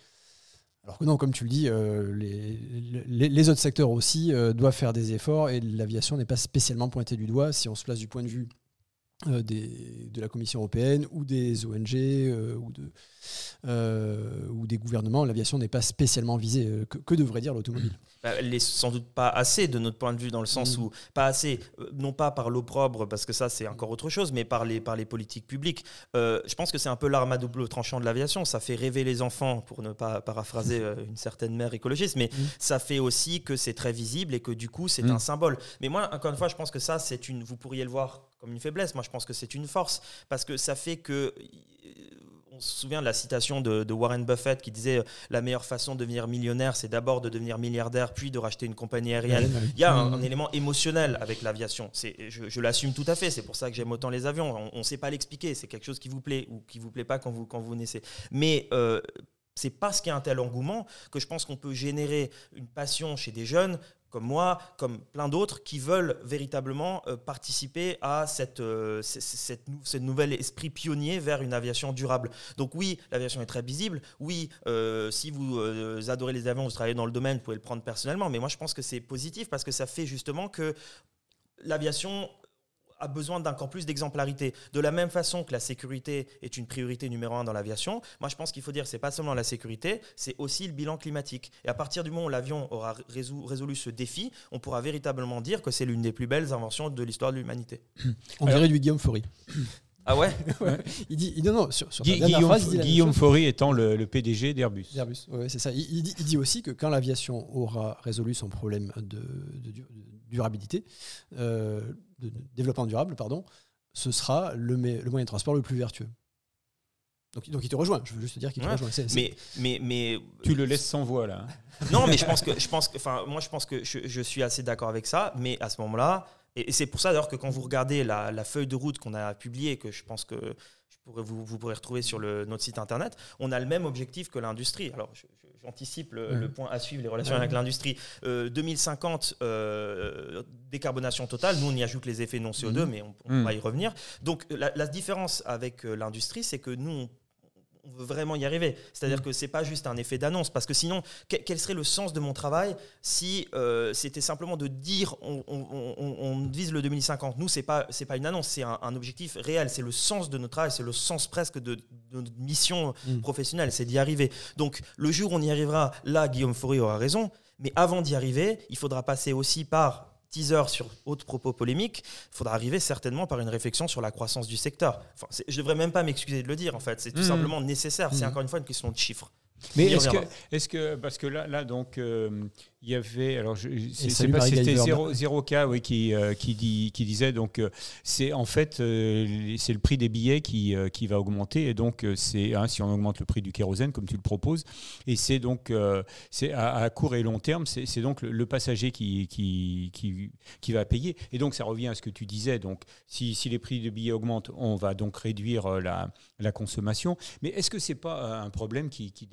Alors que non, comme tu le dis, les, les, autres secteurs aussi doivent faire des efforts et l'aviation n'est pas spécialement pointée du doigt si on se place du point de vue euh, des, de la Commission européenne ou des ONG euh, ou, de, euh, ou des gouvernements, l'aviation n'est pas spécialement visée. Que, devrait dire l'automobile? *clears throat* Bah, Elle n'est sans doute pas assez de notre point de vue, dans le sens mm. où, pas assez, non pas par l'opprobre, parce que ça c'est encore autre chose, mais par les, par les politiques publiques. je pense que c'est un peu l'arme à double tranchant de l'aviation. Ça fait rêver les enfants, pour ne pas paraphraser *laughs* une certaine mère écologiste, mais mm. ça fait aussi que c'est très visible et que du coup c'est mm. un symbole. Mais moi, encore une fois, je pense que ça, c'est une. Vous pourriez le voir comme une faiblesse. Moi, je pense que c'est une force parce que ça fait que on se souvient de la citation de, Warren Buffett qui disait euh, la meilleure façon de devenir millionnaire, c'est d'abord de devenir milliardaire, puis de racheter une compagnie aérienne. Il y a un, élément émotionnel avec l'aviation. Je, je l'assume tout à fait. C'est pour ça que j'aime autant les avions. On ne sait pas l'expliquer. C'est quelque chose qui vous plaît ou qui vous plaît pas quand vous, quand vous naissez. Mais euh, c'est parce qu'il y a un tel engouement que je pense qu'on peut générer une passion chez des jeunes comme moi, comme plein d'autres, qui veulent véritablement euh, participer à cette, euh, cette, nouvel esprit pionnier vers une aviation durable. Donc oui, l'aviation est très visible. Oui, euh, si vous adorez les avions, vous travaillez dans le domaine, vous pouvez le prendre personnellement. Mais moi, je pense que c'est positif parce que ça fait justement que l'aviation a besoin d'encore plus d'exemplarité. De la même façon que la sécurité est une priorité numéro un dans l'aviation, moi je pense qu'il faut dire c'est pas seulement la sécurité, c'est aussi le bilan climatique. Et à partir du moment où l'avion aura résolu ce défi, on pourra véritablement dire que c'est l'une des plus belles inventions de l'histoire de l'humanité. *clears throat* On dirait du Guillaume Faury. Ah *laughs* ouais, Il dit, non, non, sur, Guillaume, phrase, Guillaume Faury étant le, PDG d'Airbus. Airbus, ouais, c'est ça. Il, dit, aussi que quand l'aviation aura résolu son problème de, durabilité, euh, de développement durable, pardon, ce sera le, le moyen de transport le plus vertueux. Donc, donc, il te rejoint. Je veux juste te dire qu'il te rejoint. Mais, mais, mais tu le laisses sans voix là. *laughs* non, mais je pense que je pense que, enfin, moi je pense que je, je suis assez d'accord avec ça. Mais à ce moment-là, et, c'est pour ça d'ailleurs que quand vous regardez la, feuille de route qu'on a publiée, que je pense que vous, vous, pourrez retrouver sur le, notre site internet, on a le même objectif que l'industrie. Alors j'anticipe le, point à suivre, les relations avec l'industrie. 2050, euh, euh, décarbonation totale. Nous, on y ajoute les effets non CO2, mmh. mais on, mmh. va y revenir. Donc la, la différence avec euh, l'industrie, c'est que nous, on veut vraiment y arriver. C'est-à-dire Mm. que c'est pas juste un effet d'annonce, parce que sinon, que- quel serait le sens de mon travail si euh, c'était simplement de dire on, on- on- on vise le 2050 Nous, c'est pas c'est pas une annonce, c'est un, un objectif réel. C'est le sens de notre travail, c'est le sens presque de, de notre mission Mm. professionnelle, c'est d'y arriver. Donc, le jour où on y arrivera, là, Guillaume Faury aura raison. Mais avant d'y arriver, il faudra passer aussi par teaser sur autres propos polémiques, il faudra arriver certainement par une réflexion sur la croissance du secteur. Enfin, je ne devrais même pas m'excuser de le dire, en fait. C'est tout Mhm. simplement nécessaire. C'est Mhm. encore une fois une question de chiffres. Mais est-ce que, que, parce que là, là donc, euh, il y avait, alors, je, salut pas si c'était Guyver. zéro, zéro K, oui, qui, euh, qui, dit, qui disait, donc, euh, c'est en fait, euh, c'est le prix des billets qui, euh, qui va augmenter, et donc, euh, c'est, hein, si on augmente le prix du kérosène, comme tu le proposes, et c'est donc, c'est à, à court et long terme, c'est, donc le, le passager qui, qui, qui, qui va payer, et donc, ça revient à ce que tu disais, donc, si, si les prix des billets augmentent, on va donc réduire la, la consommation, mais est-ce que c'est pas un problème qui, qui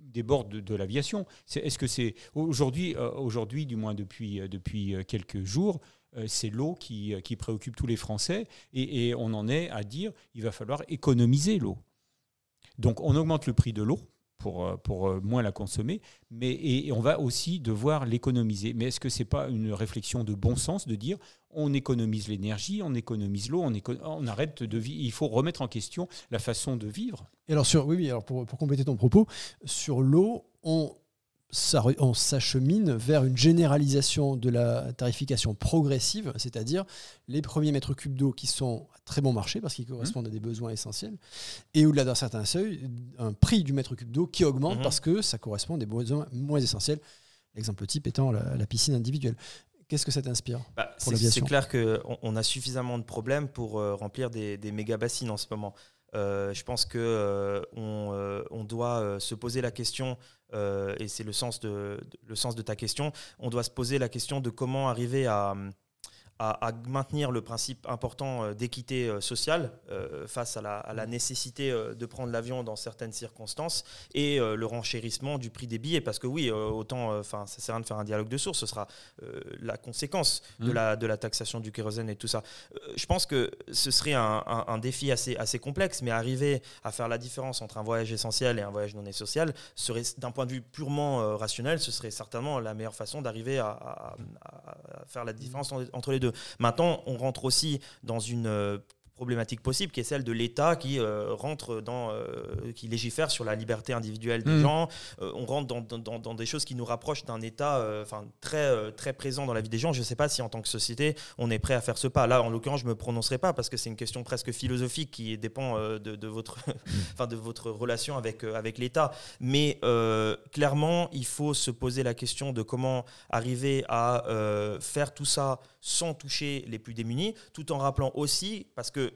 déborde de, de l'aviation Est-ce que c'est aujourd'hui, euh, aujourd'hui, du moins depuis, euh, euh, quelques jours, c'est l'eau qui, qui préoccupe tous les Français et, et on en est à dire il va falloir économiser l'eau. Donc on augmente le prix de l'eau pour, euh, euh, moins la consommer, mais et, on va aussi devoir l'économiser. Mais est-ce que c'est pas une réflexion de bon sens de dire on économise l'énergie, on économise l'eau, on, on arrête de vivre, il faut remettre en question la façon de vivre? Et alors, sur, oui, oui, alors pour, pour compléter ton propos, sur l'eau, on, ça- on s'achemine vers une généralisation de la tarification progressive, c'est-à-dire les premiers mètres cubes d'eau qui sont à très bon marché parce qu'ils correspondent à des besoins essentiels, et au-delà d'un certain seuil, un prix du mètre cube d'eau qui augmente Mhm. parce que ça correspond à des besoins moins essentiels. L'exemple type étant la, la piscine individuelle. Qu'est-ce que ça t'inspire Bah, c'est- clair qu'on on a suffisamment de problèmes pour euh, remplir des, des méga bassines en ce moment. Euh, je pense que euh, euh, on doit se poser la question, et c'est le sens de, de- le sens de ta question, on doit se poser la question de comment arriver à, à, à maintenir le principe important euh, d'équité euh, sociale euh, face à la, à la nécessité de prendre l'avion dans certaines circonstances et euh, le renchérissement du prix des billets. Parce que oui, autant, enfin, ça sert à rien de faire un dialogue de source, ce sera la conséquence de, Mhm. la, de la taxation du kérosène et tout ça. Je pense que ce serait un, un- un défi assez, assez complexe, mais arriver à faire la différence entre un voyage essentiel et un voyage non essentiel serait, d'un point de vue purement rationnel, ce serait certainement la meilleure façon d'arriver à, faire la différence en- entre les deux. Maintenant, on rentre aussi dans une euh, problématique possible qui est celle de l'État qui euh, rentre dans euh, qui légifère sur la liberté individuelle des Mm. gens. Euh, on rentre dans, dans- dans des choses qui nous rapprochent d'un État enfin très très présent dans la vie des gens. Je ne sais pas si en tant que société on est prêt à faire ce pas. Là en l'occurrence je me prononcerai pas parce que c'est une question presque philosophique qui dépend de, de votre *laughs* enfin de votre relation avec avec l'État. Mais clairement il faut se poser la question de comment arriver à faire tout ça sans toucher les plus démunis, tout en rappelant aussi, parce que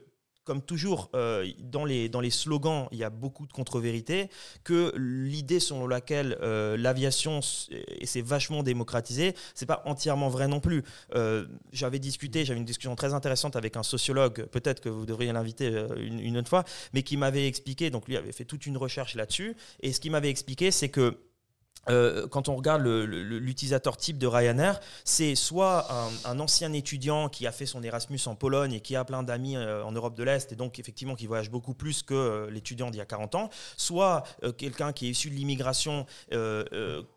comme toujours, euh, dans, les, dans les slogans, il y a beaucoup de contre-vérités, que l'idée selon laquelle euh, l'aviation s'est vachement démocratisée, c'est pas entièrement vrai non plus. Euh, j'avais discuté, j'avais une discussion très intéressante avec un sociologue, peut-être que vous devriez l'inviter une, une autre fois, mais qui m'avait expliqué, donc lui avait fait toute une recherche là-dessus, et ce qu'il m'avait expliqué, c'est que euh, quand on regarde l'utilisateur type de Ryanair, c'est soit un, ancien étudiant qui a fait son Erasmus en Pologne et qui a plein d'amis euh, en Europe de l'Est et donc effectivement qui voyage beaucoup plus que euh, l'étudiant d'il y a 40 ans, soit quelqu'un qui est issu de l'immigration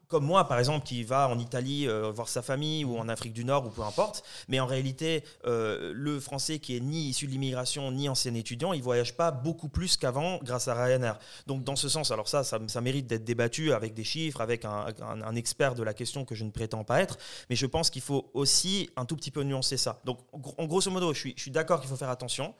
comme moi par exemple qui va en Italie euh, voir sa famille ou en Afrique du Nord ou peu importe, mais en réalité euh, le français qui est ni issu de l'immigration ni ancien étudiant, il voyage pas beaucoup plus qu'avant grâce à Ryanair. Donc dans ce sens, alors ça, ça, mérite d'être débattu avec des chiffres, avec un, expert de la question que je ne prétends pas être, mais je pense qu'il faut aussi un tout petit peu nuancer ça. Donc en grosso modo, je suis, je suis d'accord qu'il faut faire attention,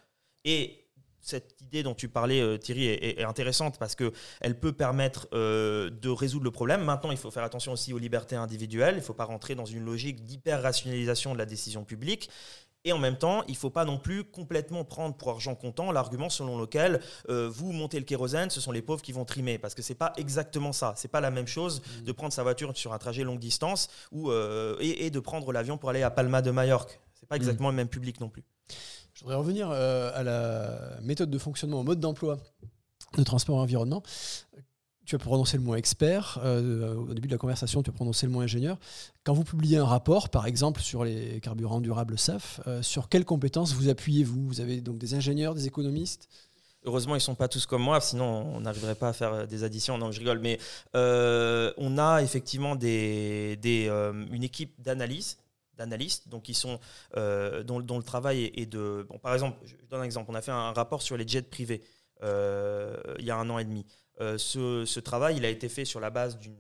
et cette idée dont tu parlais, euh, Thierry, est, intéressante parce qu'elle peut permettre euh, de résoudre le problème. Maintenant, il faut faire attention aussi aux libertés individuelles. Il ne faut pas rentrer dans une logique d'hyper-rationalisation de la décision publique. Et en même temps, il ne faut pas non plus complètement prendre pour argent comptant l'argument selon lequel euh, vous montez le kérosène, ce sont les pauvres qui vont trimer. Parce que ce n'est pas exactement ça. Ce n'est pas la même chose de prendre sa voiture sur un trajet longue distance ou, et, et de prendre l'avion pour aller à Palma de Majorque. Ce n'est pas exactement le même public non plus. Je voudrais revenir euh, à la méthode de fonctionnement, au mode d'emploi de transport et environnement. Tu as prononcé le mot expert. euh, au début de la conversation, tu as prononcé le mot ingénieur. Quand vous publiez un rapport, par exemple, sur les carburants durables SAF, euh, sur quelles compétences vous appuyez-vous Vous? Avez donc des ingénieurs, des économistes? Heureusement, ils sont pas tous comme moi, sinon on n'arriverait pas à faire des additions. Non, je rigole. Mais on a effectivement une équipe d'analyse d'analystes, donc qui sont dont, le travail est, de. Bon, par exemple, je donne un exemple. On a fait un rapport sur les jets privés il y a un an et demi. Ce, ce, travail, il a été fait sur la base d'une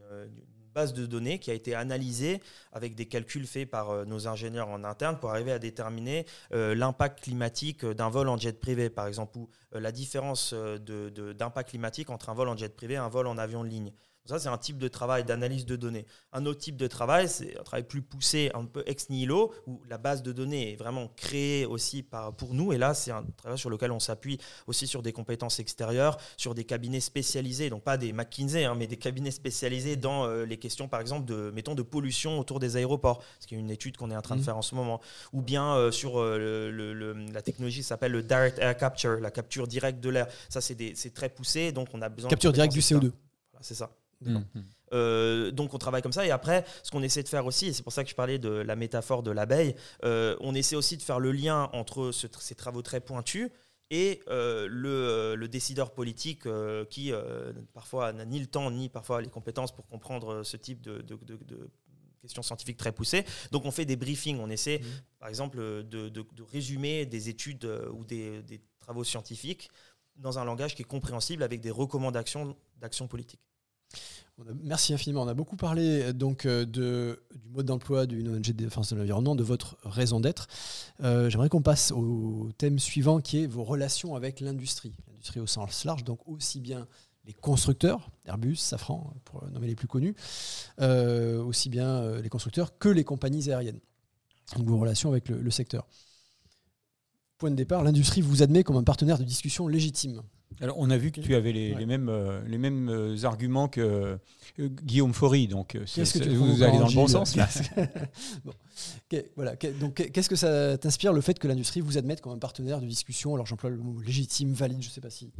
base de données qui a été analysée avec des calculs faits par euh, nos ingénieurs en interne pour arriver à déterminer euh, l'impact climatique d'un vol en jet privé, par exemple, ou euh, la différence d'impact climatique entre un vol en jet privé et un vol en avion de ligne. Ça, c'est un type de travail d'analyse de données. Un autre type de travail, c'est un travail plus poussé, un peu ex nihilo, où la base de données est vraiment créée aussi par, pour nous. Et là, c'est un travail sur lequel on s'appuie aussi sur des compétences extérieures, sur des cabinets spécialisés, donc pas des McKinsey, hein, mais des cabinets spécialisés dans euh, les questions, par exemple, de, mettons, de pollution autour des aéroports, ce qui est une étude qu'on est en train de mmh. faire en ce moment. Ou bien euh, sur euh, le, la technologie qui s'appelle le Direct Air Capture, la capture directe de l'air. Ça, c'est très poussé, donc on a besoin Capture directe du CO2. Voilà, c'est ça. Mm. Euh, donc on travaille comme ça et après ce qu'on essaie de faire aussi et c'est pour ça que je parlais de la métaphore de l'abeille euh, on essaie aussi de faire le lien entre ces travaux très pointus et euh, le, décideur politique qui parfois n'a ni le temps ni parfois les compétences pour comprendre ce type de, questions scientifiques très poussées. Donc on fait des briefings, on essaie mm. par exemple de, résumer des études ou des, des travaux scientifiques dans un langage qui est compréhensible avec des recommandations d'action politique. Merci infiniment. On a beaucoup parlé euh, donc euh, du mode d'emploi d'une ONG de défense de l'environnement, de votre raison d'être. Euh, j'aimerais qu'on passe au thème suivant qui est vos relations avec l'industrie. L'industrie au sens large, donc aussi bien les constructeurs, Airbus, Safran, pour nommer les plus connus, aussi bien les constructeurs que les compagnies aériennes. Donc vos relations avec le secteur. Point de départ, l'industrie vous admet comme un partenaire de discussion légitime. Alors, on a vu que tu avais les, mêmes, euh, les mêmes euh, arguments que euh, Guillaume Faury, donc que vous allez dans le bon sens là. *laughs* voilà. Donc, qu'est-ce que ça t'inspire le fait que l'industrie vous admette comme un partenaire de discussion? Alors, j'emploie le mot légitime, valide, je ne sais pas si,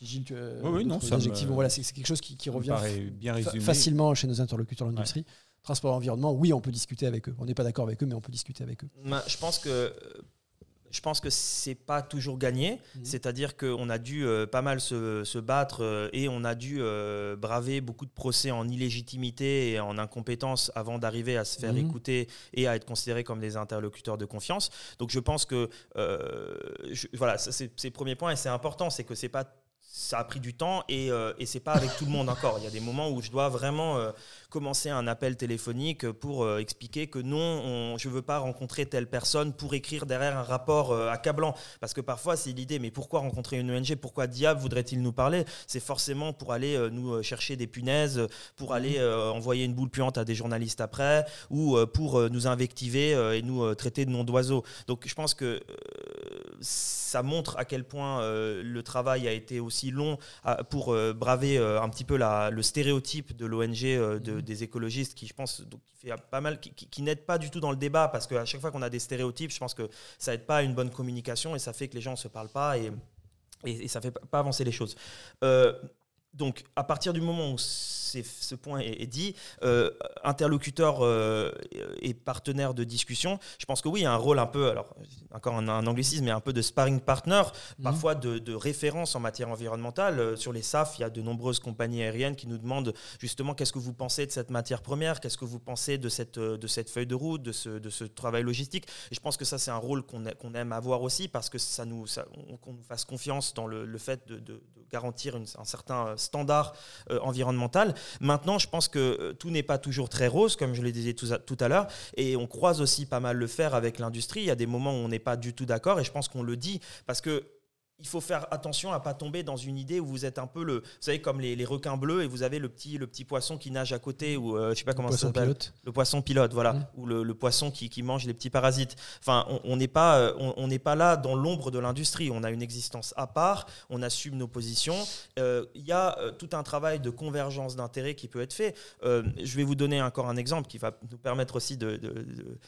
Gilles, tu oui, non, ça voilà, c'est quelque chose qui, revient bien facilement chez nos interlocuteurs de l'industrie. Transport environnement, oui, on peut discuter avec eux. On n'est pas d'accord avec eux, mais on peut discuter avec eux. je pense que je pense que c'est pas toujours gagné. Mhm. C'est-à-dire qu'on a dû euh, pas mal se, battre euh, et on a dû euh, braver beaucoup de procès en illégitimité et en incompétence avant d'arriver à se faire mhm. écouter et à être considérés comme des interlocuteurs de confiance. Donc je pense que voilà, c'est le premier point et c'est important, c'est que c'est pas ça a pris du temps et, et c'est pas avec tout le monde encore. Il y a des moments où je dois vraiment commencer un appel téléphonique pour euh, expliquer que non, je ne veux pas rencontrer telle personne pour écrire derrière un rapport euh, accablant. Parce que parfois, c'est l'idée, mais pourquoi rencontrer une ONG Pourquoi diable voudrait-il nous parler? C'est forcément pour aller euh, nous chercher des punaises, pour aller mmh. envoyer une boule puante à des journalistes après, ou pour nous invectiver et nous traiter de noms d'oiseaux. Donc je pense que ça montre à quel point le travail a été aussi long pour braver un petit peu la, le stéréotype de l'ONG de, des écologistes qui, je pense, qui fait pas mal, qui, n'aident pas du tout dans le débat parce qu'à chaque fois qu'on a des stéréotypes, je pense que ça aide pas à une bonne communication et ça fait que les gens ne se parlent pas et, et, ça fait pas avancer les choses. Euh, donc, à partir du moment où ce point est, dit, euh, interlocuteur euh, et partenaire de discussion, je pense que oui, il y a un rôle un peu, alors encore un, anglicisme, mais un peu de sparring partner, mhm. parfois de, référence en matière environnementale. Euh, sur les SAF, il y a de nombreuses compagnies aériennes qui nous demandent justement qu'est-ce que vous pensez de cette matière première, qu'est-ce que vous pensez de cette, de cette feuille de route, de ce, de ce travail logistique. Et je pense que ça, c'est un rôle qu'on aime avoir aussi parce que ça nous, qu'on nous fasse confiance dans le, fait de, garantir un certain standard euh, environnemental. Maintenant, je pense que euh, tout n'est pas toujours très rose, comme je le disais tout, à l'heure, et on croise aussi pas mal le faire avec l'industrie. Il y a des moments où on n'est pas du tout d'accord, et je pense qu'on le dit, parce que il faut faire attention à pas tomber dans une idée où vous êtes un peu le, vous savez comme les, requins bleus et vous avez le petit le petit poisson qui nage à côté ou euh, je sais pas comment ça s'appelle, le poisson pilote, voilà, mmh. ou le, poisson qui, qui, mange les petits parasites. Enfin, on n'est pas euh, on n'est pas là dans l'ombre de l'industrie. On a une existence à part, on assume nos positions. Euh, il y a tout un travail de convergence d'intérêts qui peut être fait. je vais vous donner encore un exemple qui va nous permettre aussi de de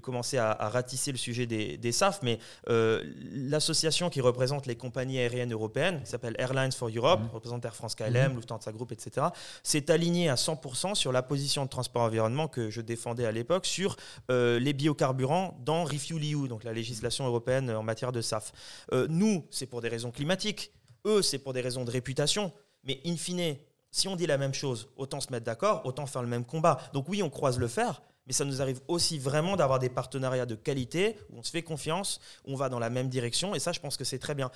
commencer à, ratisser le sujet des, SAF, mais euh, l'association qui représente les compagnies aériennes européennes, qui s'appelle Airlines for Europe, mmh. représente Air France KLM, mmh. Lufthansa Group, etc., s'est alignée à 100% sur la position de transport environnement que je défendais à l'époque sur euh, les biocarburants dans RefuelEU, donc la législation européenne en matière de SAF. Euh, nous, c'est pour des raisons climatiques. Eux, c'est pour des raisons de réputation. Mais in fine, si on dit la même chose, autant se mettre d'accord, autant faire le même combat. Donc oui, on croise le fer, mais ça nous arrive aussi vraiment d'avoir des partenariats de qualité où on se fait confiance, on va dans la même direction, et ça, je pense que c'est très bien.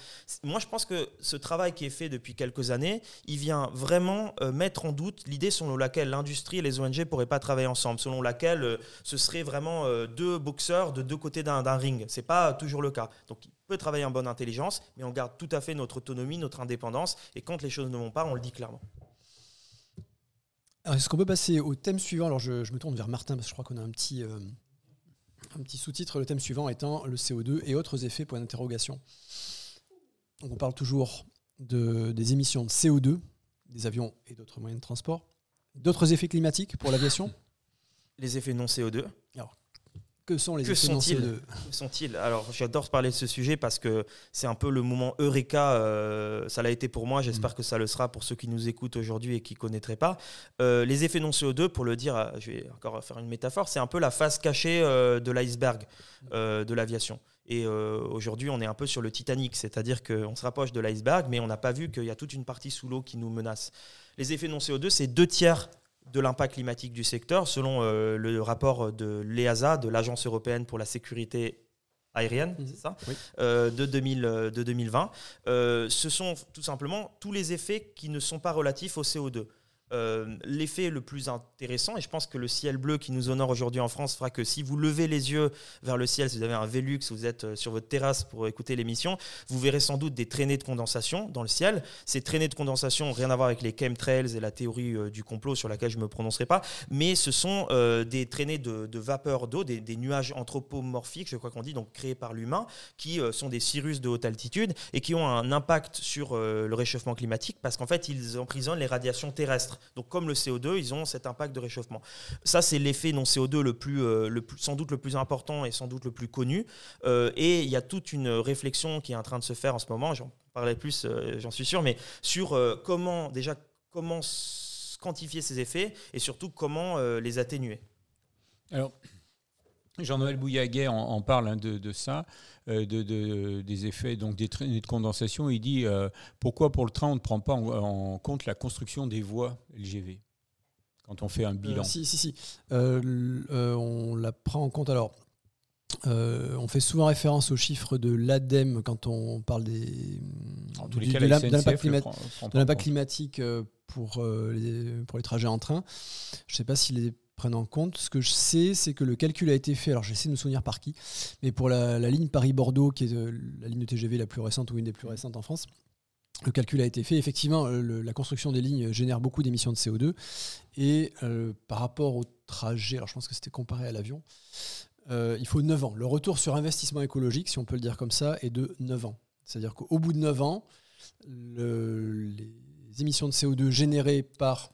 Moi, je pense que ce travail qui est fait depuis quelques années, il vient vraiment euh, mettre en doute l'idée selon laquelle l'industrie et les ONG ne pourraient pas travailler ensemble, selon laquelle euh, ce serait vraiment euh, deux boxeurs de deux côtés d'un ring. Ce n'est pas toujours le cas. Donc, peut travailler en bonne intelligence, mais on garde tout à fait notre autonomie, notre indépendance, et quand les choses ne vont pas, on le dit clairement. Est-ce qu'on peut passer au thème suivant? Alors, je, me tourne vers Martin parce que je crois qu'on a un petit, euh, un petit sous-titre. Le thème suivant étant le CO2 et autres effets, point d'interrogation. on parle toujours de, des émissions de CO2 des avions et d'autres moyens de transport. D'autres effets climatiques pour l'aviation? Les effets non CO2. Alors, que sont les que sont-ils Que sont-ils Alors, j'adore parler de ce sujet parce que c'est un peu le moment Eureka. Euh, ça l'a été pour moi. J'espère mm. que ça le sera pour ceux qui nous écoutent aujourd'hui et qui ne connaîtraient pas. Euh, les effets non CO2, pour le dire, euh, je vais encore faire une métaphore, c'est un peu la face cachée de l'iceberg de l'aviation. Et aujourd'hui, on est un peu sur le Titanic, c'est-à-dire qu'on se rapproche de l'iceberg, mais on n'a pas vu qu'il y a toute une partie sous l'eau qui nous menace. Les effets non CO2, c'est deux tiers de l'impact climatique du secteur, selon euh, le rapport de l'EASA, de l'Agence européenne pour la sécurité aérienne, mhm. c'est ça, euh, de, 2000, de 2020. Euh, ce sont tout simplement tous les effets qui ne sont pas relatifs au CO2. Euh, l'effet le plus intéressant, et je pense que le ciel bleu qui nous honore aujourd'hui en France fera que si vous levez les yeux vers le ciel, si vous avez un Velux, vous êtes euh, sur votre terrasse pour écouter l'émission, vous verrez sans doute des traînées de condensation dans le ciel. Ces traînées de condensation rien à voir avec les chemtrails et la théorie euh, du complot sur laquelle je ne me prononcerai pas, mais ce sont des traînées de, vapeur d'eau, des, nuages anthropomorphiques, je crois qu'on dit, donc créés par l'humain, qui sont des cirrus de haute altitude et qui ont un impact sur le réchauffement climatique parce qu'en fait, ils emprisonnent les radiations terrestres. Donc comme le CO2, ils ont cet impact de réchauffement. Ça, c'est l'effet non CO2 le plus, euh, le plus, sans doute le plus important et sans doute le plus connu. Euh, et il y a toute une réflexion qui est en train de se faire en ce moment, j'en parlais plus, euh, j'en suis sûr, mais sur comment déjà comment quantifier ces effets et surtout comment les atténuer. Alors, Jean-Noël Bouillaguet en, parle hein, de, ça, euh, de, des effets donc des traînées de condensation. Il dit euh, pourquoi pour le train on ne prend pas en, compte la construction des voies LGV quand on fait un bilan. Euh, si si si, on la prend en compte. Alors, on fait souvent référence aux chiffres de l'ADEME quand on parle des de l'impact climatique pour les, pour les trajets en train. Je ne sais pas si les en compte. Ce que je sais, c'est que le calcul a été fait, alors j'essaie de me souvenir par qui, mais pour la, ligne Paris-Bordeaux, qui est euh, la ligne de TGV la plus récente ou une des plus récentes en France, le calcul a été fait. Effectivement, euh, la construction des lignes génère beaucoup d'émissions de CO2. Et euh, par rapport au trajet, alors je pense que c'était comparé à l'avion, il faut 9 ans. Le retour sur investissement écologique, si on peut le dire comme ça, est de 9 ans. C'est-à-dire qu'au bout de 9 ans, les émissions de CO2 générées par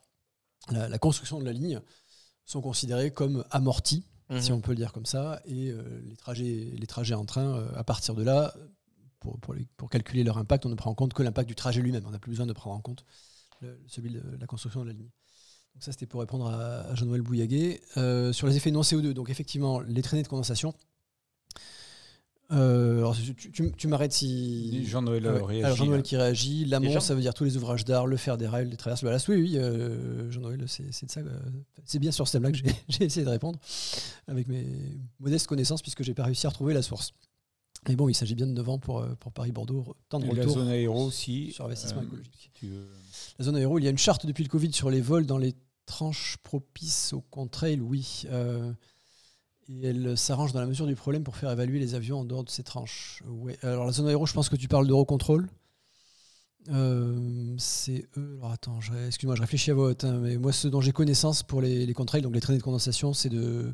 la construction de la ligne sont considérés comme amortis, si mhm. on peut le dire comme ça, et euh, les, trajets, les trajets en train, euh, à partir de là, pour, pour, calculer leur impact, on ne prend en compte que l'impact du trajet lui-même. On n'a plus besoin de prendre en compte celui de la construction de la ligne. Donc ça, c'était pour répondre à, Jean-Noël Bouillaguet. Euh, sur les effets non CO2, donc effectivement, les traînées de condensation, euh, alors, tu, m'arrêtes si. Jean-Noël réagit. Alors, Jean-Noël qui réagit. L'amont, ça veut dire tous les ouvrages d'art, le fer des rails, les traverses. Voilà, oui, oui, euh, Jean-Noël, c'est de ça. c'est bien sur ce thème-là que *laughs* j'ai essayé de répondre avec mes modestes connaissances, puisque j'ai pas réussi à retrouver la source. Mais bon, il s'agit bien de 9 ans pour, euh, pour Paris-Bordeaux. Tendre retour. La zone aéro aussi. Sur investissement écologique. La zone aéro, il y a une charte depuis le Covid sur les vols dans les tranches propices au contrail, oui. Et elle s'arrange dans la mesure du problème pour faire évaluer les avions en dehors de ces tranches. Ouais. Alors la zone aéro, je pense que tu parles d'Eurocontrol. Euh, c'est eux. Alors attends, excuse-moi, je réfléchis à haute. Hein, mais moi, ce dont j'ai connaissance pour les, les contrails, donc les traînées de condensation, c'est de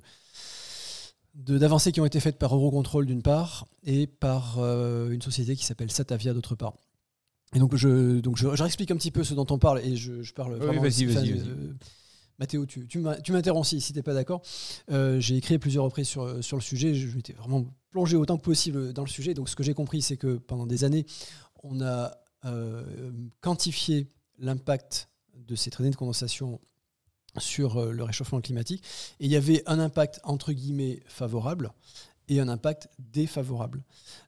d'avancées qui ont été faites par Eurocontrol d'une part et par euh, une société qui s'appelle Satavia d'autre part. Et donc je donc je, réexplique un petit peu ce dont on parle et je, parle vraiment. vas-y, vas-y. Mathéo, tu, m'interromps si, tu n'es pas d'accord. Euh, j'ai écrit plusieurs reprises sur, sur le sujet. Je m'étais vraiment plongé autant que possible dans le sujet. Donc, ce que j'ai compris, c'est que pendant des années, on a euh, quantifié l'impact de ces traînées de condensation sur euh, le réchauffement climatique. Et il y avait un impact, entre guillemets, favorable et un impact défavorable.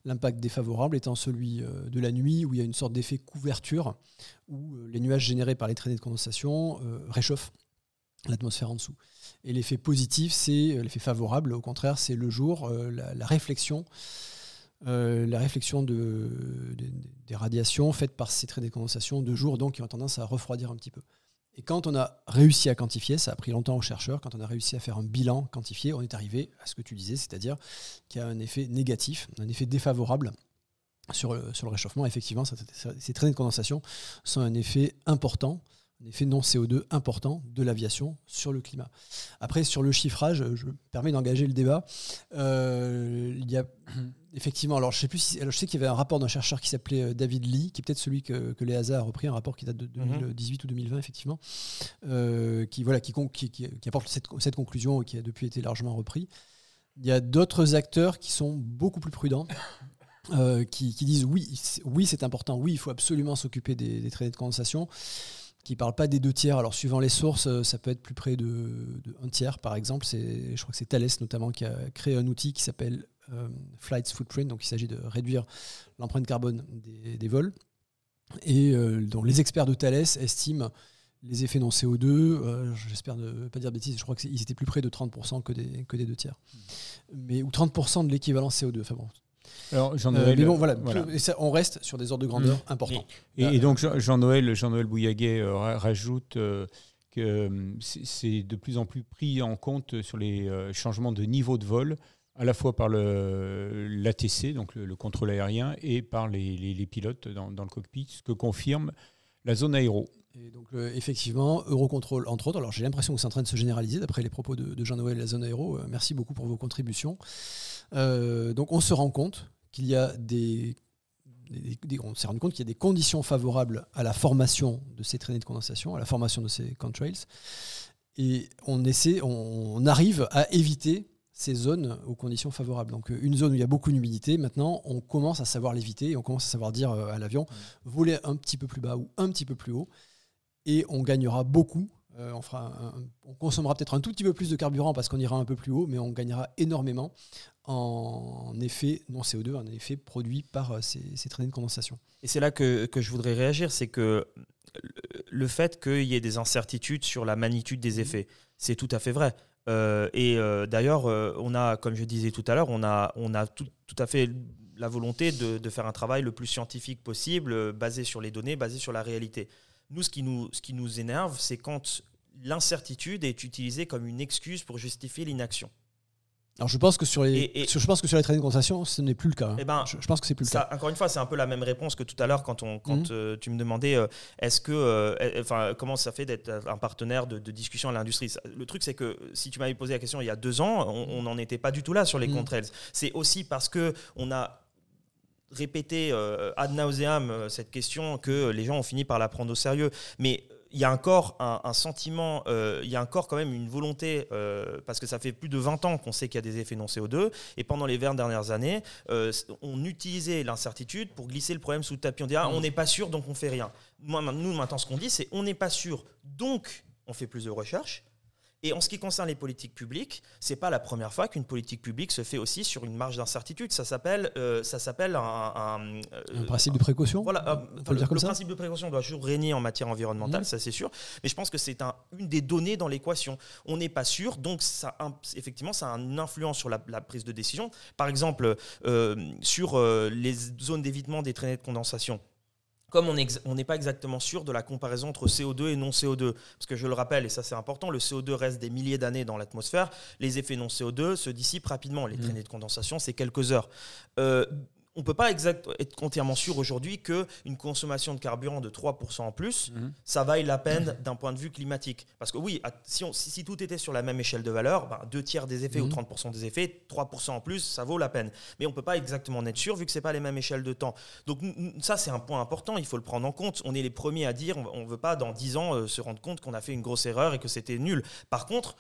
L'impact défavorable étant celui euh, de la nuit où il y a une sorte d'effet couverture où euh, les nuages générés par les traînées de condensation euh, réchauffent l'atmosphère en dessous. Et l'effet positif, c'est l'effet favorable, au contraire, c'est le jour, la, réflexion, la réflexion de, des radiations faites par ces traînées de condensation de jour, donc qui ont tendance à refroidir un petit peu. Et quand on a réussi à quantifier, ça a pris longtemps aux chercheurs, quand on a réussi à faire un bilan quantifié, on est arrivé à ce que tu disais, c'est-à-dire qu'il y a un effet négatif, un effet défavorable sur le, sur le réchauffement. Effectivement, ces traînées de condensation sont un effet important, un effet non CO2 important de l'aviation sur le climat. Après, sur le chiffrage, je me permets d'engager le débat. Euh, il y a *clears throat* Effectivement, alors je sais plus si, je sais qu'il y avait un rapport d'un chercheur qui s'appelait euh, David Lee, qui est peut-être celui que, que a repris, un rapport qui date de 2018 ou 2020 effectivement, euh, qui voilà, qui, qui, apporte cette, cette, conclusion et qui a depuis été largement repris. Il y a d'autres acteurs qui sont beaucoup plus prudents. Euh, qui, disent oui, oui c'est important, oui il faut absolument s'occuper des, des traînées de condensation, qui ne parlent pas des deux tiers. Alors suivant les sources, ça peut être plus près de, de un tiers par exemple. Je crois que c'est Thales notamment qui a créé un outil qui s'appelle euh, Flights Footprint, donc il s'agit de réduire l'empreinte carbone des, vols, et euh, dont les experts de Thales estiment les effets non CO2, euh, j'espère ne pas dire bêtises, je crois qu'ils étaient plus près de 30% que des, que des deux tiers. Mais, ou 30% de l'équivalent CO2. Enfin bon, Jean-Noël, mais bon, voilà, on reste sur des ordres de grandeur mmh. importants. Et, donc Jean-Noël Jean Bouillaguet rajoute que c'est de plus en plus pris en compte sur les changements de niveau de vol à la fois par l'ATC, donc le, contrôle aérien, et par les, pilotes dans, le cockpit, ce que confirme la zone aéro. Et donc euh, effectivement, Eurocontrol entre autres. Alors j'ai l'impression que c'est en train de se généraliser d'après les propos de, Jean-Noël, la zone aéro. Euh, merci beaucoup pour vos contributions. Euh, donc on se rend compte qu'il y a des, on s'est rendu compte qu'il y a des conditions favorables à la formation de ces traînées de condensation, à la formation de ces contrails, et on essaie, on arrive à éviter ces zones aux conditions favorables. Donc euh, une zone où il y a beaucoup d'humidité, maintenant on commence à savoir l'éviter et on commence à savoir dire euh, à l'avion voler un petit peu plus bas ou un petit peu plus haut et on gagnera beaucoup. Euh, on, fera on consommera peut-être un tout petit peu plus de carburant parce qu'on ira un peu plus haut, mais on gagnera énormément en effet non CO2, en effet produit par ces, traînées de condensation. Et c'est là que, que, je voudrais réagir, c'est que le fait qu'il y ait des incertitudes sur la magnitude des mmh. effets, c'est tout à fait vrai. Euh, et euh, d'ailleurs, euh, on a, comme je disais tout à l'heure, on a, on a tout, tout, à fait la volonté de, de, faire un travail le plus scientifique possible, basé sur les données, basé sur la réalité. Nous, ce qui nous, ce qui nous énerve, c'est quand l'incertitude est utilisée comme une excuse pour justifier l'inaction. Alors je pense que sur les, je pense que sur les traînées de concession, ce n'est plus le cas. Hein. Eh ben, je, pense que c'est plus le cas. Encore une fois, c'est un peu la même réponse que tout à l'heure quand, on, quand mhm. euh, tu me demandais euh, est-ce que, euh, enfin, comment ça fait d'être un partenaire de, discussion à l'industrie? Le truc, c'est que si tu m'avais posé la question il y a deux ans, on n'en était pas du tout là sur les mmh. C'est aussi parce que on a répété ad nauseam cette question que les gens ont fini par la prendre au sérieux. Mais il y a encore un, sentiment, euh, il y a encore quand même une volonté, euh, parce que ça fait plus de 20 ans qu'on sait qu'il y a des effets non CO2, et pendant les 20 dernières années, euh, on utilisait l'incertitude pour glisser le problème sous le tapis. On dit, ah, on n'est pas sûr, donc on fait rien. Moi, nous, maintenant, ce qu'on dit, c'est on n'est pas sûr, donc on fait plus de recherches. Et en ce qui concerne les politiques publiques, c'est pas la première fois qu'une politique publique se fait aussi sur une marge d'incertitude. Ça s'appelle, euh, ça s'appelle un, un, un, principe de précaution. Voilà, euh, le, le principe de précaution doit toujours régner en matière environnementale, mmh. ça c'est sûr. Mais je pense que c'est un, une des données dans l'équation. On n'est pas sûr, donc ça, effectivement, ça a une influence sur la, prise de décision. Par exemple, euh, sur les zones d'évitement des traînées de condensation comme on n'est pas exactement sûr de la comparaison entre CO2 et non CO2, parce que je le rappelle, et ça c'est important, le CO2 reste des milliers d'années dans l'atmosphère, les effets non CO2 se dissipent rapidement, les mmh. traînées de condensation c'est quelques heures. Euh, on ne peut pas exact, être entièrement sûr aujourd'hui qu'une consommation de carburant de 3% en plus, mhm. ça vaille la peine d'un point de vue climatique. Parce que oui, si, si, tout était sur la même échelle de valeur, ben, deux tiers des effets ou 30% mhm. des effets, 3% en plus, ça vaut la peine. Mais on ne peut pas exactement en être sûr vu que ce n'est pas les mêmes échelles de temps. Donc ça, c'est un point important, il faut le prendre en compte. On est les premiers à dire, on ne veut pas dans 10 ans euh, se rendre compte qu'on a fait une grosse erreur et que c'était nul. Par contre,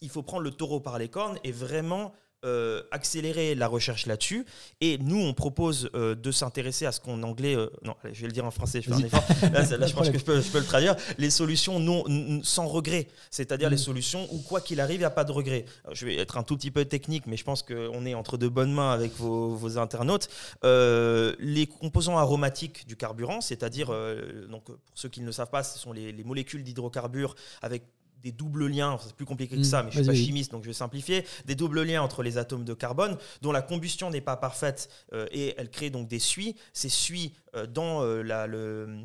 il faut prendre le taureau par les cornes et vraiment euh, accélérer la recherche là-dessus. Et nous, on propose euh, de s'intéresser à ce qu'en anglais, euh, non, allez, je vais le dire en français, je fais un effort. Là, là, je *laughs* pense que je peux, je peux, le traduire. Les solutions non, sans regret, c'est-à-dire les mm. solutions où quoi qu'il arrive, il n'y a pas de regret. je vais être un tout petit peu technique, mais je pense qu'on est entre de bonnes mains avec vos, vos internautes. les composants aromatiques du carburant, c'est-à-dire, donc pour ceux qui ne le savent pas, ce sont les, les molécules d'hydrocarbures avec des doubles liens, c'est plus compliqué que mm. ça, mais je ne suis pas chimiste, donc je vais simplifier, des doubles liens entre les atomes de carbone dont la combustion n'est pas parfaite euh, et elle crée donc des suies. Ces suies euh, dans euh, la, le,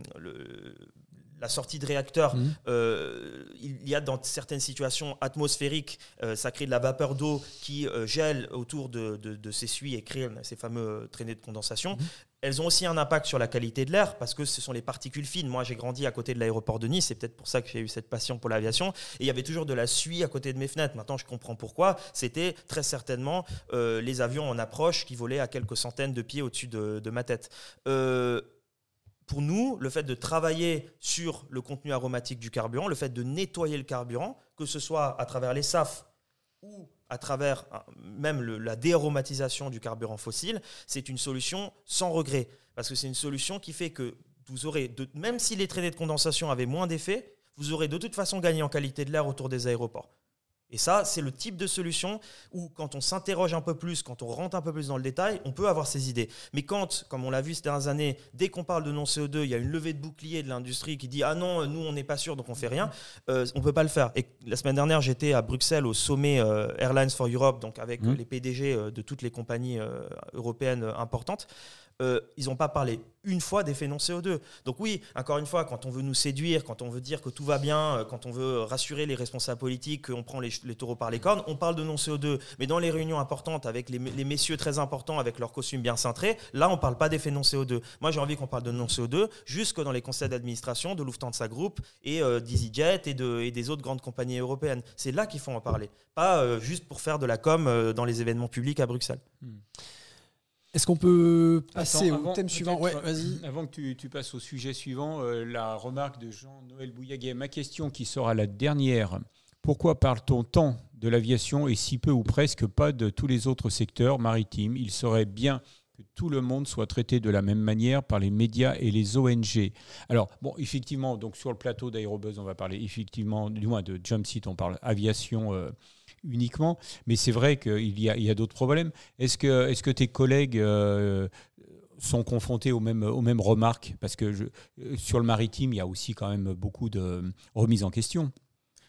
la sortie de réacteur, mm. il y a dans certaines situations atmosphériques, ça crée de la vapeur d'eau qui gèle autour de, de, ces suies et crée ces fameux traînées de condensation. Mm. Elles ont aussi un impact sur la qualité de l'air parce que ce sont les particules fines. Moi, j'ai grandi à côté de l'aéroport de Nice, c'est peut-être pour ça que j'ai eu cette passion pour l'aviation. Et il y avait toujours de la suie à côté de mes fenêtres. Maintenant, je comprends pourquoi. C'était très certainement euh, les avions en approche qui volaient à quelques centaines de pieds au-dessus de, ma tête. Pour nous, le fait de travailler sur le contenu aromatique du carburant, le fait de nettoyer le carburant, que ce soit à travers les SAF ou à travers même la déaromatisation du carburant fossile, c'est une solution sans regret. Parce que c'est une solution qui fait que vous aurez, même si les traînées de condensation avaient moins d'effet, vous aurez de toute façon gagné en qualité de l'air autour des aéroports. Et ça, c'est le type de solution où, quand on s'interroge un peu plus, quand on rentre un peu plus dans le détail, on peut avoir ces idées. Mais quand, comme on l'a vu ces dernières années, dès qu'on parle de non-CO2, il y a une levée de bouclier de l'industrie qui dit Ah non, nous, on n'est pas sûr, donc on fait rien, euh, on ne peut pas le faire. Et la semaine dernière, j'étais à Bruxelles au sommet euh, Airlines for Europe, donc avec mmh. les PDG euh, de toutes les compagnies européennes importantes. Euh, ils n'ont pas parlé une fois d'effet non CO2. Donc oui, encore une fois, quand on veut nous séduire, quand on veut dire que tout va bien, euh, quand on veut rassurer les responsables politiques, qu'on prend les, taureaux par les cornes, on parle de non CO2. Mais dans les réunions importantes avec les, messieurs très importants, avec leurs costumes bien cintrés, là, on ne parle pas d'effet non CO2. Moi, j'ai envie qu'on parle de non CO2 jusque dans les conseils d'administration de Lufthansa Group et euh, d'EasyJet et, des autres grandes compagnies européennes. C'est là qu'il faut en parler, pas juste pour faire de la com dans les événements publics à Bruxelles. Hmm. Est-ce qu'on peut passer au thème suivant? Ouais, vas-y. *clears throat* Avant que tu, passes au sujet suivant, euh, la remarque de Jean-Noël Bouillaguet. Ma question qui sera la dernière. Pourquoi parle-t-on tant de l'aviation et si peu ou presque pas de tous les autres secteurs maritimes? Il serait bien que tout le monde soit traité de la même manière par les médias et les ONG. Alors, bon, effectivement, donc sur le plateau d'Aérobuzz, on va parler effectivement, du moins de Jump on parle aviation. Euh, uniquement, mais c'est vrai qu'il y a, d'autres problèmes. Est-ce que, tes collègues euh, sont confrontés aux mêmes, remarques? Parce que euh, sur le maritime, il y a aussi quand même beaucoup de remises en question.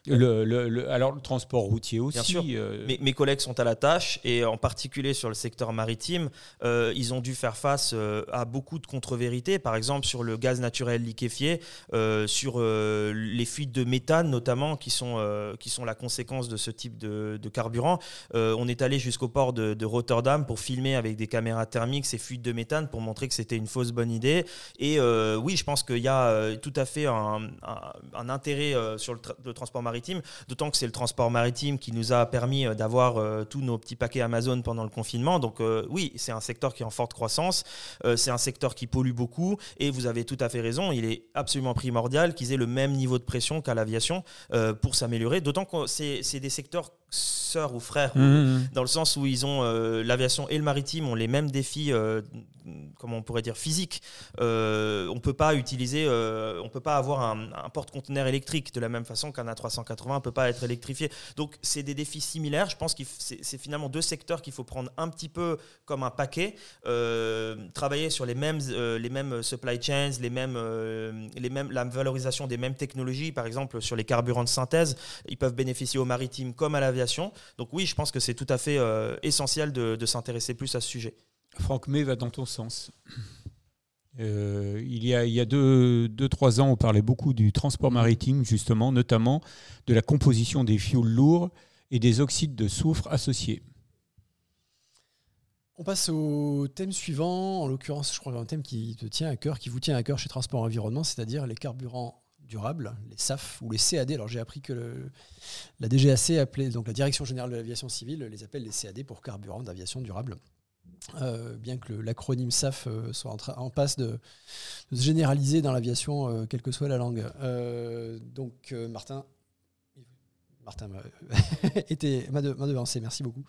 Le, alors le transport routier aussi. Bien sûr. Euh, mes, collègues sont à la tâche et en particulier sur le secteur maritime, euh, ils ont dû faire face euh, à beaucoup de contre-vérités. Par exemple sur le gaz naturel liquéfié, sur les fuites de méthane notamment qui sont qui sont la conséquence de ce type de, carburant. on est allé jusqu'au port de, Rotterdam pour filmer avec des caméras thermiques ces fuites de méthane pour montrer que c'était une fausse bonne idée. Et oui, je pense qu'il y a tout à fait un, intérêt sur le transport maritime d'autant que c'est le transport maritime qui nous a permis euh, d'avoir euh, tous nos petits paquets Amazon pendant le confinement. Donc euh, oui, c'est un secteur qui est en forte croissance, c'est un secteur qui pollue beaucoup, et vous avez tout à fait raison, il est absolument primordial qu'ils aient le même niveau de pression qu'à l'aviation pour s'améliorer, d'autant que c'est des secteurs sœurs ou frères, mmh, mmh. dans le sens où ils ont euh, l'aviation et le maritime ont les mêmes défis, euh, comment on pourrait dire, physiques. Euh, on peut pas utiliser, on peut pas avoir un, porte-conteneur électrique de la même façon qu'un A380 peut pas être électrifié. Donc c'est des défis similaires. Je pense que c'est finalement deux secteurs qu'il faut prendre un petit peu comme un paquet, travailler sur les mêmes, les mêmes supply chains, les mêmes, les mêmes, la valorisation des mêmes technologies, par exemple sur les carburants de synthèse, ils peuvent bénéficier au maritime comme à l'aviation donc oui, je pense que c'est tout à fait euh, essentiel de, s'intéresser plus à ce sujet. Franck May va dans ton sens. Euh, il y a, il y a deux, deux, trois ans, on parlait beaucoup du transport maritime, justement, notamment de la composition des fioul lourds et des oxydes de soufre associés. On passe au thème suivant, en l'occurrence, je crois un thème qui te tient à cœur, qui vous tient à cœur chez Transport Environnement, c'est-à-dire les carburants durables, les SAF ou les CAD. Alors j'ai appris que la DGAC appelait, donc la Direction Générale de l'Aviation Civile, les appelle les CAD pour carburant d'aviation durable. Euh, bien que l'acronyme SAF euh, soit en, passe de, se généraliser dans l'aviation, euh, quelle que soit la langue. donc Martin, Martin *laughs* m'a devancé. Merci beaucoup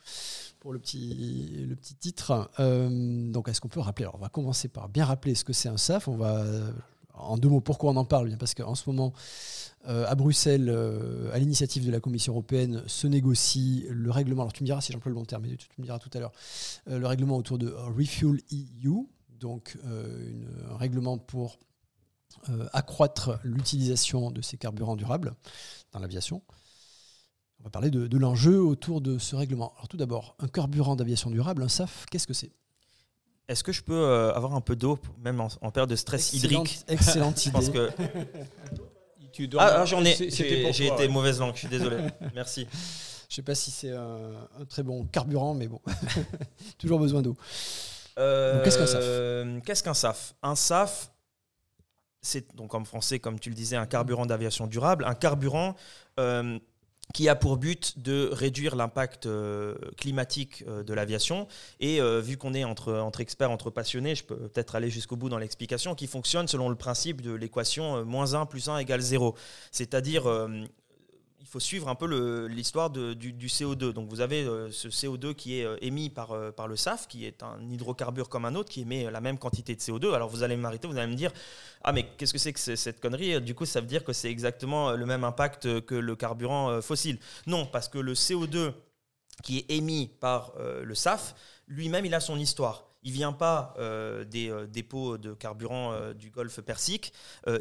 pour le petit, le petit titre. Donc, est-ce qu'on peut rappeler? Alors, on va commencer par bien rappeler ce que c'est un SAF. On va, en deux mots, pourquoi on en parle Bien? Parce qu'en ce moment, euh, à Bruxelles, euh, à l'initiative de la Commission européenne, se négocie le règlement. Alors, tu me diras si j'emploie le bon terme, mais tu, me diras tout à l'heure. euh, le règlement autour de Refuel EU, donc un règlement pour accroître l'utilisation de ces carburants durables dans l'aviation. On va parler de, de l'enjeu autour de ce règlement. Alors tout d'abord, un carburant d'aviation durable, un SAF, qu'est-ce que c'est? Est-ce que je peux euh, avoir un peu d'eau, même en, en période de stress Excellente- hydrique Excellente *laughs* Je pense idée. que *laughs* Tu dois- ah, ah, j'en ai. J'ai été ouais. mauvaise langue. Je suis désolé. Merci. Je ne sais pas si c'est un, un très bon carburant, mais bon, *laughs* toujours besoin d'eau. Euh, qu'est-ce qu'un SAF? Qu'est-ce qu'un SAF? Un SAF, c'est donc en français, comme tu le disais, un carburant d'aviation durable. Un carburant euh, qui a pour but de réduire l'impact euh, climatique euh, de l'aviation. Et euh, vu qu'on est entre, experts, entre passionnés, je peux peut-être aller jusqu'au bout dans l'explication, qui fonctionne selon le principe de l'équation moins 1 plus 1 égale 0. C'est-à-dire... suivre un peu l'histoire du, du CO2. Donc vous avez euh, ce CO2 qui est euh, émis par, euh, par le SAF, qui est un hydrocarbure comme un autre, qui émet la même quantité de CO2. Alors vous allez m'arrêter, vous allez me dire, ah mais qu'est-ce que c'est que cette connerie? Du coup, ça veut dire que c'est exactement le même impact que le carburant fossile. Non, parce que le CO2 qui est émis par le SAF, lui-même, il a son histoire. Il vient pas euh, des euh, dépôts de carburant euh, du Golfe Persique,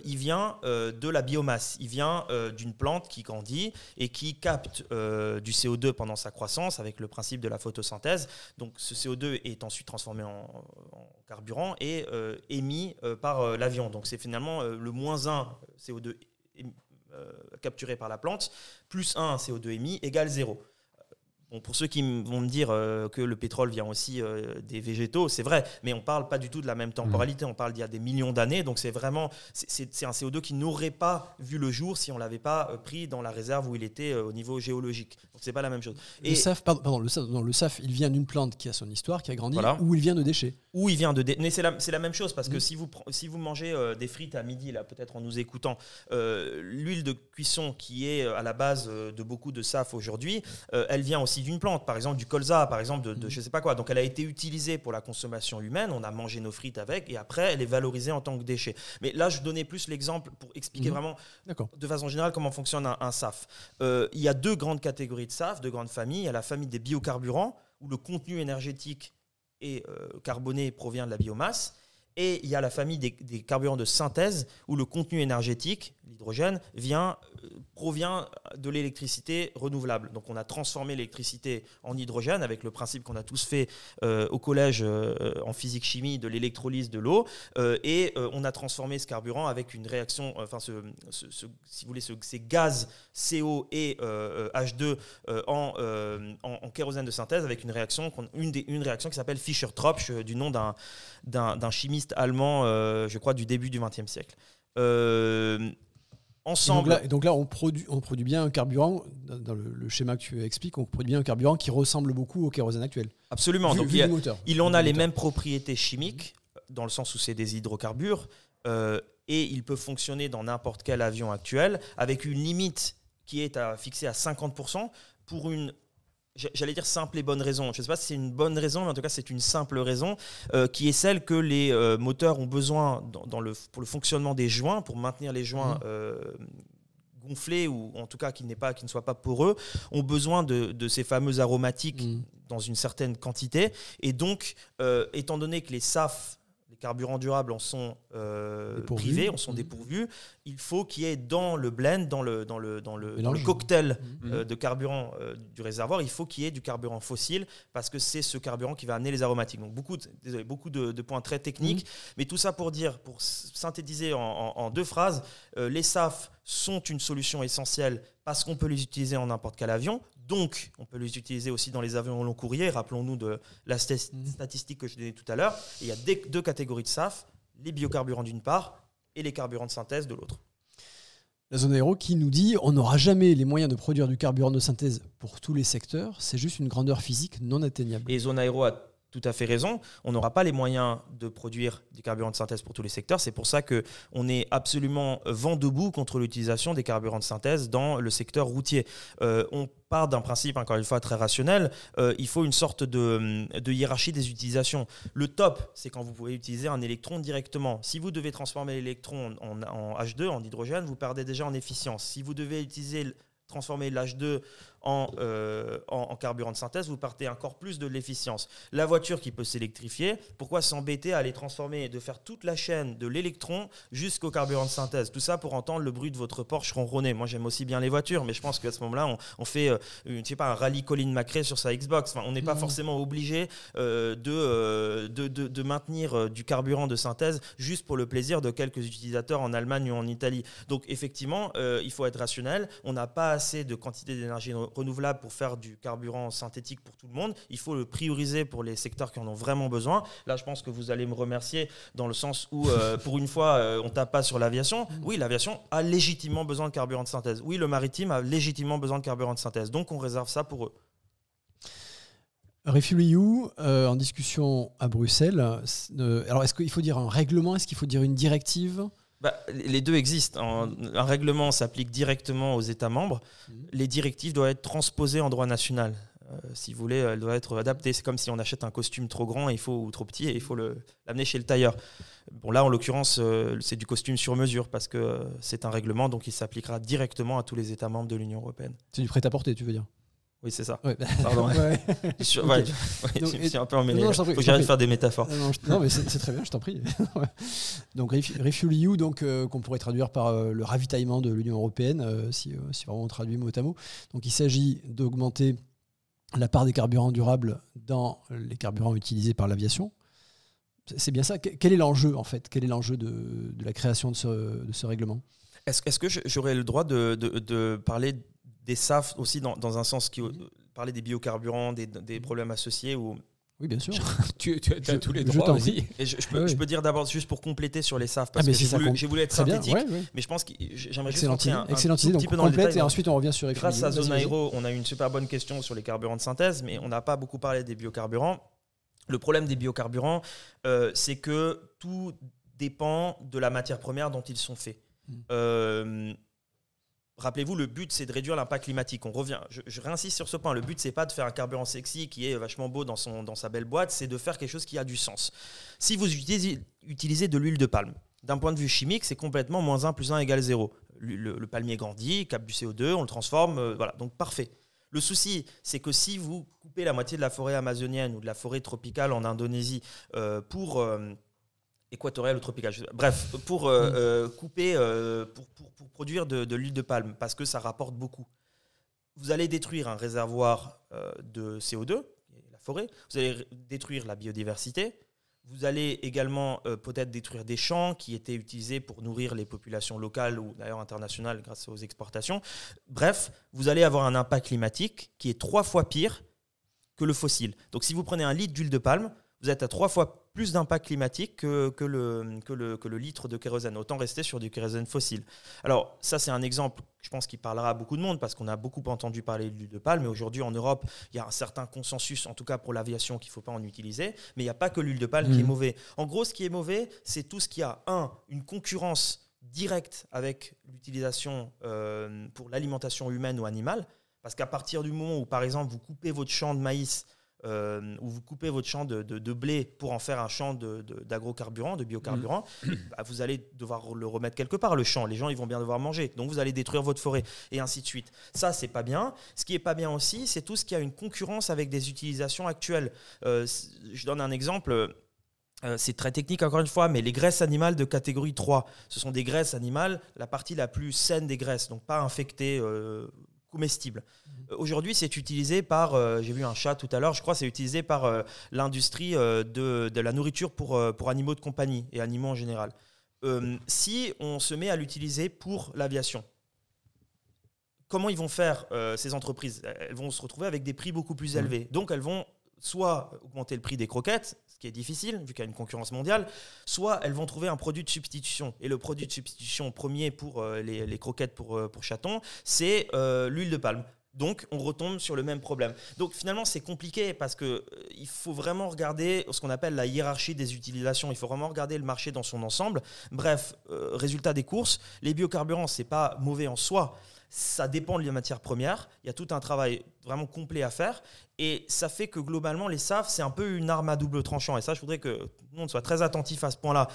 il vient de la biomasse, il vient d'une plante qui grandit et qui capte du CO2 pendant sa croissance avec le principe de la photosynthèse. Donc ce CO2 est ensuite transformé en, carburant et émis par l'avion. Donc c'est finalement le moins 1 CO2 émi- euh, capturé par la plante, plus 1 CO2 émis égale 0. Bon, pour ceux qui vont me dire euh, que le pétrole vient aussi euh, des végétaux, c'est vrai, mais on parle pas du tout de la même temporalité, on parle d'il y a des millions d'années, donc c'est vraiment c'est- un CO2 qui n'aurait pas vu le jour si on l'avait pas euh, pris dans la réserve où il était au niveau géologique. Donc c'est pas la même chose. Le SAF, pardon, pardon, le, SAF, non, le SAF, il vient d'une plante qui a son histoire, qui a grandi, Voilà. ou il vient de déchets. Où il vient de... Mais c'est la, même chose, parce que Mhm. si vous, si vous mangez des frites à midi, là, peut-être en nous écoutant, l'huile de cuisson qui est à la base de beaucoup de SAF aujourd'hui, elle vient aussi d'une plante, par exemple du colza, par exemple de, de Mhm. je sais pas quoi. Donc elle a été utilisée pour la consommation humaine, on a mangé nos frites avec, et après elle est valorisée en tant que déchet. Mais là, je donnais plus l'exemple pour expliquer Mhm. vraiment de façon générale comment fonctionne un, un SAF. Euh, il y a deux grandes catégories de SAF, deux grandes familles. Il y a la famille des biocarburants, où le contenu énergétique et euh, carboné provient de la biomasse. Et il y a la famille des, carburants de synthèse, où le contenu énergétique, l'hydrogène, vient, euh, provient de l'électricité renouvelable. Donc on a transformé l'électricité en hydrogène avec le principe qu'on a tous fait euh, au collège euh, en physique-chimie de l'électrolyse de l'eau. Et on a transformé ce carburant avec une réaction, enfin, si vous voulez, ce- ces gaz CO et euh, euh, H2 euh, en, en, kérosène de synthèse avec une réaction, une, une réaction qui s'appelle Fischer-Tropsch, du nom d'un- d'un allemand, euh, je crois, du début du XXe siècle. Euh, Et donc, ensemble, là, et donc là, on produit, on produit bien un carburant, dans le, le schéma que tu expliques, on produit bien un carburant qui ressemble beaucoup au kérosène actuel. absolument. Vu- Donc, vu il y a- du moteur. Il en a les moteur. mêmes propriétés chimiques, dans le sens où c'est des hydrocarbures, euh, et il peut fonctionner dans n'importe quel avion actuel, avec une limite qui est à, fixée à 50% pour une, j'allais dire simple et bonne raison. Je ne sais pas si c'est une bonne raison, mais en tout cas c'est une simple raison, euh, qui est celle que les euh, moteurs ont besoin dans, dans le, pour le fonctionnement des joints, pour maintenir les joints. Mhm. euh, gonflés ou en tout cas qui, n'est pas, qui ne soient pas poreux, ont besoin de, de ces fameux aromatiques Mhm. dans une certaine quantité. Et donc, étant donné que les SAF, les carburants durables, en sont euh, privés, en sont Mhm. dépourvus, il faut qu'il y ait dans le blend, dans le, dans le, dans le, dans Mélange. le cocktail Mhm. euh, de carburant euh, du réservoir, il faut qu'il y ait du carburant fossile parce que c'est ce carburant qui va amener les aromatiques. Donc beaucoup, de, désolé, beaucoup de, de points très techniques, Mhm. mais tout ça pour dire, pour synthétiser en, en- en deux phrases, les SAF sont une solution essentielle parce qu'on peut les utiliser en n'importe quel avion. Donc, on peut les utiliser aussi dans les avions long courrier. Rappelons-nous de la sta- statistique que je donnais tout à l'heure. Il y a deux catégories de SAF les biocarburants d'une part et les carburants de synthèse de l'autre. La zone aéro qui nous dit on n'aura jamais les moyens de produire du carburant de synthèse pour tous les secteurs, c'est juste une grandeur physique non atteignable. Et Zone Aéro a tout à fait raison. On n'aura pas les moyens de produire des carburants de synthèse pour tous les secteurs. C'est pour ça qu'on est absolument vent debout contre l'utilisation des carburants de synthèse dans le secteur routier. Euh, on part d'un principe, encore une fois, très rationnel. Euh, il faut une sorte de, hiérarchie des utilisations. Le top, c'est quand vous pouvez utiliser un électron directement. Si vous devez transformer l'électron en, en, H2, en hydrogène, vous perdez déjà en efficience. Si vous devez transformer l'H2 euh, en, carburant de synthèse, vous partez encore plus de l'efficience. La voiture qui peut s'électrifier, pourquoi s'embêter à les transformer et de faire toute la chaîne de l'électron jusqu'au carburant de synthèse? Tout ça pour entendre le bruit de votre Porsche ronronner. Moi, j'aime aussi bien les voitures, mais je pense qu'à ce moment-là, on, fait euh, je sais pas, un rallye Colin McRae sur sa Xbox. Enfin, on n'est pas mmh. forcément obligé euh, de, de, de, maintenir du carburant de synthèse juste pour le plaisir de quelques utilisateurs en Allemagne ou en Italie. Donc, effectivement, il faut être rationnel. On n'a pas assez de quantité d'énergie renouvelable pour faire du carburant synthétique pour tout le monde. Il faut le prioriser pour les secteurs qui en ont vraiment besoin. Là, je pense que vous allez me remercier dans le sens où, euh, *laughs* pour une fois, euh, on tape pas sur l'aviation. Oui, l'aviation a légitimement besoin de carburant de synthèse. Oui, le maritime a légitimement besoin de carburant de synthèse. Donc, on réserve ça pour eux. RefuelEU, euh, en discussion à Bruxelles. alors, est-ce qu'il faut dire un règlement? Est-ce qu'il faut dire une directive? Bah, les deux existent. Un, règlement s'applique directement aux États membres. Mhm. Les directives doivent être transposées en droit national. Euh, si vous voulez, elles doivent être adaptées. C'est comme si on achète un costume trop grand il faut, ou trop petit et il faut l'amener chez le tailleur. Bon, là, en l'occurrence, euh, c'est du costume sur mesure parce que euh, c'est un règlement, donc il s'appliquera directement à tous les États membres de l'Union européenne. C'est du prêt-à-porter, tu veux dire? Oui, c'est ça. Pardon. je, suis, un peu emmêlé. Il faut que j'arrête de faire des métaphores. Non, mais c'est très bien, je t'en prie. *laughs* donc, Refuel donc euh, qu'on pourrait traduire par euh, le ravitaillement de l'Union européenne, euh, si, si, vraiment on traduit mot à mot. Donc, il s'agit d'augmenter la part des carburants durables dans les carburants utilisés par l'aviation. C'est bien ça. Quel est l'enjeu, en fait? Quel est l'enjeu de, de, la création de ce, de ce règlement? Est-ce est que j'aurais le droit de, de parler des SAF aussi dans, dans un sens qui mhm. parler des biocarburants, des, des, problèmes associés ou oui, bien sûr. *laughs* tu, tu, as tous les droits aussi. Et je, peux, je, peux, dire d'abord, juste pour compléter sur les SAF, parce ah, que j'ai voulu, voulu, être synthétique, mais je pense que j'aimerais juste rentrer un, un petit peu dans le détail. Et ensuite, on revient sur Grâce à Zone Aero, on a eu une super bonne question sur les carburants de synthèse, mais on n'a pas beaucoup parlé des biocarburants. Le problème des biocarburants, euh, c'est que tout dépend de la matière première dont ils sont faits. Mm. Euh, Rappelez-vous, le but, c'est de réduire l'impact climatique. On revient, je, réinsiste sur ce point. Le but, c'est pas de faire un carburant sexy qui est vachement beau dans, son, dans sa belle boîte, c'est de faire quelque chose qui a du sens. Si vous utilisez, de l'huile de palme, d'un point de vue chimique, c'est complètement moins 1 plus 1 égale 0. Le, palmier grandit, capte du CO2, on le transforme, euh, voilà, donc parfait. Le souci, c'est que si vous coupez la moitié de la forêt amazonienne ou de la forêt tropicale en Indonésie euh, pour euh, équatoriale ou tropicale. Bref, pour euh, euh, couper, euh, pour, pour, produire de, l'huile de palme, parce que ça rapporte beaucoup. Vous allez détruire un réservoir de CO2, la forêt, vous allez détruire la biodiversité, vous allez également peut-être détruire des champs qui étaient utilisés pour nourrir les populations locales ou d'ailleurs internationales grâce aux exportations. Bref, vous allez avoir un impact climatique qui est trois fois pire que le fossile. Donc si vous prenez un litre d'huile de palme, vous êtes à trois fois plus d'impact climatique que, que, le, que, le, que, le, litre de kérosène. Autant rester sur du kérosène fossile. Alors, ça, c'est un exemple, je pense, qui parlera à beaucoup de monde parce qu'on a beaucoup entendu parler de l'huile de palme. Mais aujourd'hui, en Europe, il y a un certain consensus, en tout cas pour l'aviation, qu'il ne faut pas en utiliser. Mais il n'y a pas que l'huile de palme qui est mmh. mauvais. En gros, ce qui est mauvais, c'est tout ce qui a, un, une concurrence directe avec l'utilisation euh, pour l'alimentation humaine ou animale. Parce qu'à partir du moment où, par exemple, vous coupez votre champ de maïs euh, où vous coupez votre champ de, blé pour en faire un champ d'agrocarburant, de, de, biocarburant, mmh. bah, vous allez devoir le remettre quelque part, le champ. Les gens, ils vont bien devoir manger. Donc, vous allez détruire votre forêt et ainsi de suite. Ça, c'est pas bien. Ce qui est pas bien aussi, c'est tout ce qui a une concurrence avec des utilisations actuelles. Euh, je donne un exemple. Euh, c'est très technique encore une fois, mais les graisses animales de catégorie 3, ce sont des graisses animales, la partie la plus saine des graisses, donc pas infectées, comestibles. Euh, aujourd'hui, c'est utilisé par, euh, j'ai vu un chat tout à l'heure, je crois, c'est utilisé par euh, l'industrie de, la nourriture pour, pour animaux de compagnie et animaux en général. si on se met à l'utiliser pour l'aviation, comment ils vont faire ces entreprises? Elles vont se retrouver avec des prix beaucoup plus mmh. élevés. Donc, elles vont soit augmenter le prix des croquettes, ce qui est difficile vu qu'il y a une concurrence mondiale, soit elles vont trouver un produit de substitution. Et le produit de substitution premier pour les, croquettes pour, pour chatons, c'est l'huile de palme Donc, on retombe sur le même problème. Donc, finalement, c'est compliqué parce que euh, il faut vraiment regarder ce qu'on appelle la hiérarchie des utilisations. Il faut vraiment regarder le marché dans son ensemble. Bref, euh, résultat des courses, les biocarburants, c'est pas mauvais en soi. Ça dépend de la matière première. Il y a tout un travail vraiment complet à faire. Et ça fait que globalement, les SAF, c'est un peu une arme à double tranchant. Et ça, je voudrais que tout le monde soit très attentif à ce point-là.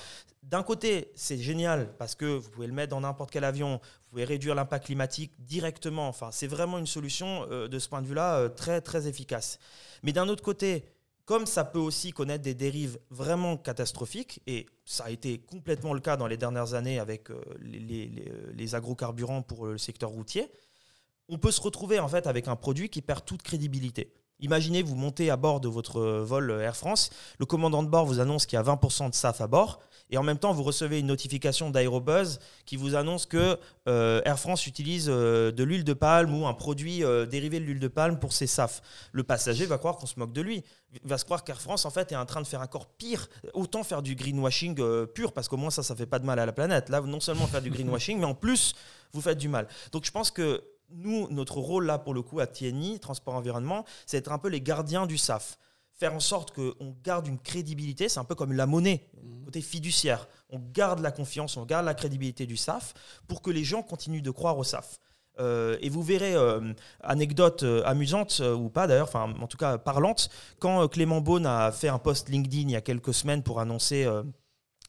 D'un côté, c'est génial parce que vous pouvez le mettre dans n'importe quel avion, vous pouvez réduire l'impact climatique directement. Enfin, c'est vraiment une solution euh, de ce point de vue-là euh, très, très efficace. Mais d'un autre côté, comme ça peut aussi connaître des dérives vraiment catastrophiques, et ça a été complètement le cas dans les dernières années avec euh, les, les agrocarburants pour le secteur routier, on peut se retrouver en fait avec un produit qui perd toute crédibilité. Imaginez, vous montez à bord de votre vol Air France, le commandant de bord vous annonce qu'il y a 20% de SAF à bord, et en même temps, vous recevez une notification d'Aerobuzz qui vous annonce que euh, Air France utilise euh, de l'huile de palme ou un produit euh, dérivé de l'huile de palme pour ses SAF. Le passager va croire qu'on se moque de lui. Il va se croire qu'Air France, en fait, est en train de faire encore pire. Autant faire du greenwashing pur, parce qu'au moins, ça, ça fait pas de mal à la planète. Là, non seulement faire du greenwashing, *laughs* mais en plus, vous faites du mal. Donc, je pense que nous, notre rôle là, pour le coup, à TNI, Transport Environnement, c'est être un peu les gardiens du SAF. Faire en sorte qu'on garde une crédibilité, c'est un peu comme la monnaie, mmh. côté fiduciaire. On garde la confiance, on garde la crédibilité du SAF pour que les gens continuent de croire au SAF. Euh, et vous verrez, euh, anecdote euh, amusante ou pas d'ailleurs, enfin en tout cas parlante, quand Clément Beaune a fait un post LinkedIn il y a quelques semaines pour annoncer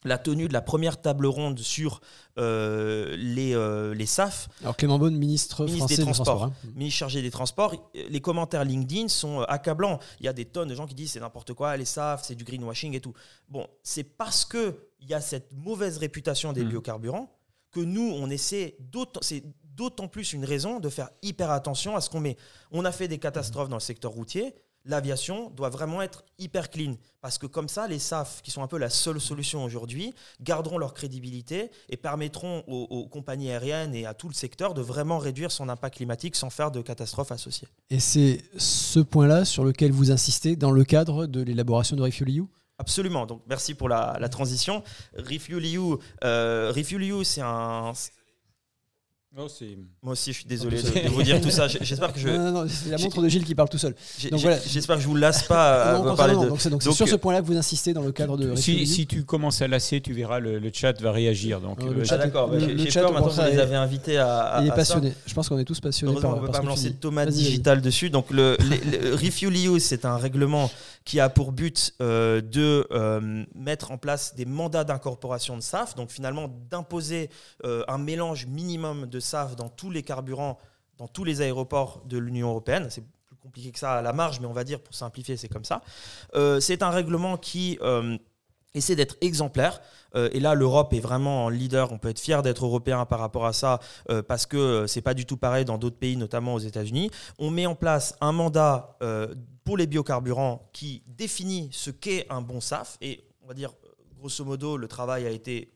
la tenue de la première table ronde sur euh, les, euh, les SAF. Alors Clément Beaune, ministre, français des Transports, hein. ministre chargé des Transports. Les commentaires LinkedIn sont euh, accablants. Il y a des tonnes de gens qui disent c'est n'importe quoi, les SAF, c'est du greenwashing et tout. Bon, c'est parce qu'il y a cette mauvaise réputation des mmh. biocarburants que nous, on essaie d'autant... C'est d'autant plus une raison de faire hyper attention à ce qu'on met. On a fait des catastrophes dans le secteur routier l'aviation doit vraiment être hyper clean. Parce que comme ça, les SAF, qui sont un peu la seule solution aujourd'hui, garderont leur crédibilité et permettront aux, compagnies aériennes et à tout le secteur de vraiment réduire son impact climatique sans faire de catastrophes associées. Et c'est ce point-là sur lequel vous insistez dans le cadre de l'élaboration de Refuel Absolument. Donc, merci pour la, transition. Refuel EU, euh, c'est un Oh, Moi aussi, je suis désolé de, vous dire *laughs* tout ça. J'espère que je. Non, non, non c'est la montre de Gilles qui parle tout seul. J'espère que je vous lasse pas *laughs* à parler de. Donc c'est sur ce point-là que vous insistez dans le cadre de. Si, si, tu commences à lasser, tu verras le, chat va réagir. Donc, euh, ah, d'accord. J'ai peur maintenant que vous les avez invités à. il est passionné. Je pense qu'on est tous passionnés. On ne peut pas me lancer de tomate digital dessus. Donc le Refuel c'est un règlement qui a pour but euh, de euh, mettre en place des mandats d'incorporation de SAF. Donc finalement d'imposer un mélange minimum de SAF dans tous les carburants, dans tous les aéroports de l'Union européenne. C'est plus compliqué que ça à la marge, mais on va dire pour simplifier, c'est comme ça. Euh, c'est un règlement qui euh, essaie d'être exemplaire. Euh, et là, l'Europe est vraiment en leader. On peut être fier d'être européen par rapport à ça, parce que c'est pas du tout pareil dans d'autres pays, notamment aux États-Unis. On met en place un mandat pour les biocarburants qui définit ce qu'est un bon SAF. Et on va dire, grosso modo, le travail a été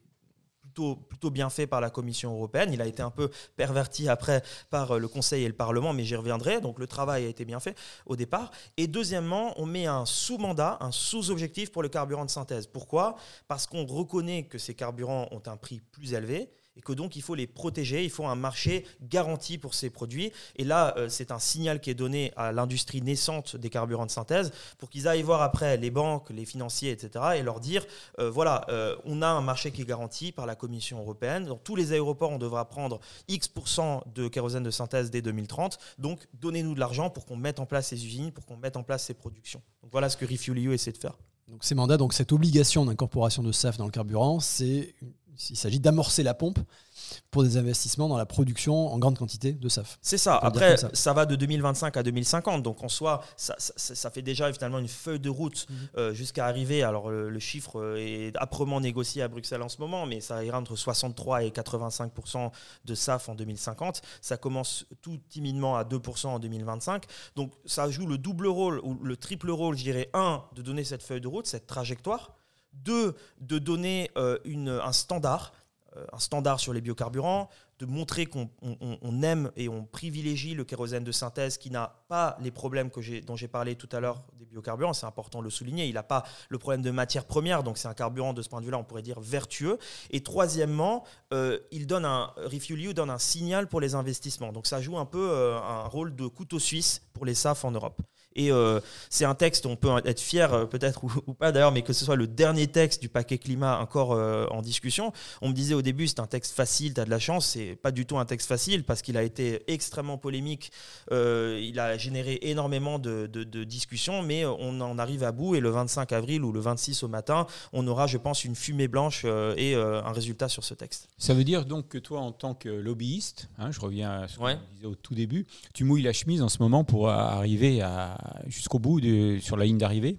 plutôt, bien fait par la Commission européenne. Il a été un peu perverti après par euh, le Conseil et le Parlement, mais j'y reviendrai. Donc le travail a été bien fait au départ. Et deuxièmement, on met un sous-mandat, un sous-objectif pour le carburant de synthèse. Pourquoi? Parce qu'on reconnaît que ces carburants ont un prix plus élevé et que donc il faut les protéger, il faut un marché garanti pour ces produits. Et là, euh, c'est un signal qui est donné à l'industrie naissante des carburants de synthèse pour qu'ils aillent voir après les banques, les financiers, etc. et leur dire, euh, voilà, euh, on a un marché qui est garanti par la Commission européenne. Dans tous les aéroports, on devra prendre X% de kérosène de synthèse dès 2030. Donc, donnez-nous de l'argent pour qu'on mette en place ces usines, pour qu'on mette en place ces productions. Voilà ce que Refuel essaie de faire. Donc ces mandats, donc cette obligation d'incorporation de SAF dans le carburant, c'est il s'agit d'amorcer la pompe pour des investissements dans la production en grande quantité de SAF. C'est ça. Après, ça. va de 2025 à 2050. Donc, en soi, ça, fait déjà finalement une feuille de route mhm. euh, jusqu'à arriver. Alors, le, chiffre euh, est âprement négocié à Bruxelles en ce moment, mais ça ira entre 63 et 85% de SAF en 2050. Ça commence tout timidement à 2 en 2025. Donc, ça joue le double rôle ou le triple rôle, je dirais. Un, de donner cette feuille de route, cette trajectoire. Deux, de donner euh, une, un standard euh, un standard sur les biocarburants, de montrer qu'on aime et on privilégie le kérosène de synthèse qui n'a pas les problèmes que dont j'ai parlé tout à l'heure des biocarburant, c'est important de le souligner. Il n'a pas le problème de matière première, donc c'est un carburant de ce point de vue-là, on pourrait dire vertueux. Et troisièmement, euh, il donne un donne un signal pour les investissements. Donc ça joue un peu un rôle de couteau suisse pour les SAF en Europe. Et euh, c'est un texte, on peut être fier euh, peut-être ou, pas d'ailleurs, mais que ce soit le dernier texte du paquet climat encore euh, en discussion. On me disait au début, c'est un texte facile, tu as de la chance. C'est pas du tout un texte facile parce qu'il a été extrêmement polémique. il a généré énormément de, de, discussions, mais on en arrive à bout. Et le 25 avril ou le 26 au matin, on aura, je pense, une fumée blanche et un résultat sur ce texte. Ça veut dire donc que toi, en tant que lobbyiste, hein, je reviens à ce qu'on disait au tout début, tu mouilles la chemise en ce moment pour arriver à jusqu'au bout de, sur la ligne d'arrivée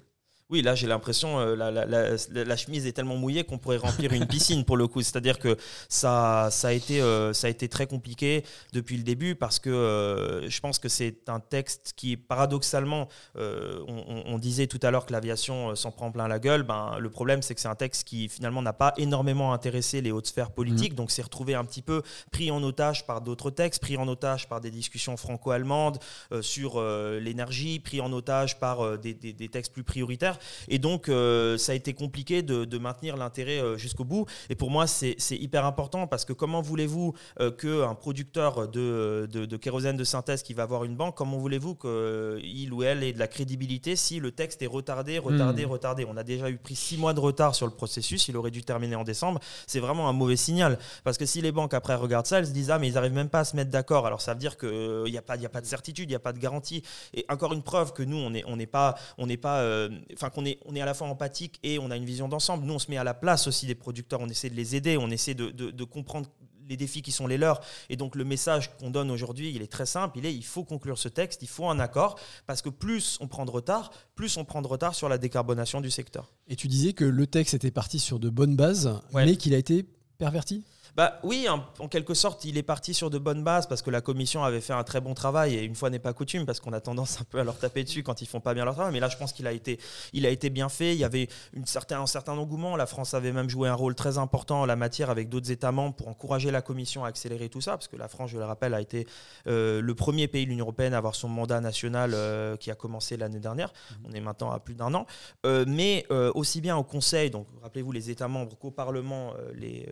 oui, là j'ai l'impression euh, la, la, chemise est tellement mouillée qu'on pourrait remplir une *laughs* piscine pour le coup. C'est-à-dire que ça, ça, a été, euh, ça a été très compliqué depuis le début parce que euh, je pense que c'est un texte qui, paradoxalement, on, disait tout à l'heure que l'aviation s'en prend plein la gueule. Ben, le problème c'est que c'est un texte qui finalement n'a pas énormément intéressé les hautes sphères politiques, mmh. donc c'est retrouvé un petit peu pris en otage par d'autres textes, pris en otage par des discussions franco-allemandes sur l'énergie, pris en otage par des, des textes plus prioritaires. Et donc, euh, ça a été compliqué de, maintenir l'intérêt euh, jusqu'au bout. Et pour moi, c'est hyper important parce que comment voulez-vous euh, qu'un producteur de, de, kérosène de synthèse qui va avoir une banque, comment voulez-vous qu'il ou elle ait de la crédibilité si le texte est retardé, retardé, hmm. retardé? On a déjà eu pris six mois de retard sur le processus, il aurait dû terminer en décembre. C'est vraiment un mauvais signal parce que si les banques après regardent ça, elles se disent Ah, mais ils n'arrivent même pas à se mettre d'accord. Alors ça veut dire qu'il n'y a, pas, a pas de certitude, il n'y a pas de garantie. Et encore une preuve que nous, on n'est on pas, on pas, enfin qu'on est, on est à la fois empathique et on a une vision d'ensemble. Nous, on se met à la place aussi des producteurs, on essaie de les aider, on essaie de, comprendre les défis qui sont les leurs. Et donc le message qu'on donne aujourd'hui, il est très simple, il est il faut conclure ce texte, il faut un accord, parce que plus on prend de retard, plus on prend de retard sur la décarbonation du secteur. Et tu disais que le texte était parti sur de bonnes bases, mais qu'il a été perverti? Bah oui, en, quelque sorte, il est parti sur de bonnes bases parce que la commission avait fait un très bon travail et une fois n'est pas coutume parce qu'on a tendance un peu à leur taper dessus quand ils font pas bien leur travail. Mais là, je pense qu'il a été, il a été bien fait. Il y avait une certain, un certain engouement. La France avait même joué un rôle très important en la matière avec d'autres États membres pour encourager la commission à accélérer tout ça parce que la France, je le rappelle, a été euh, le premier pays de l'Union européenne à avoir son mandat national euh, qui a commencé l'année dernière. Mmh. On est maintenant à plus d'un an. Euh, mais aussi bien au Conseil, donc rappelez-vous les États membres qu'au Parlement, les,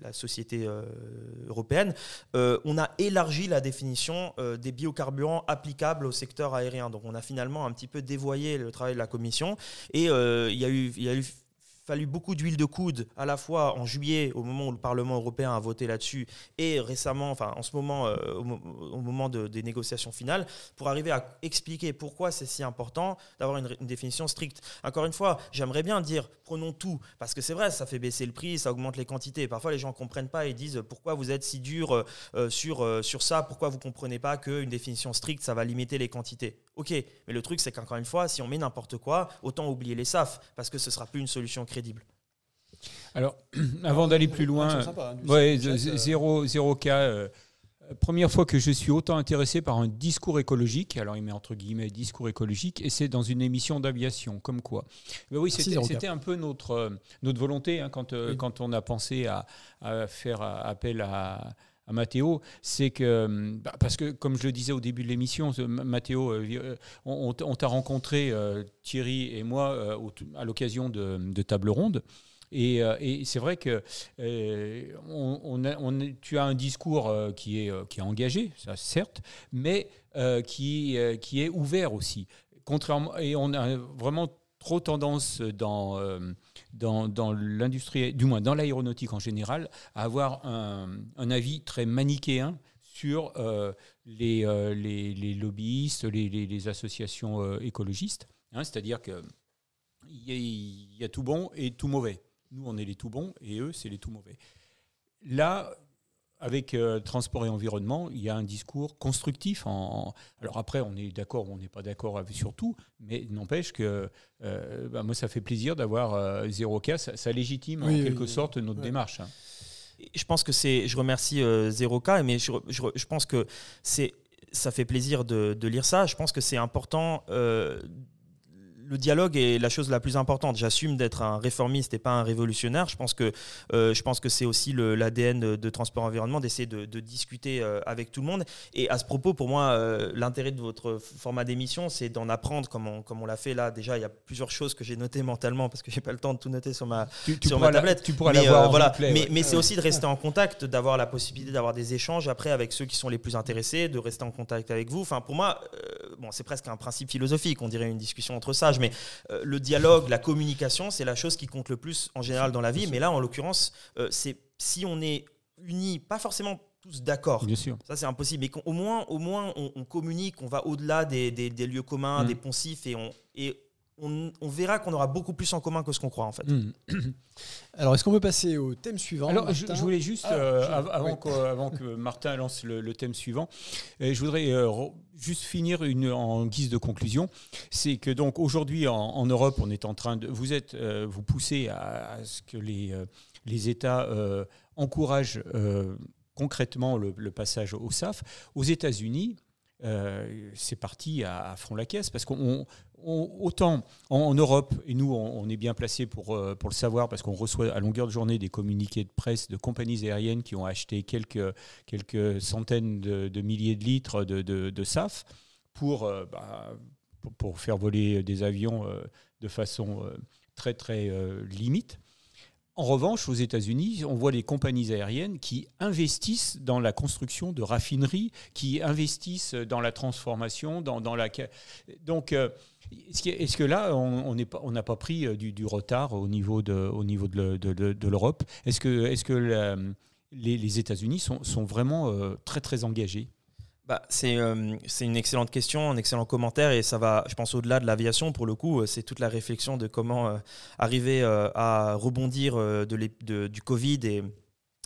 la société euh, européenne, euh, on a élargi la définition euh, des biocarburants applicables au secteur aérien. Donc on a finalement un petit peu dévoyé le travail de la Commission et il y a eu, il y a eu fallu beaucoup d'huile de coude, à la fois en juillet, au moment où le Parlement européen a voté là-dessus, et récemment, enfin en ce moment, euh, au, moment des négociations finales, pour arriver à expliquer pourquoi c'est si important d'avoir une, définition stricte. Encore une fois, j'aimerais bien dire prenons tout, parce que c'est vrai, ça fait baisser le prix, ça augmente les quantités. Parfois, les gens ne comprennent pas et disent pourquoi vous êtes si dur euh, euh, sur, sur ça, pourquoi vous ne comprenez pas qu'une définition stricte, ça va limiter les quantités? Ok, mais le truc, c'est qu'encore une fois, si on met n'importe quoi, autant oublier les SAF, parce que ce ne sera plus une solution crédible. Alors, *clears throat* avant d'aller plus loin, hein, ouais, 0, 0 cas. Euh, première fois que je suis autant intéressé par un discours écologique, alors il met entre guillemets discours écologique, et c'est dans une émission d'aviation, comme quoi. Mais oui, c'était un peu notre, euh, notre volonté hein, quand, euh, quand on a pensé à, à faire appel à, à Mathéo, c'est que, bah, parce que comme je le disais au début de l'émission, Mathéo, euh, on, t'a rencontré, euh, Thierry et moi, euh, à l'occasion de, de Table Ronde. Et, c'est vrai que tu as un discours qui, est, qui est engagé, ça, certes, mais qui, qui est ouvert aussi. Contrairement, et on a vraiment trop tendance dans dans, l'industrie, du moins dans l'aéronautique en général, à avoir un, avis très manichéen sur euh, euh, les, les, lobbyistes, les, associations euh, écologistes. Hein, c'est-à-dire qu'il y, y, a tout bon et tout mauvais. Nous, on est les tout bons et eux, c'est les tout mauvais. Là, avec euh, transport et environnement, il y a un discours constructif. En, alors après, on est d'accord ou on n'est pas d'accord sur tout, mais n'empêche que euh, bah, moi, ça fait plaisir d'avoir euh, zéro cas. Ça, légitime en quelque sorte notre démarche. Hein. Je pense que c'est. Je remercie zéro cas, mais je, je, pense que c'est. Ça fait plaisir de, de, lire ça. Je pense que c'est important le dialogue est la chose la plus importante. J'assume d'être un réformiste et pas un révolutionnaire. Je pense que, euh, je pense que c'est aussi l'ADN de, de, Transport Environnement d'essayer de, discuter euh, avec tout le monde. Et à ce propos, pour moi, euh, l'intérêt de votre format d'émission, c'est d'en apprendre comme on, comme on l'a fait là. Déjà, il y a plusieurs choses que j'ai notées mentalement parce que j'ai pas le temps de tout noter sur ma, sur ma tablette. tu pourras mais, voilà. mais, mais c'est aussi de rester en contact, d'avoir la possibilité d'avoir des échanges après avec ceux qui sont les plus intéressés, de rester en contact avec vous. Enfin, pour moi, bon, c'est presque un principe philosophique. On dirait une discussion entre sages mais euh, le dialogue, la communication, c'est la chose qui compte le plus en général dans la vie. Mais là, en l'occurrence, euh, c'est si on est unis, pas forcément tous d'accord. Bien sûr. Ça, c'est impossible. Mais au moins, au moins on, communique, on va au-delà des, lieux communs, mm. des poncifs, et on, et on, verra qu'on aura beaucoup plus en commun que ce qu'on croit, en fait. Mm. *coughs* Alors, est-ce qu'on peut passer au thème suivant Alors, je, voulais juste, ah, euh, avant, que, avant, *laughs* que, Martin lance le, thème suivant, je voudrais juste finir une, en guise de conclusion, c'est que donc aujourd'hui en, Europe, on est en train de, vous êtes, euh, vous poussez à, ce que les, euh, les États euh, encouragent concrètement le, passage au SAF. Aux États-Unis, c'est parti à, à, fond la caisse parce qu'on autant en, Europe, et nous on, est bien placé pour, euh, pour le savoir parce qu'on reçoit à longueur de journée des communiqués de presse de compagnies aériennes qui ont acheté quelques, quelques centaines de, milliers de litres de, SAF euh, bah, pour, pour, faire voler des avions euh, de façon très très limite. En revanche, aux États-Unis, on voit les compagnies aériennes qui investissent dans la construction de raffineries, qui investissent dans la transformation, dans, la... Donc, est-ce que, là, on n'a pas pris euh, du, retard au niveau de, l'Europe? Est-ce que, que les, États-Unis sont, sont, vraiment euh, très très engagés? Bah, euh, c'est une excellente question, un excellent commentaire et ça va, je pense, au-delà de l'aviation. Pour le coup, c'est toute la réflexion de comment arriver à rebondir de, du Covid et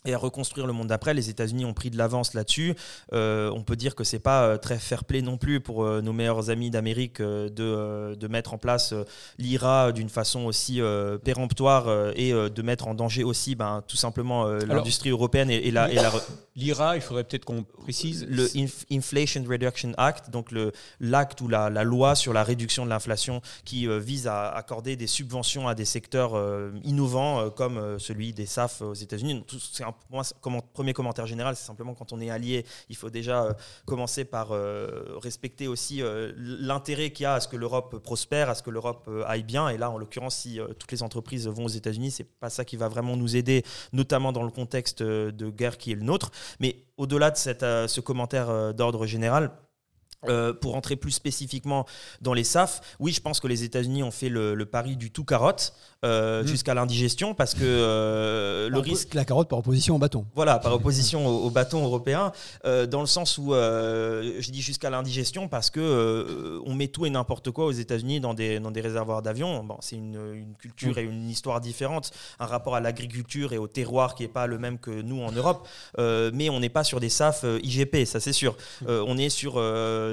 et à reconstruire le monde d'après. Les États-Unis ont pris de l'avance là-dessus. Euh, on peut dire que c'est pas euh, très fair-play non plus pour euh, nos meilleurs amis d'Amérique de, de, mettre en place l'IRA d'une façon aussi péremptoire et de mettre en danger aussi ben, tout simplement l'industrie européenne et, la, L'IRA, il faudrait peut-être qu'on précise. Le Inflation Reduction Act, donc l'acte ou la, la, loi sur la réduction de l'inflation qui vise à accorder des subventions à des secteurs innovants comme celui des SAF aux États-Unis. C'est un moi, premier commentaire général, c'est simplement quand on est allié, il faut déjà euh, commencer par euh, respecter aussi euh, l'intérêt qu'il y a à ce que l'Europe prospère, à ce que l'Europe aille bien. Et là, en l'occurrence, si toutes les entreprises vont aux États-Unis, c'est pas ça qui va vraiment nous aider, notamment dans le contexte de guerre qui est le nôtre. Mais au-delà de ce commentaire d'ordre général, pour entrer plus spécifiquement dans les SAF, oui, je pense que les États-Unis ont fait le, le, pari du tout carotte. Euh, mmh. jusqu'à l'indigestion parce que euh, le risque. La carotte par opposition au bâton. Voilà, par opposition au, bâton européen, euh, dans le sens où je dis jusqu'à l'indigestion parce que on met tout et n'importe quoi aux États-Unis dans des, dans des réservoirs d'avions. Bon, c'est une, une, culture mmh. et une histoire différente, un rapport à l'agriculture et au terroir qui n'est pas le même que nous en Europe, mais on n'est pas sur des SAF IGP, ça c'est sûr. Mmh. on est sur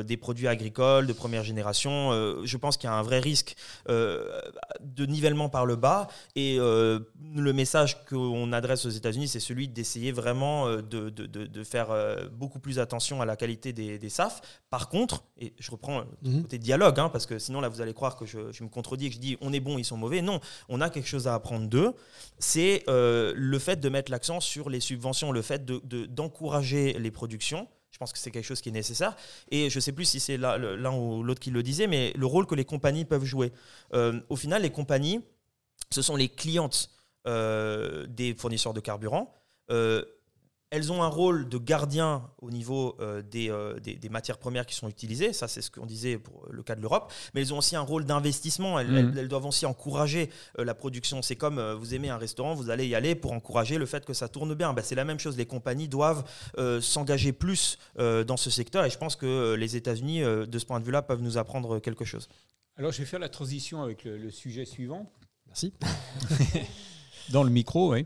des produits agricoles de première génération. je pense qu'il y a un vrai risque de nivellement par le bas. Et euh, le message qu'on adresse aux États-Unis, c'est celui d'essayer vraiment euh, de, de, de, faire euh, beaucoup plus attention à la qualité des, des SAF. Par contre, et je reprends le mhm. côté dialogue, hein, parce que sinon là vous allez croire que je, je, me contredis et que je dis on est bon, ils sont mauvais. Non, on a quelque chose à apprendre d'eux. C'est le fait de mettre l'accent sur les subventions, le fait d'encourager les productions. Je pense que c'est quelque chose qui est nécessaire. Et je ne sais plus si c'est l'un ou l'autre qui le disait, mais le rôle que les compagnies peuvent jouer. au final, les compagnies, ce sont les clientes euh, des fournisseurs de carburant. Euh, elles ont un rôle de gardien au niveau euh, des, des, matières premières qui sont utilisées, ça c'est ce qu'on disait pour le cas de l'Europe, mais elles ont aussi un rôle d'investissement, elles, mmh. doivent aussi encourager la production. C'est comme vous aimez un restaurant, vous allez y aller pour encourager le fait que ça tourne bien. Ben, c'est la même chose, les compagnies doivent s'engager plus dans ce secteur et je pense que les États-Unis, de ce point de vue-là, peuvent nous apprendre quelque chose. Alors je vais faire la transition avec le sujet suivant. Merci. *laughs* Dans le micro, oui.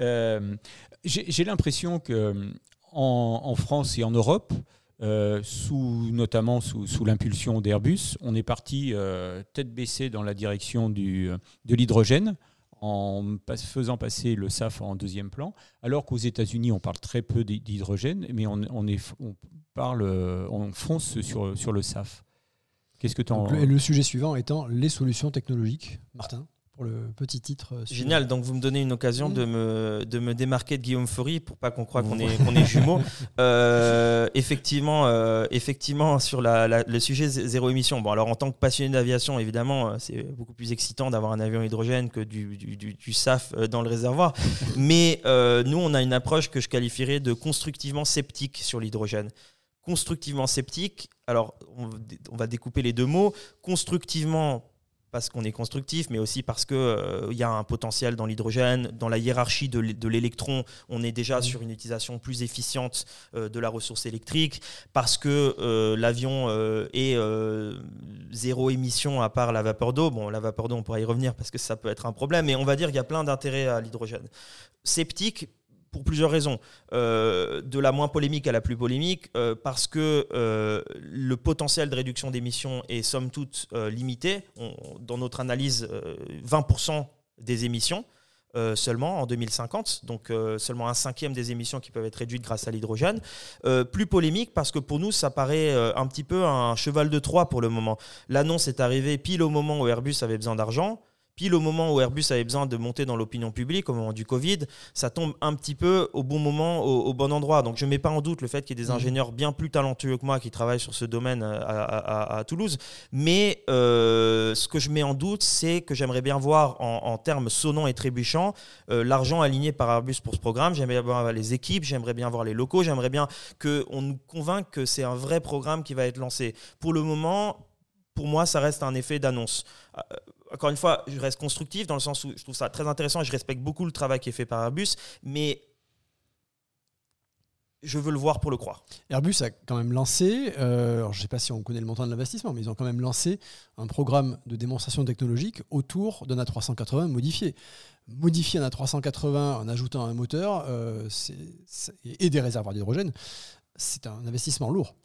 Euh, j'ai l'impression que en, France et en Europe, euh, sous, notamment sous, l'impulsion d'Airbus, on est parti euh, tête baissée dans la direction du, de l'hydrogène en faisant passer le SAF en deuxième plan, alors qu'aux États-Unis, on parle très peu d'hydrogène, mais on, est, on, parle, on fonce sur, sur le SAF. Qu'est-ce que tu en... Le, le sujet suivant étant les solutions technologiques. Martin, pour le petit titre. euh. Génial, donc vous me donnez une occasion Mm. de, me, de me démarquer de Guillaume Faury pour pas qu'on croie qu'on est, qu'on est jumeaux. *laughs* Euh, effectivement, euh, effectivement, sur la- la- le sujet zé- zéro émission, bon, alors en tant que passionné d'aviation, évidemment, c'est beaucoup plus excitant d'avoir un avion hydrogène que du, du, du- du SAF dans le réservoir. *laughs* Mais euh, nous, on a une approche que je qualifierais de constructivement sceptique sur l'hydrogène. Constructivement sceptique, alors on va découper les deux mots. Constructivement, parce qu'on est constructif, mais aussi parce qu'il y a un potentiel dans l'hydrogène. Dans la hiérarchie de l'é- de l'électron, on est déjà sur une utilisation plus efficiente euh, de la ressource électrique, parce que euh, l'avion euh, est euh, zéro émission à part la vapeur d'eau. Bon, la vapeur d'eau, on pourra y revenir parce que ça peut être un problème, mais on va dire qu'il y a plein d'intérêts à l'hydrogène. Sceptique, pour plusieurs raisons. Euh, de la moins polémique à la plus polémique, euh, parce que euh, le potentiel de réduction d'émissions est somme toute limité. Dans notre analyse, euh, 20% des émissions seulement en 2050, donc seulement un cinquième des émissions qui peuvent être réduites grâce à l'hydrogène. Plus polémique parce que pour nous, ça paraît un petit peu un cheval de Troie pour le moment. L'annonce est arrivée pile au moment où Airbus avait besoin d'argent. Pile au moment où Airbus avait besoin de monter dans l'opinion publique, au moment du Covid, ça tombe un petit peu au bon moment, au, au bon endroit. Donc je ne mets pas en doute le fait qu'il y ait des Mhm. ingénieurs bien plus talentueux que moi qui travaillent sur ce domaine à, à- à- à Toulouse. Mais euh, ce que je mets en doute, c'est que j'aimerais bien voir en, en termes sonnants et trébuchants euh, l'argent aligné par Airbus pour ce programme. J'aimerais bien voir les équipes, j'aimerais bien voir les locaux, j'aimerais bien qu'on nous convainque que c'est un vrai programme qui va être lancé. Pour le moment, pour moi, ça reste un effet d'annonce. Euh, encore une fois, je reste constructif dans le sens où je trouve ça très intéressant et je respecte beaucoup le travail qui est fait par Airbus, mais je veux le voir pour le croire. Airbus a quand même lancé, euh, alors je ne sais pas si on connaît le montant de l'investissement, mais ils ont quand même lancé un programme de démonstration technologique autour d'un A380 modifié. Modifier un A380 en ajoutant un moteur euh, et des réservoirs d'hydrogène, c'est un investissement lourd.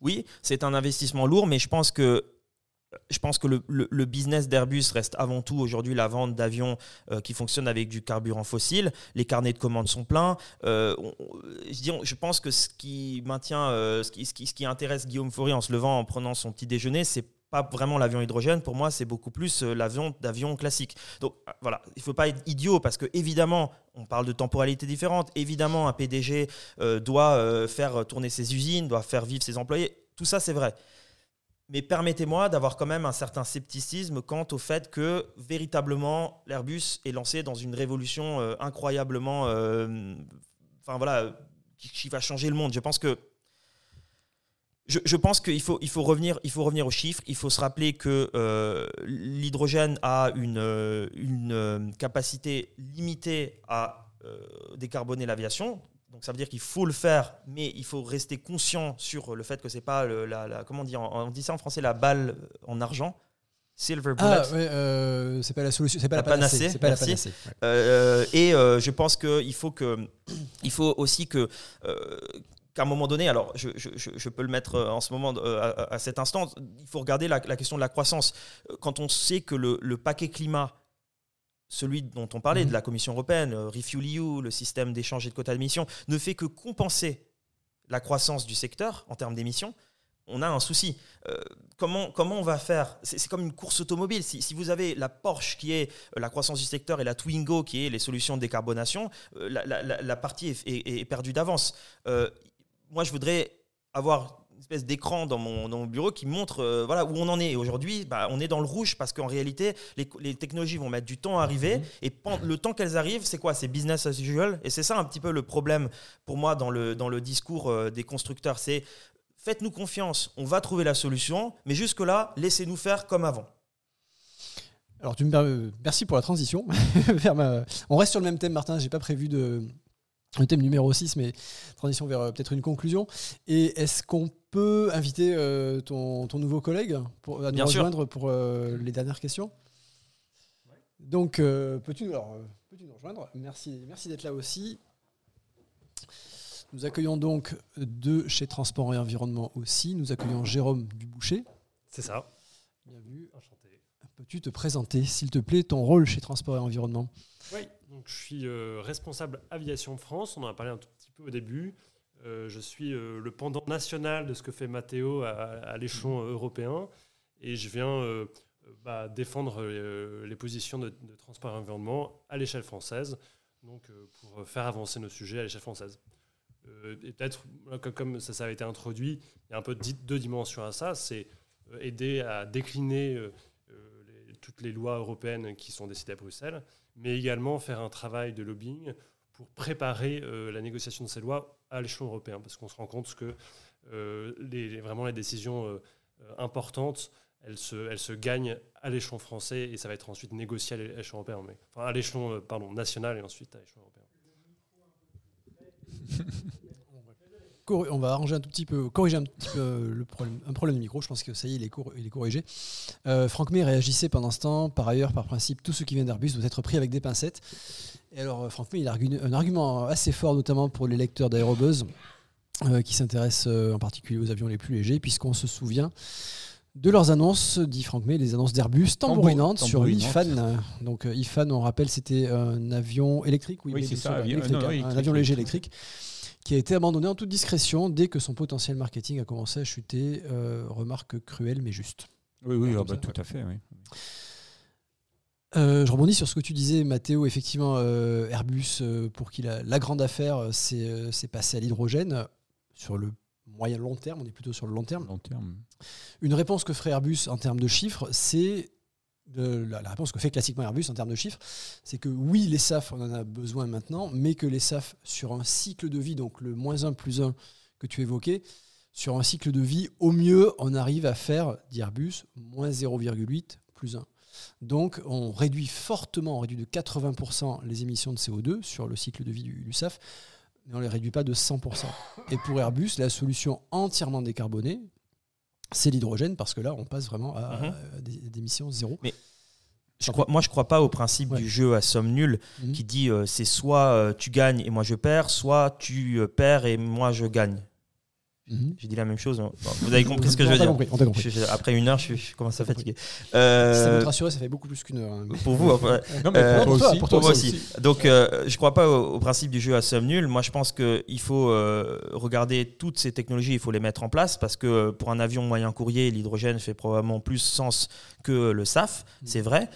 Oui, c'est un investissement lourd, mais je pense que je pense que le, business d'Airbus reste avant tout aujourd'hui la vente d'avions euh, qui fonctionnent avec du carburant fossile. Les carnets de commandes sont pleins. Euh, je, dis- je pense que ce qui maintient, euh, ce, qui, intéresse Guillaume Faury en se levant, en prenant son petit déjeuner, c'est pas vraiment l'avion hydrogène. Pour moi, c'est beaucoup plus l'avion d'avion classique. Donc voilà, il ne faut pas être idiot parce que évidemment, on parle de temporalités différentes. Évidemment, un PDG doit faire tourner ses usines, doit faire vivre ses employés. Tout ça, c'est vrai. Mais permettez-moi d'avoir quand même un certain scepticisme quant au fait que véritablement l'Airbus est lancé dans une révolution euh, incroyablement, euh, voilà, qui, va changer le monde. Je pense que qu'il faut, il faut, revenir, aux chiffres. Il faut se rappeler que euh, l'hydrogène a une, capacité limitée à décarboner l'aviation. Donc ça veut dire qu'il faut le faire, mais il faut rester conscient sur le fait que c'est pas le- la, la- comment on dit, on dit ça en français la balle en argent, silver bullet. Ah ouais, euh, c'est pas la solution, c'est pas la, panacée, panacée, pas la panacée. ouais. Euh, et euh, je pense qu'il faut que, *clears throat* il faut aussi que, euh, qu'à un moment donné, alors je, je- je- peux le mettre en ce moment, à, à cet instant, il faut regarder la, la question de la croissance. Quand on sait que le, le paquet climat, celui dont on parlait, Mhm. de la Commission européenne, euh, RefuelEU, le système d'échange et de quotas d'émissions, ne fait que compenser la croissance du secteur en termes d'émissions, on a un souci. Euh, comment, comment on va faire? C'est comme une course automobile. Si, si vous avez la Porsche qui est euh, la croissance du secteur et la Twingo qui est les solutions de décarbonation, euh, la, la- la- la partie est, est- est perdue d'avance. Euh, moi, je voudrais avoir espèce d'écran dans mon, dans mon bureau qui montre euh, voilà, où on en est. Et aujourd'hui, bah, on est dans le rouge parce qu'en réalité, les, les technologies vont mettre du temps à arriver. Et pen- le temps qu'elles arrivent, c'est quoi? C'est business as usual. Et c'est ça un petit peu le problème pour moi dans le, dans le discours euh, des constructeurs. C'est faites-nous confiance, on va trouver la solution, mais jusque-là, laissez-nous faire comme avant. Alors, tu me per- merci pour la transition. *laughs* On reste sur le même thème, Martin. J'ai pas prévu de le thème numéro 6, mais transition vers euh, peut-être une conclusion. Et est-ce qu'on peut inviter euh, ton, ton nouveau collègue pour, à nous Bien sûr. rejoindre pour euh, les dernières questions? Donc, euh, peux-tu alors, peux-tu nous rejoindre? Merci, merci d'être là aussi. Nous accueillons donc de chez Transport et Environnement aussi. Nous accueillons Jérôme Duboucher. C'est ça. Bienvenue. Enchanté. Peux-tu te présenter, s'il te plaît, ton rôle chez Transport et Environnement? Oui, donc je suis euh, responsable aviation France. On en a parlé un tout petit peu au début. Euh, je suis euh, le pendant national de ce que fait Matteo à, l'échelon euh, européen. et je viens bah, défendre les positions de, de transport et environnement à l'échelle française, donc pour faire avancer nos sujets à l'échelle française. Et peut-être, comme, ça, a été introduit, il y a un peu deux dimensions à ça. C'est aider à décliner toutes les lois européennes qui sont décidées à Bruxelles, mais également faire un travail de lobbying pour préparer la négociation de ces lois à l'échelon européen, parce qu'on se rend compte que euh, les, vraiment les décisions euh, importantes, elles se, elles se gagnent à l'échelon français et ça va être ensuite négocié à l'échelon européen, mais, enfin à l'échelon euh, pardon, national et ensuite à l'échelon européen. *laughs* On va arranger un tout petit peu, corriger un petit peu euh, le problème, un problème de micro. Je pense que ça y est, il est, il est corrigé. Euh, Franck May réagissait pendant ce temps. Par ailleurs, par principe, tout ce qui vient d'Airbus doit être pris avec des pincettes. Et alors, euh, Franck May, il a un argument assez fort, notamment pour les lecteurs d'Aérobuzz, euh, qui s'intéressent en particulier aux avions les plus légers, puisqu'on se souvient de leurs annonces, dit Franck May, les annonces d'Airbus tambourinantes sur l'IFAN. Donc, IFAN, on rappelle, c'était un avion électrique. Oui, c'est ça, avion- non, hein, un avion léger électrique. Qui a été abandonné en toute discrétion dès que son potentiel marketing a commencé à chuter. Euh, remarque cruelle mais juste. Oui, oui, ah bah, tout à fait. Oui. Euh, je rebondis sur ce que tu disais, Mathéo. Effectivement, euh, Airbus, pour qui la, la grande affaire, c'est passer à l'hydrogène sur le moyen long terme. On est plutôt sur le long terme. Long terme. Une réponse que ferait Airbus en termes de chiffres, c'est la réponse que fait classiquement Airbus en termes de chiffres, c'est que oui, les SAF, on en a besoin maintenant, mais que les SAF, sur un cycle de vie, donc le moins 1 plus 1 que tu évoquais, sur un cycle de vie, au mieux, on arrive à faire, dit Airbus, moins 0,8 plus 1. Donc, on réduit fortement, on réduit de 80% les émissions de CO2 sur le cycle de vie du, du SAF, mais on ne les réduit pas de 100%. Et pour Airbus, la solution entièrement décarbonée, c'est l'hydrogène, parce que là, on passe vraiment à Mhm. des, des émissions zéro. Je crois, moi, je crois pas au principe Ouais. du jeu à somme nulle Mhm. qui dit euh, c'est soit euh, tu gagnes et moi je perds, soit tu euh, perds et moi je gagne. Mhm. J'ai dit la même chose. hein. Bon, vous avez compris ce que je veux dire. compris, on t'a compris. Je- je- après une heure, je, je commence à fatiguer. Si ça Euh, peut te rassurer, ça fait beaucoup plus qu'une heure. hein. pour vous, Non, mais Euh, pour, toi aussi. pour toi moi aussi. aussi. Donc, euh, je crois pas au, au principe du jeu à somme nulle. Moi, je pense qu'il faut euh, regarder toutes ces technologies, il faut les mettre en place parce que euh, pour un avion moyen courrier, l'hydrogène fait probablement plus sens que le SAF, c'est vrai.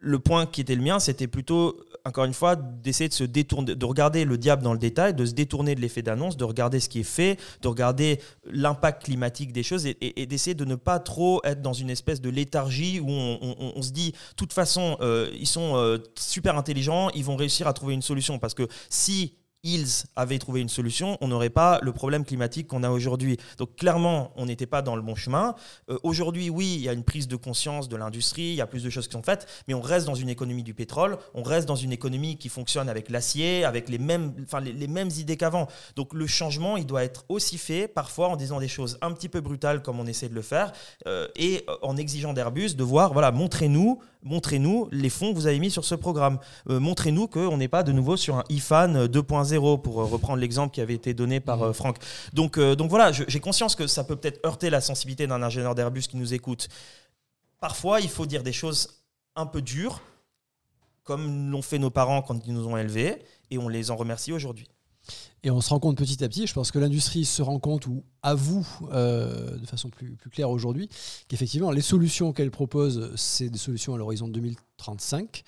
Le point qui était le mien, c'était plutôt, encore une fois, d'essayer de se détourner, de regarder le diable dans le détail, de se détourner de l'effet d'annonce, de regarder ce qui est fait, de regarder l'impact climatique des choses et, d'essayer de ne pas trop être dans une espèce de léthargie où on se dit, de toute façon, euh, ils sont euh, super intelligents, ils vont réussir à trouver une solution. Parce que si ils avaient trouvé une solution, on n'aurait pas le problème climatique qu'on a aujourd'hui. Donc clairement, on n'était pas dans le bon chemin. Euh, aujourd'hui, oui, il y a une prise de conscience de l'industrie, il y a plus de choses qui sont faites, mais on reste dans une économie du pétrole, on reste dans une économie qui fonctionne avec l'acier, avec les mêmes, idées qu'avant. Donc le changement, il doit être aussi fait, parfois en disant des choses un petit peu brutales comme on essaie de le faire, euh, et en exigeant d'Airbus de voir, voilà, montrez-nous, montrez-nous les fonds que vous avez mis sur ce programme. Euh, montrez-nous qu'on n'est pas de nouveau sur un IFAN 2.0, pour euh, reprendre l'exemple qui avait été donné par euh, Franck. Donc, euh, donc voilà, j'ai conscience que ça peut peut-être heurter la sensibilité d'un ingénieur d'Airbus qui nous écoute. Parfois, il faut dire des choses un peu dures, comme l'ont fait nos parents quand ils nous ont élevés, et on les en remercie aujourd'hui. Et on se rend compte petit à petit, je pense que l'industrie se rend compte ou avoue euh, de façon plus, plus claire aujourd'hui qu'effectivement les solutions qu'elle propose, c'est des solutions à l'horizon 2035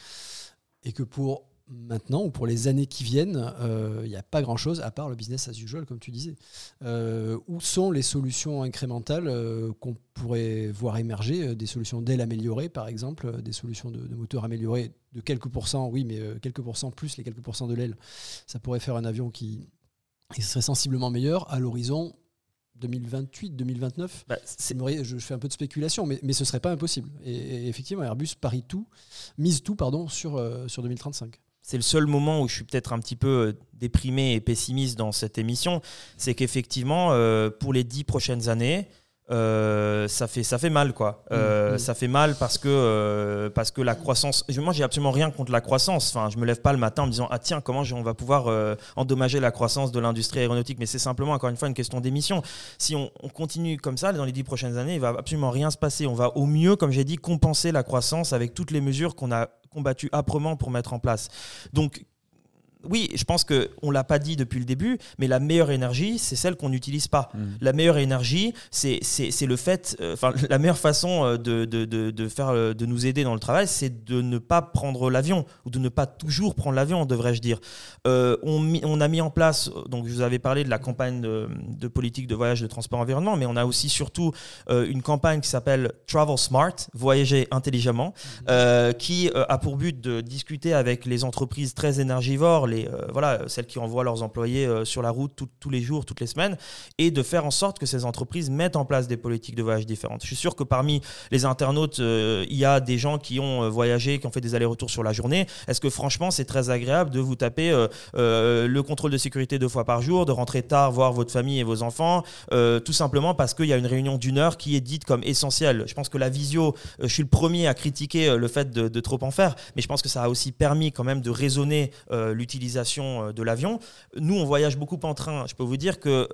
et que pour maintenant ou pour les années qui viennent, euh, il n'y a pas grand-chose à part le business as usual, comme tu disais. Euh, où sont les solutions incrémentales qu'on pourrait voir émerger Des solutions d'ailes améliorées, par exemple, des solutions de, de moteurs améliorés de quelques pourcents, oui, mais quelques pourcents plus les quelques pourcents de l'aile. Ça pourrait faire un avion qui qui serait sensiblement meilleur à l'horizon 2028, 2029. Bah, Je, fais un peu de spéculation, mais, mais ce serait pas impossible. Et, et effectivement, Airbus parie tout, mise tout pardon, sur, euh, sur 2035. c'est le seul moment où je suis peut-être un petit peu euh, déprimé et pessimiste dans cette émission, c'est qu'effectivement, euh, pour les dix prochaines années, euh, ça, fait, ça fait mal, quoi. Euh, Mm, mm. Ça fait mal parce que, euh, parce que la croissance. Moi, j'ai absolument rien contre la croissance. Enfin, je me lève pas le matin en me disant Ah, tiens, comment on va pouvoir endommager la croissance de l'industrie aéronautique? Mais c'est simplement, encore une fois, une question d'émission. Si on, on continue comme ça, dans les dix prochaines années, il va absolument rien se passer. On va au mieux, comme j'ai dit, compenser la croissance avec toutes les mesures qu'on a combattues âprement pour mettre en place. Donc, oui, je pense qu'on ne l'a pas dit depuis le début, mais la meilleure énergie, c'est celle qu'on n'utilise pas. Mm. La meilleure énergie, c'est le fait, euh, enfin, *laughs* la meilleure façon euh, de, de, de, de, faire, euh, de nous aider dans le travail, c'est de ne pas prendre l'avion, ou de ne pas toujours prendre l'avion, devrais-je dire. Euh, on, on, a mis en place, donc je vous avais parlé de la campagne de, politique de voyage de transport environnement, mais on a aussi surtout euh, une campagne qui s'appelle Travel Smart, voyager intelligemment, mm. qui a pour but de discuter avec les entreprises très énergivores, euh, voilà, celles qui envoient leurs employés euh, sur la route tous les jours, toutes les semaines, et de faire en sorte que ces entreprises mettent en place des politiques de voyage différentes. Je suis sûr que parmi les internautes, euh, il y a des gens qui ont voyagé, qui ont fait des allers-retours sur la journée. Est-ce que franchement, c'est très agréable de vous taper le contrôle de sécurité deux fois par jour, de rentrer tard, voir votre famille et vos enfants, tout simplement parce qu'il y a une réunion d'une heure qui est dite comme essentielle. Je pense que la visio, je suis le premier à critiquer le fait de, de, trop en faire, mais je pense que ça a aussi permis quand même de raisonner l'utilisation euh, de l'avion. Nous, on voyage beaucoup en train. Je peux vous dire que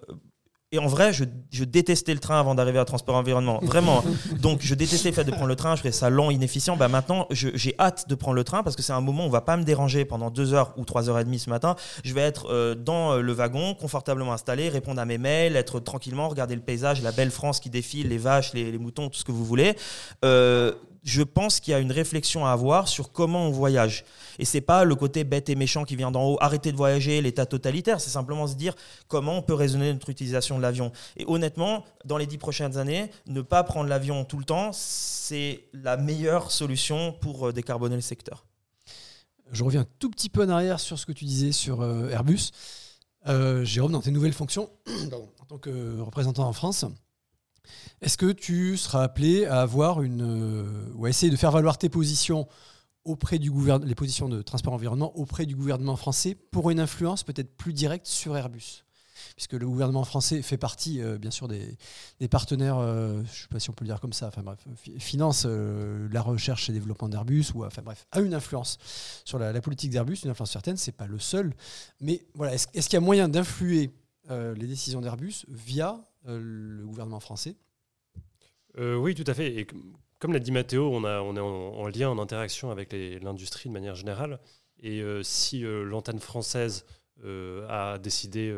et en vrai, je, détestais le train avant d'arriver à Transport Environnement. Vraiment. *laughs* Donc, je détestais le fait de prendre le train. Je trouvais ça lent, inefficient. Bah, maintenant, j'ai hâte de prendre le train parce que c'est un moment où on va pas me déranger pendant deux heures ou trois heures et demie ce matin. Je vais être euh, dans euh, le wagon, confortablement installé, répondre à mes mails, être tranquillement, regarder le paysage, la belle France qui défile, les vaches, les, moutons, tout ce que vous voulez. Euh, je pense qu'il y a une réflexion à avoir sur comment on voyage. Et c'est pas le côté bête et méchant qui vient d'en haut, arrêter de voyager, l'état totalitaire, c'est simplement se dire comment on peut raisonner notre utilisation de l'avion. Et honnêtement, dans les dix prochaines années, ne pas prendre l'avion tout le temps, c'est la meilleure solution pour euh, décarboner le secteur. Je reviens tout petit peu en arrière sur ce que tu disais sur euh, Airbus. Euh, Jérôme, dans tes nouvelles fonctions, *clears throat* en tant que représentant en France, est-ce que tu seras appelé à avoir une euh, ou à essayer de faire valoir tes positions auprès du gouvernement, les positions de transport environnement auprès du gouvernement français pour une influence peut-être plus directe sur Airbus? Puisque le gouvernement français fait partie, euh, bien sûr, des, partenaires, euh, je ne sais pas si on peut le dire comme ça, enfin bref, finance la recherche et développement d'Airbus, ou enfin bref, a une influence sur la, politique d'Airbus, une influence certaine, c'est pas le seul. Mais voilà, est-ce qu'il y a moyen d'influer les décisions d'Airbus via le gouvernement français euh, oui, tout à fait. Et comme l'a dit Mathéo, on, est en, lien, en interaction avec l'industrie de manière générale. Et euh, si euh, l'antenne française a décidé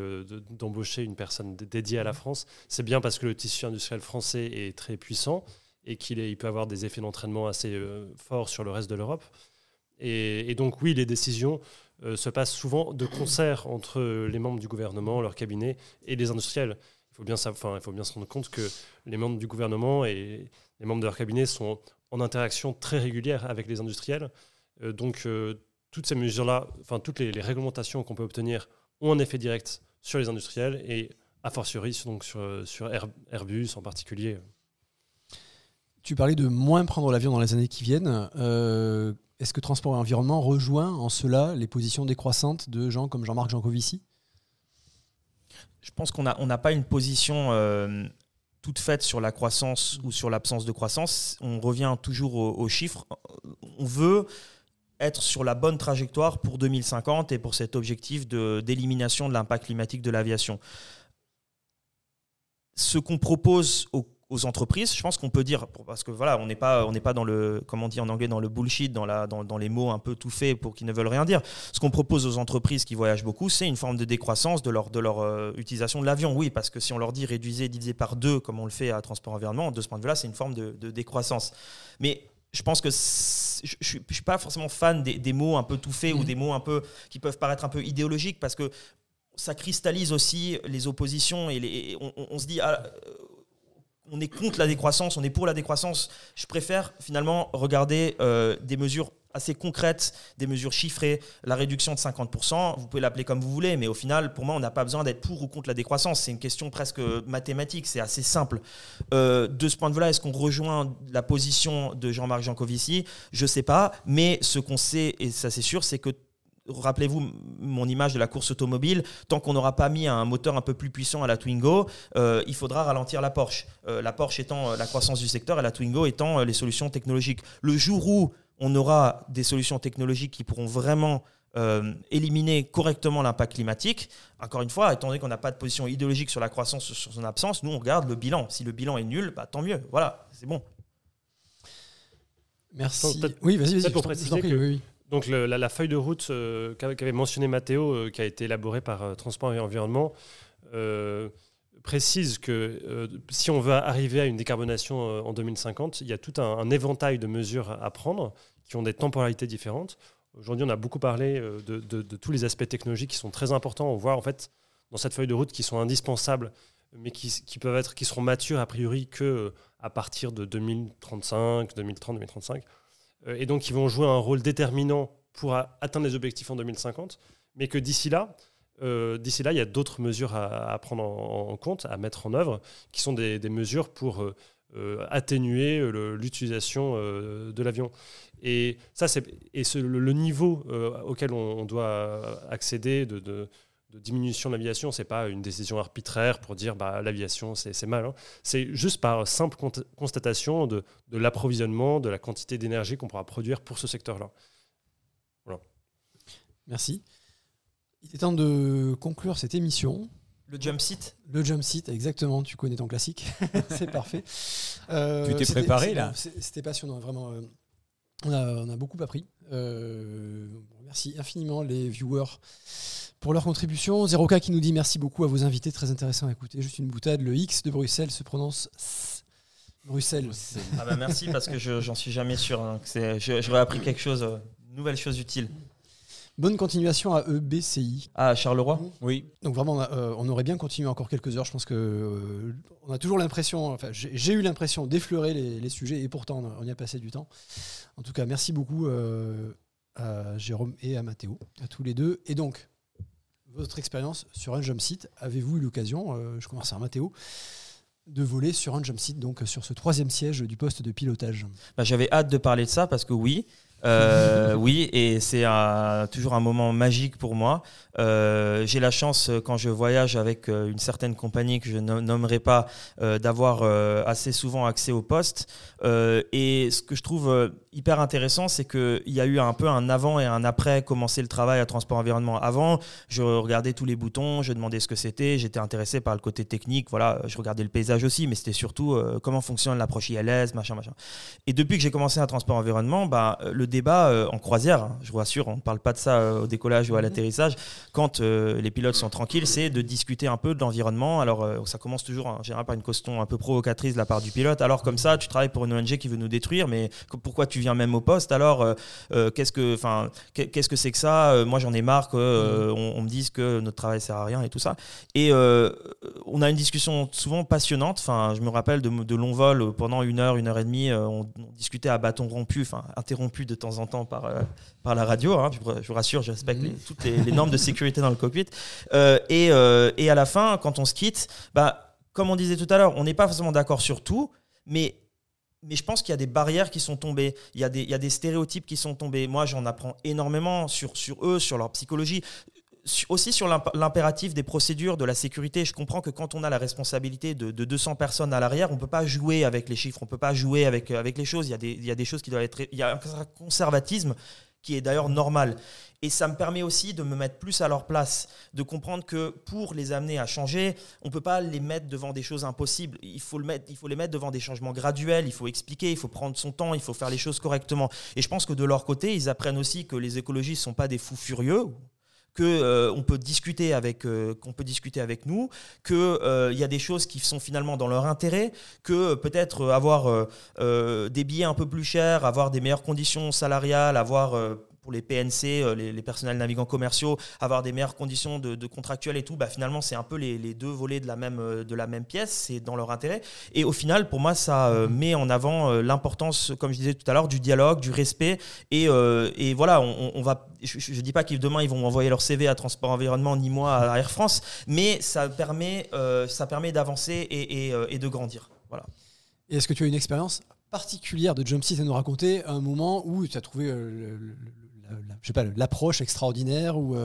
d'embaucher une personne dédiée à la France, c'est bien parce que le tissu industriel français est très puissant et qu'il il peut avoir des effets d'entraînement assez forts sur le reste de l'Europe. Et, donc oui, les décisions se passent souvent de concert entre les membres du gouvernement, leur cabinet et les industriels il faut bien se rendre compte que les membres du gouvernement et les membres de leur cabinet sont en interaction très régulière avec les industriels. Euh, donc, euh, toutes ces mesures-là, enfin, toutes les, réglementations qu'on peut obtenir ont un effet direct sur les industriels et a fortiori sur, Airbus en particulier. Tu parlais de moins prendre l'avion dans les années qui viennent. Euh, est-ce que Transport et Environnement rejoint en cela les positions décroissantes de gens comme Jean-Marc Jancovici? Je pense qu'on n'a pas une position euh, toute faite sur la croissance ou sur l'absence de croissance. On revient toujours aux, chiffres. On veut être sur la bonne trajectoire pour 2050 et pour cet objectif d'élimination de l'impact climatique de l'aviation. Ce qu'on propose au aux entreprises. Je pense qu'on peut dire, parce que voilà, on n'est pas, on n'est pas dans le, comment on dit en anglais, dans le bullshit, dans, la, dans, dans les mots un peu tout faits pour qu'ils ne veulent rien dire. Ce qu'on propose aux entreprises qui voyagent beaucoup, c'est une forme de décroissance de leur, de leur euh, utilisation de l'avion. Oui, parce que si on leur dit réduisez, divisez par deux, comme on le fait à Transport Environnement, de ce point de vue-là, c'est une forme de, de, décroissance. Mais je pense que je ne suis pas forcément fan des, des, mots un peu tout faits ou mmh. des mots un peu qui peuvent paraître un peu idéologiques parce que ça cristallise aussi les oppositions et les, on, on, se dit ah, on est contre la décroissance, on est pour la décroissance. Je préfère finalement regarder euh, des mesures assez concrètes, des mesures chiffrées, la réduction de 50%, vous pouvez l'appeler comme vous voulez, mais au final, pour moi, on n'a pas besoin d'être pour ou contre la décroissance. C'est une question presque mathématique, c'est assez simple. Euh, de ce point de vue-là, est-ce qu'on rejoint la position de Jean-Marc Jancovici? Je ne sais pas, mais ce qu'on sait, et ça c'est sûr, c'est que rappelez-vous mon image de la course automobile, tant qu'on n'aura pas mis un moteur un peu plus puissant à la Twingo, euh, il faudra ralentir la Porsche. Euh, la Porsche étant euh, la croissance du secteur et la Twingo étant les solutions technologiques. Le jour où on aura des solutions technologiques qui pourront vraiment éliminer correctement l'impact climatique, encore une fois, étant donné qu'on n'a pas de position idéologique sur la croissance, sur son absence, nous on regarde le bilan. Si le bilan est nul, bah, tant mieux. Voilà, c'est bon. Merci. Oui, vas-y, vas-y. Pour préciser que Donc la, feuille de route euh, qu'a- qu'avait mentionné Mathéo, euh, qui a été élaborée par euh, Transport et Environnement, précise que si on veut arriver à une décarbonation en 2050, il y a tout un, éventail de mesures à, prendre qui ont des temporalités différentes. Aujourd'hui, on a beaucoup parlé de, tous les aspects technologiques qui sont très importants. On voit en fait dans cette feuille de route qui sont indispensables, mais qui, qui peuvent être, qui seront matures a priori que à partir de 2035, 2030, 2035 euh, et donc qui vont jouer un rôle déterminant pour atteindre les objectifs en 2050, mais que d'ici là, euh, d'ici là, il y a d'autres mesures à, prendre en, compte, à mettre en œuvre, qui sont des, mesures pour euh, euh, atténuer l'utilisation euh, de l'avion. Et ça, c'est et le, niveau euh, auquel on, doit accéder de, de- de diminution de l'aviation, c'est pas une décision arbitraire pour dire bah, l'aviation c'est c'est mal. hein. C'est juste par simple constatation de, de l'approvisionnement, de la quantité d'énergie qu'on pourra produire pour ce secteur-là. Merci. Il est temps de conclure cette émission. Le jump seat Le jump seat, exactement, tu connais ton classique. *laughs* c'est parfait. Euh, Tu t'es c'était- préparé, là? C'était passionnant, vraiment. euh, on, a, on a beaucoup appris. Euh, merci infiniment les viewers pour leur contribution. 0K qui nous dit merci beaucoup à vos invités, très intéressant à écouter. Juste une boutade, le X de Bruxelles se prononce. Bruxelles. Ah bah merci parce que je- j'en suis jamais sûr. hein, J'aurais appris quelque chose, euh, nouvelle chose utile. Bonne continuation à E EBCI. Ah, Charleroi Oui. Donc vraiment, on, a- euh, on aurait bien continué encore quelques heures. Je pense que euh, on a toujours l'impression, enfin j'ai eu l'impression d'effleurer les, les sujets et pourtant on y a passé du temps. En tout cas, merci beaucoup euh, à Jérôme et à Mathéo, à tous les deux. Et donc, votre expérience sur un jump site, avez-vous eu l'occasion, euh, je commence par Mathéo, de voler sur un jump site, donc sur ce troisième siège du poste de pilotage? Bah, J'avais hâte de parler de ça parce que oui, euh, oui, et c'est toujours un moment magique pour moi. Euh, J'ai la chance, euh, quand je voyage avec une certaine compagnie que je no- nommerai pas, d'avoir assez souvent accès au poste. Et ce que je trouve hyper intéressant, c'est qu'il y a eu un peu un avant et un après commencer le travail à Transport Environnement. Avant, je regardais tous les boutons, je demandais ce que c'était, j'étais intéressé par le côté technique, voilà, je regardais le paysage aussi, mais c'était surtout comment fonctionne l'approche ILS, machin, machin. Et depuis que j'ai commencé à Transport Environnement, bah, le débat euh, en croisière, hein, je vous rassure, on ne parle pas de ça euh, au décollage ou à l'atterrissage, quand euh, les pilotes sont tranquilles, c'est de discuter un peu de l'environnement. Alors ça commence toujours en général par une question un peu provocatrice de la part du pilote. Alors comme ça, tu travailles pour une ONG qui veut nous détruire, mais pourquoi tu viens même au poste? Alors qu'est-ce que, enfin, qu'est- qu'est-ce que c'est que ça? Moi j'en ai marre qu'on on me dise que notre travail sert à rien et tout ça. Et on a une discussion souvent passionnante. Enfin, je me rappelle de, de longs vols pendant une heure, une heure et demie. on, on discutait à bâton rompu, enfin interrompu de temps en temps par, euh, par la radio. hein. je, vous- rassure, je respecte les- toutes les, les normes de sécurité dans le cockpit. Euh, et, euh, et à la fin, quand on se quitte, bah, comme on disait tout à l'heure, on n'est pas forcément d'accord sur tout, mais mais je pense qu'il y a des barrières qui sont tombées, il y a des, il y a des stéréotypes qui sont tombés. Moi, j'en apprends énormément sur, sur eux, sur leur psychologie, aussi sur l'imp- l'impératif des procédures, de la sécurité. Je comprends que quand on a la responsabilité de, de 200 personnes à l'arrière, on ne peut pas jouer avec les chiffres, on ne peut pas jouer avec, avec les choses. Il y, a des, il y a des choses qui doivent être... Il y a un conservatisme qui est d'ailleurs normal. Et ça me permet aussi de me mettre plus à leur place, de comprendre que pour les amener à changer, on ne peut pas les mettre devant des choses impossibles. Il faut, le mettre, il faut les mettre devant des changements graduels, il faut expliquer, il faut prendre son temps, il faut faire les choses correctement. Et je pense que de leur côté, ils apprennent aussi que les écologistes ne sont pas des fous furieux, euh, euh, qu'on peut discuter avec nous que euh, il y a des choses qui sont finalement dans leur intérêt que euh, peut-être euh, avoir euh, euh, des billets un peu plus chers avoir des meilleures conditions salariales avoir euh, pour les PNC, euh, les, les personnels navigants commerciaux, avoir des meilleures conditions de, de et tout, bah finalement c'est un peu les, les deux volets de la même, euh, de la même pièce, c'est dans leur intérêt. Et au final, pour moi, ça euh, met en avant l'importance, comme je disais tout à l'heure, du dialogue, du respect. Et, euh, et voilà, on, on va. Je ne dis pas que demain ils vont envoyer leur CV à Transport Environnement ni moi à Air France, mais ça permet, euh, ça permet d'avancer et, et, et de grandir. Voilà. Est-ce que tu as une expérience particulière de jump seat à nous raconter, un moment où tu as trouvé le- je sais pas, l'approche extraordinaire ou,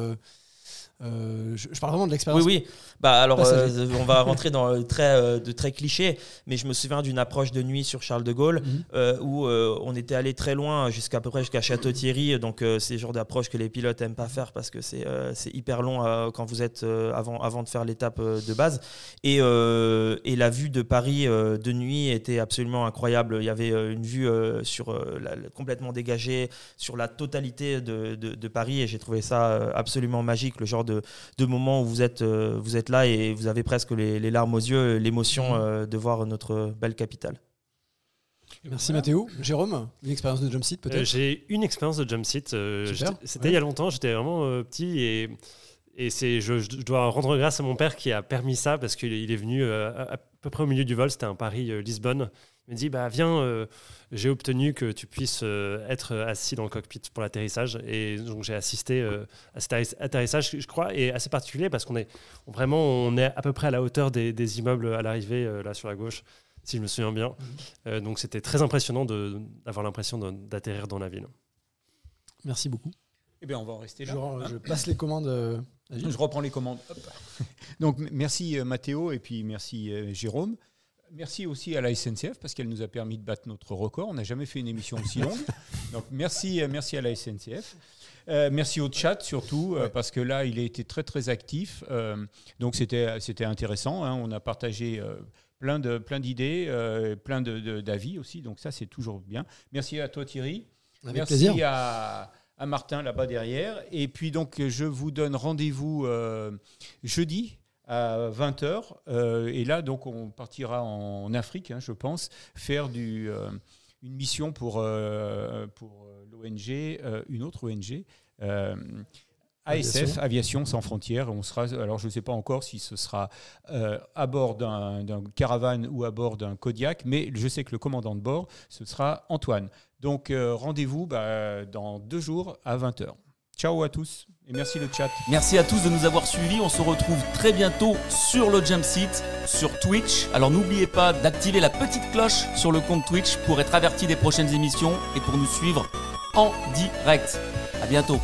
euh, Euh, je, je parle vraiment de Oui, l'expérience. oui. Bah alors, euh, on va *laughs* rentrer dans le très, euh, de très clichés, mais je me souviens d'une approche de nuit sur Charles de Gaulle Mhm. euh, où euh, on était allé très loin, jusqu'à peu près jusqu'à Château-Thierry. Donc, euh, c'est le genre d'approche que les pilotes aiment pas faire parce que c'est euh, hyper long euh, quand vous êtes euh, avant, avant de faire l'étape euh, de base. Et, euh, et la vue de Paris euh, de nuit était absolument incroyable. Il y avait euh, une vue euh, sur, euh, la- complètement dégagée sur la totalité de, de- de Paris et j'ai trouvé ça euh, absolument magique, le genre de, de moment où vous êtes, euh, vous êtes là et vous avez presque les, les larmes aux yeux, l'émotion euh, de voir notre belle capitale. Merci Mathéo. Jérôme, une expérience de jump seat Euh, peut-être J'ai une expérience de jump seat. euh, C'était Ouais. il y a longtemps, j'étais vraiment euh, petit et, et c'est, je, je dois rendre grâce à mon père qui a permis ça parce qu'il il est venu à, à peu près au milieu du vol, c'était un Paris-Lisbonne. Il m'a dit bah, Viens, euh, j'ai obtenu que tu puisses euh, être assis dans le cockpit pour l'atterrissage. Et donc j'ai assisté euh, à cet atterri- atterrissage, je crois, et assez particulier parce qu'on est vraiment on est à peu près à la hauteur des, des immeubles à l'arrivée, euh, là sur la gauche, si je me souviens bien. Euh, donc c'était très impressionnant d'avoir l'impression d'atterrir dans la ville. Merci beaucoup. Eh bien, on va en rester Je, là. hein. je passe les commandes euh. Je reprends les commandes. Hop. *laughs* Donc, merci euh, Mathéo et puis merci euh, Jérôme. Merci aussi à la SNCF parce qu'elle nous a permis de battre notre record. On n'a jamais fait une émission aussi longue. *laughs* Donc, merci, euh, merci à la SNCF. Euh, merci au chat surtout euh, parce que là, il a été très très actif. Euh, donc, c'était c'était intéressant. hein. On a partagé euh, plein de plein d'idées, plein de- d'avis aussi. Donc, ça, c'est toujours bien. Merci à toi Thierry. Avec Merci plaisir. à, à Martin là-bas derrière. Et puis donc, je vous donne rendez-vous jeudi à 20h. et là, donc, on partira en Afrique, hein, je pense, faire du, euh, une mission pour, euh, pour l'ONG, euh, une autre ONG. euh, ASF, Aviation. Aviation sans frontières. On sera, alors je ne sais pas encore si ce sera euh, à bord d'un d'un caravane ou à bord d'un Kodiak, mais je sais que le commandant de bord, ce sera Antoine. Donc euh, rendez-vous bah, dans deux jours à 20h. Ciao à tous merci le chat. Merci à tous de nous avoir suivis. On se retrouve très bientôt sur le Jump Seat, sur Twitch. Alors n'oubliez pas d'activer la petite cloche sur le compte Twitch pour être averti des prochaines émissions et pour nous suivre en direct. À bientôt.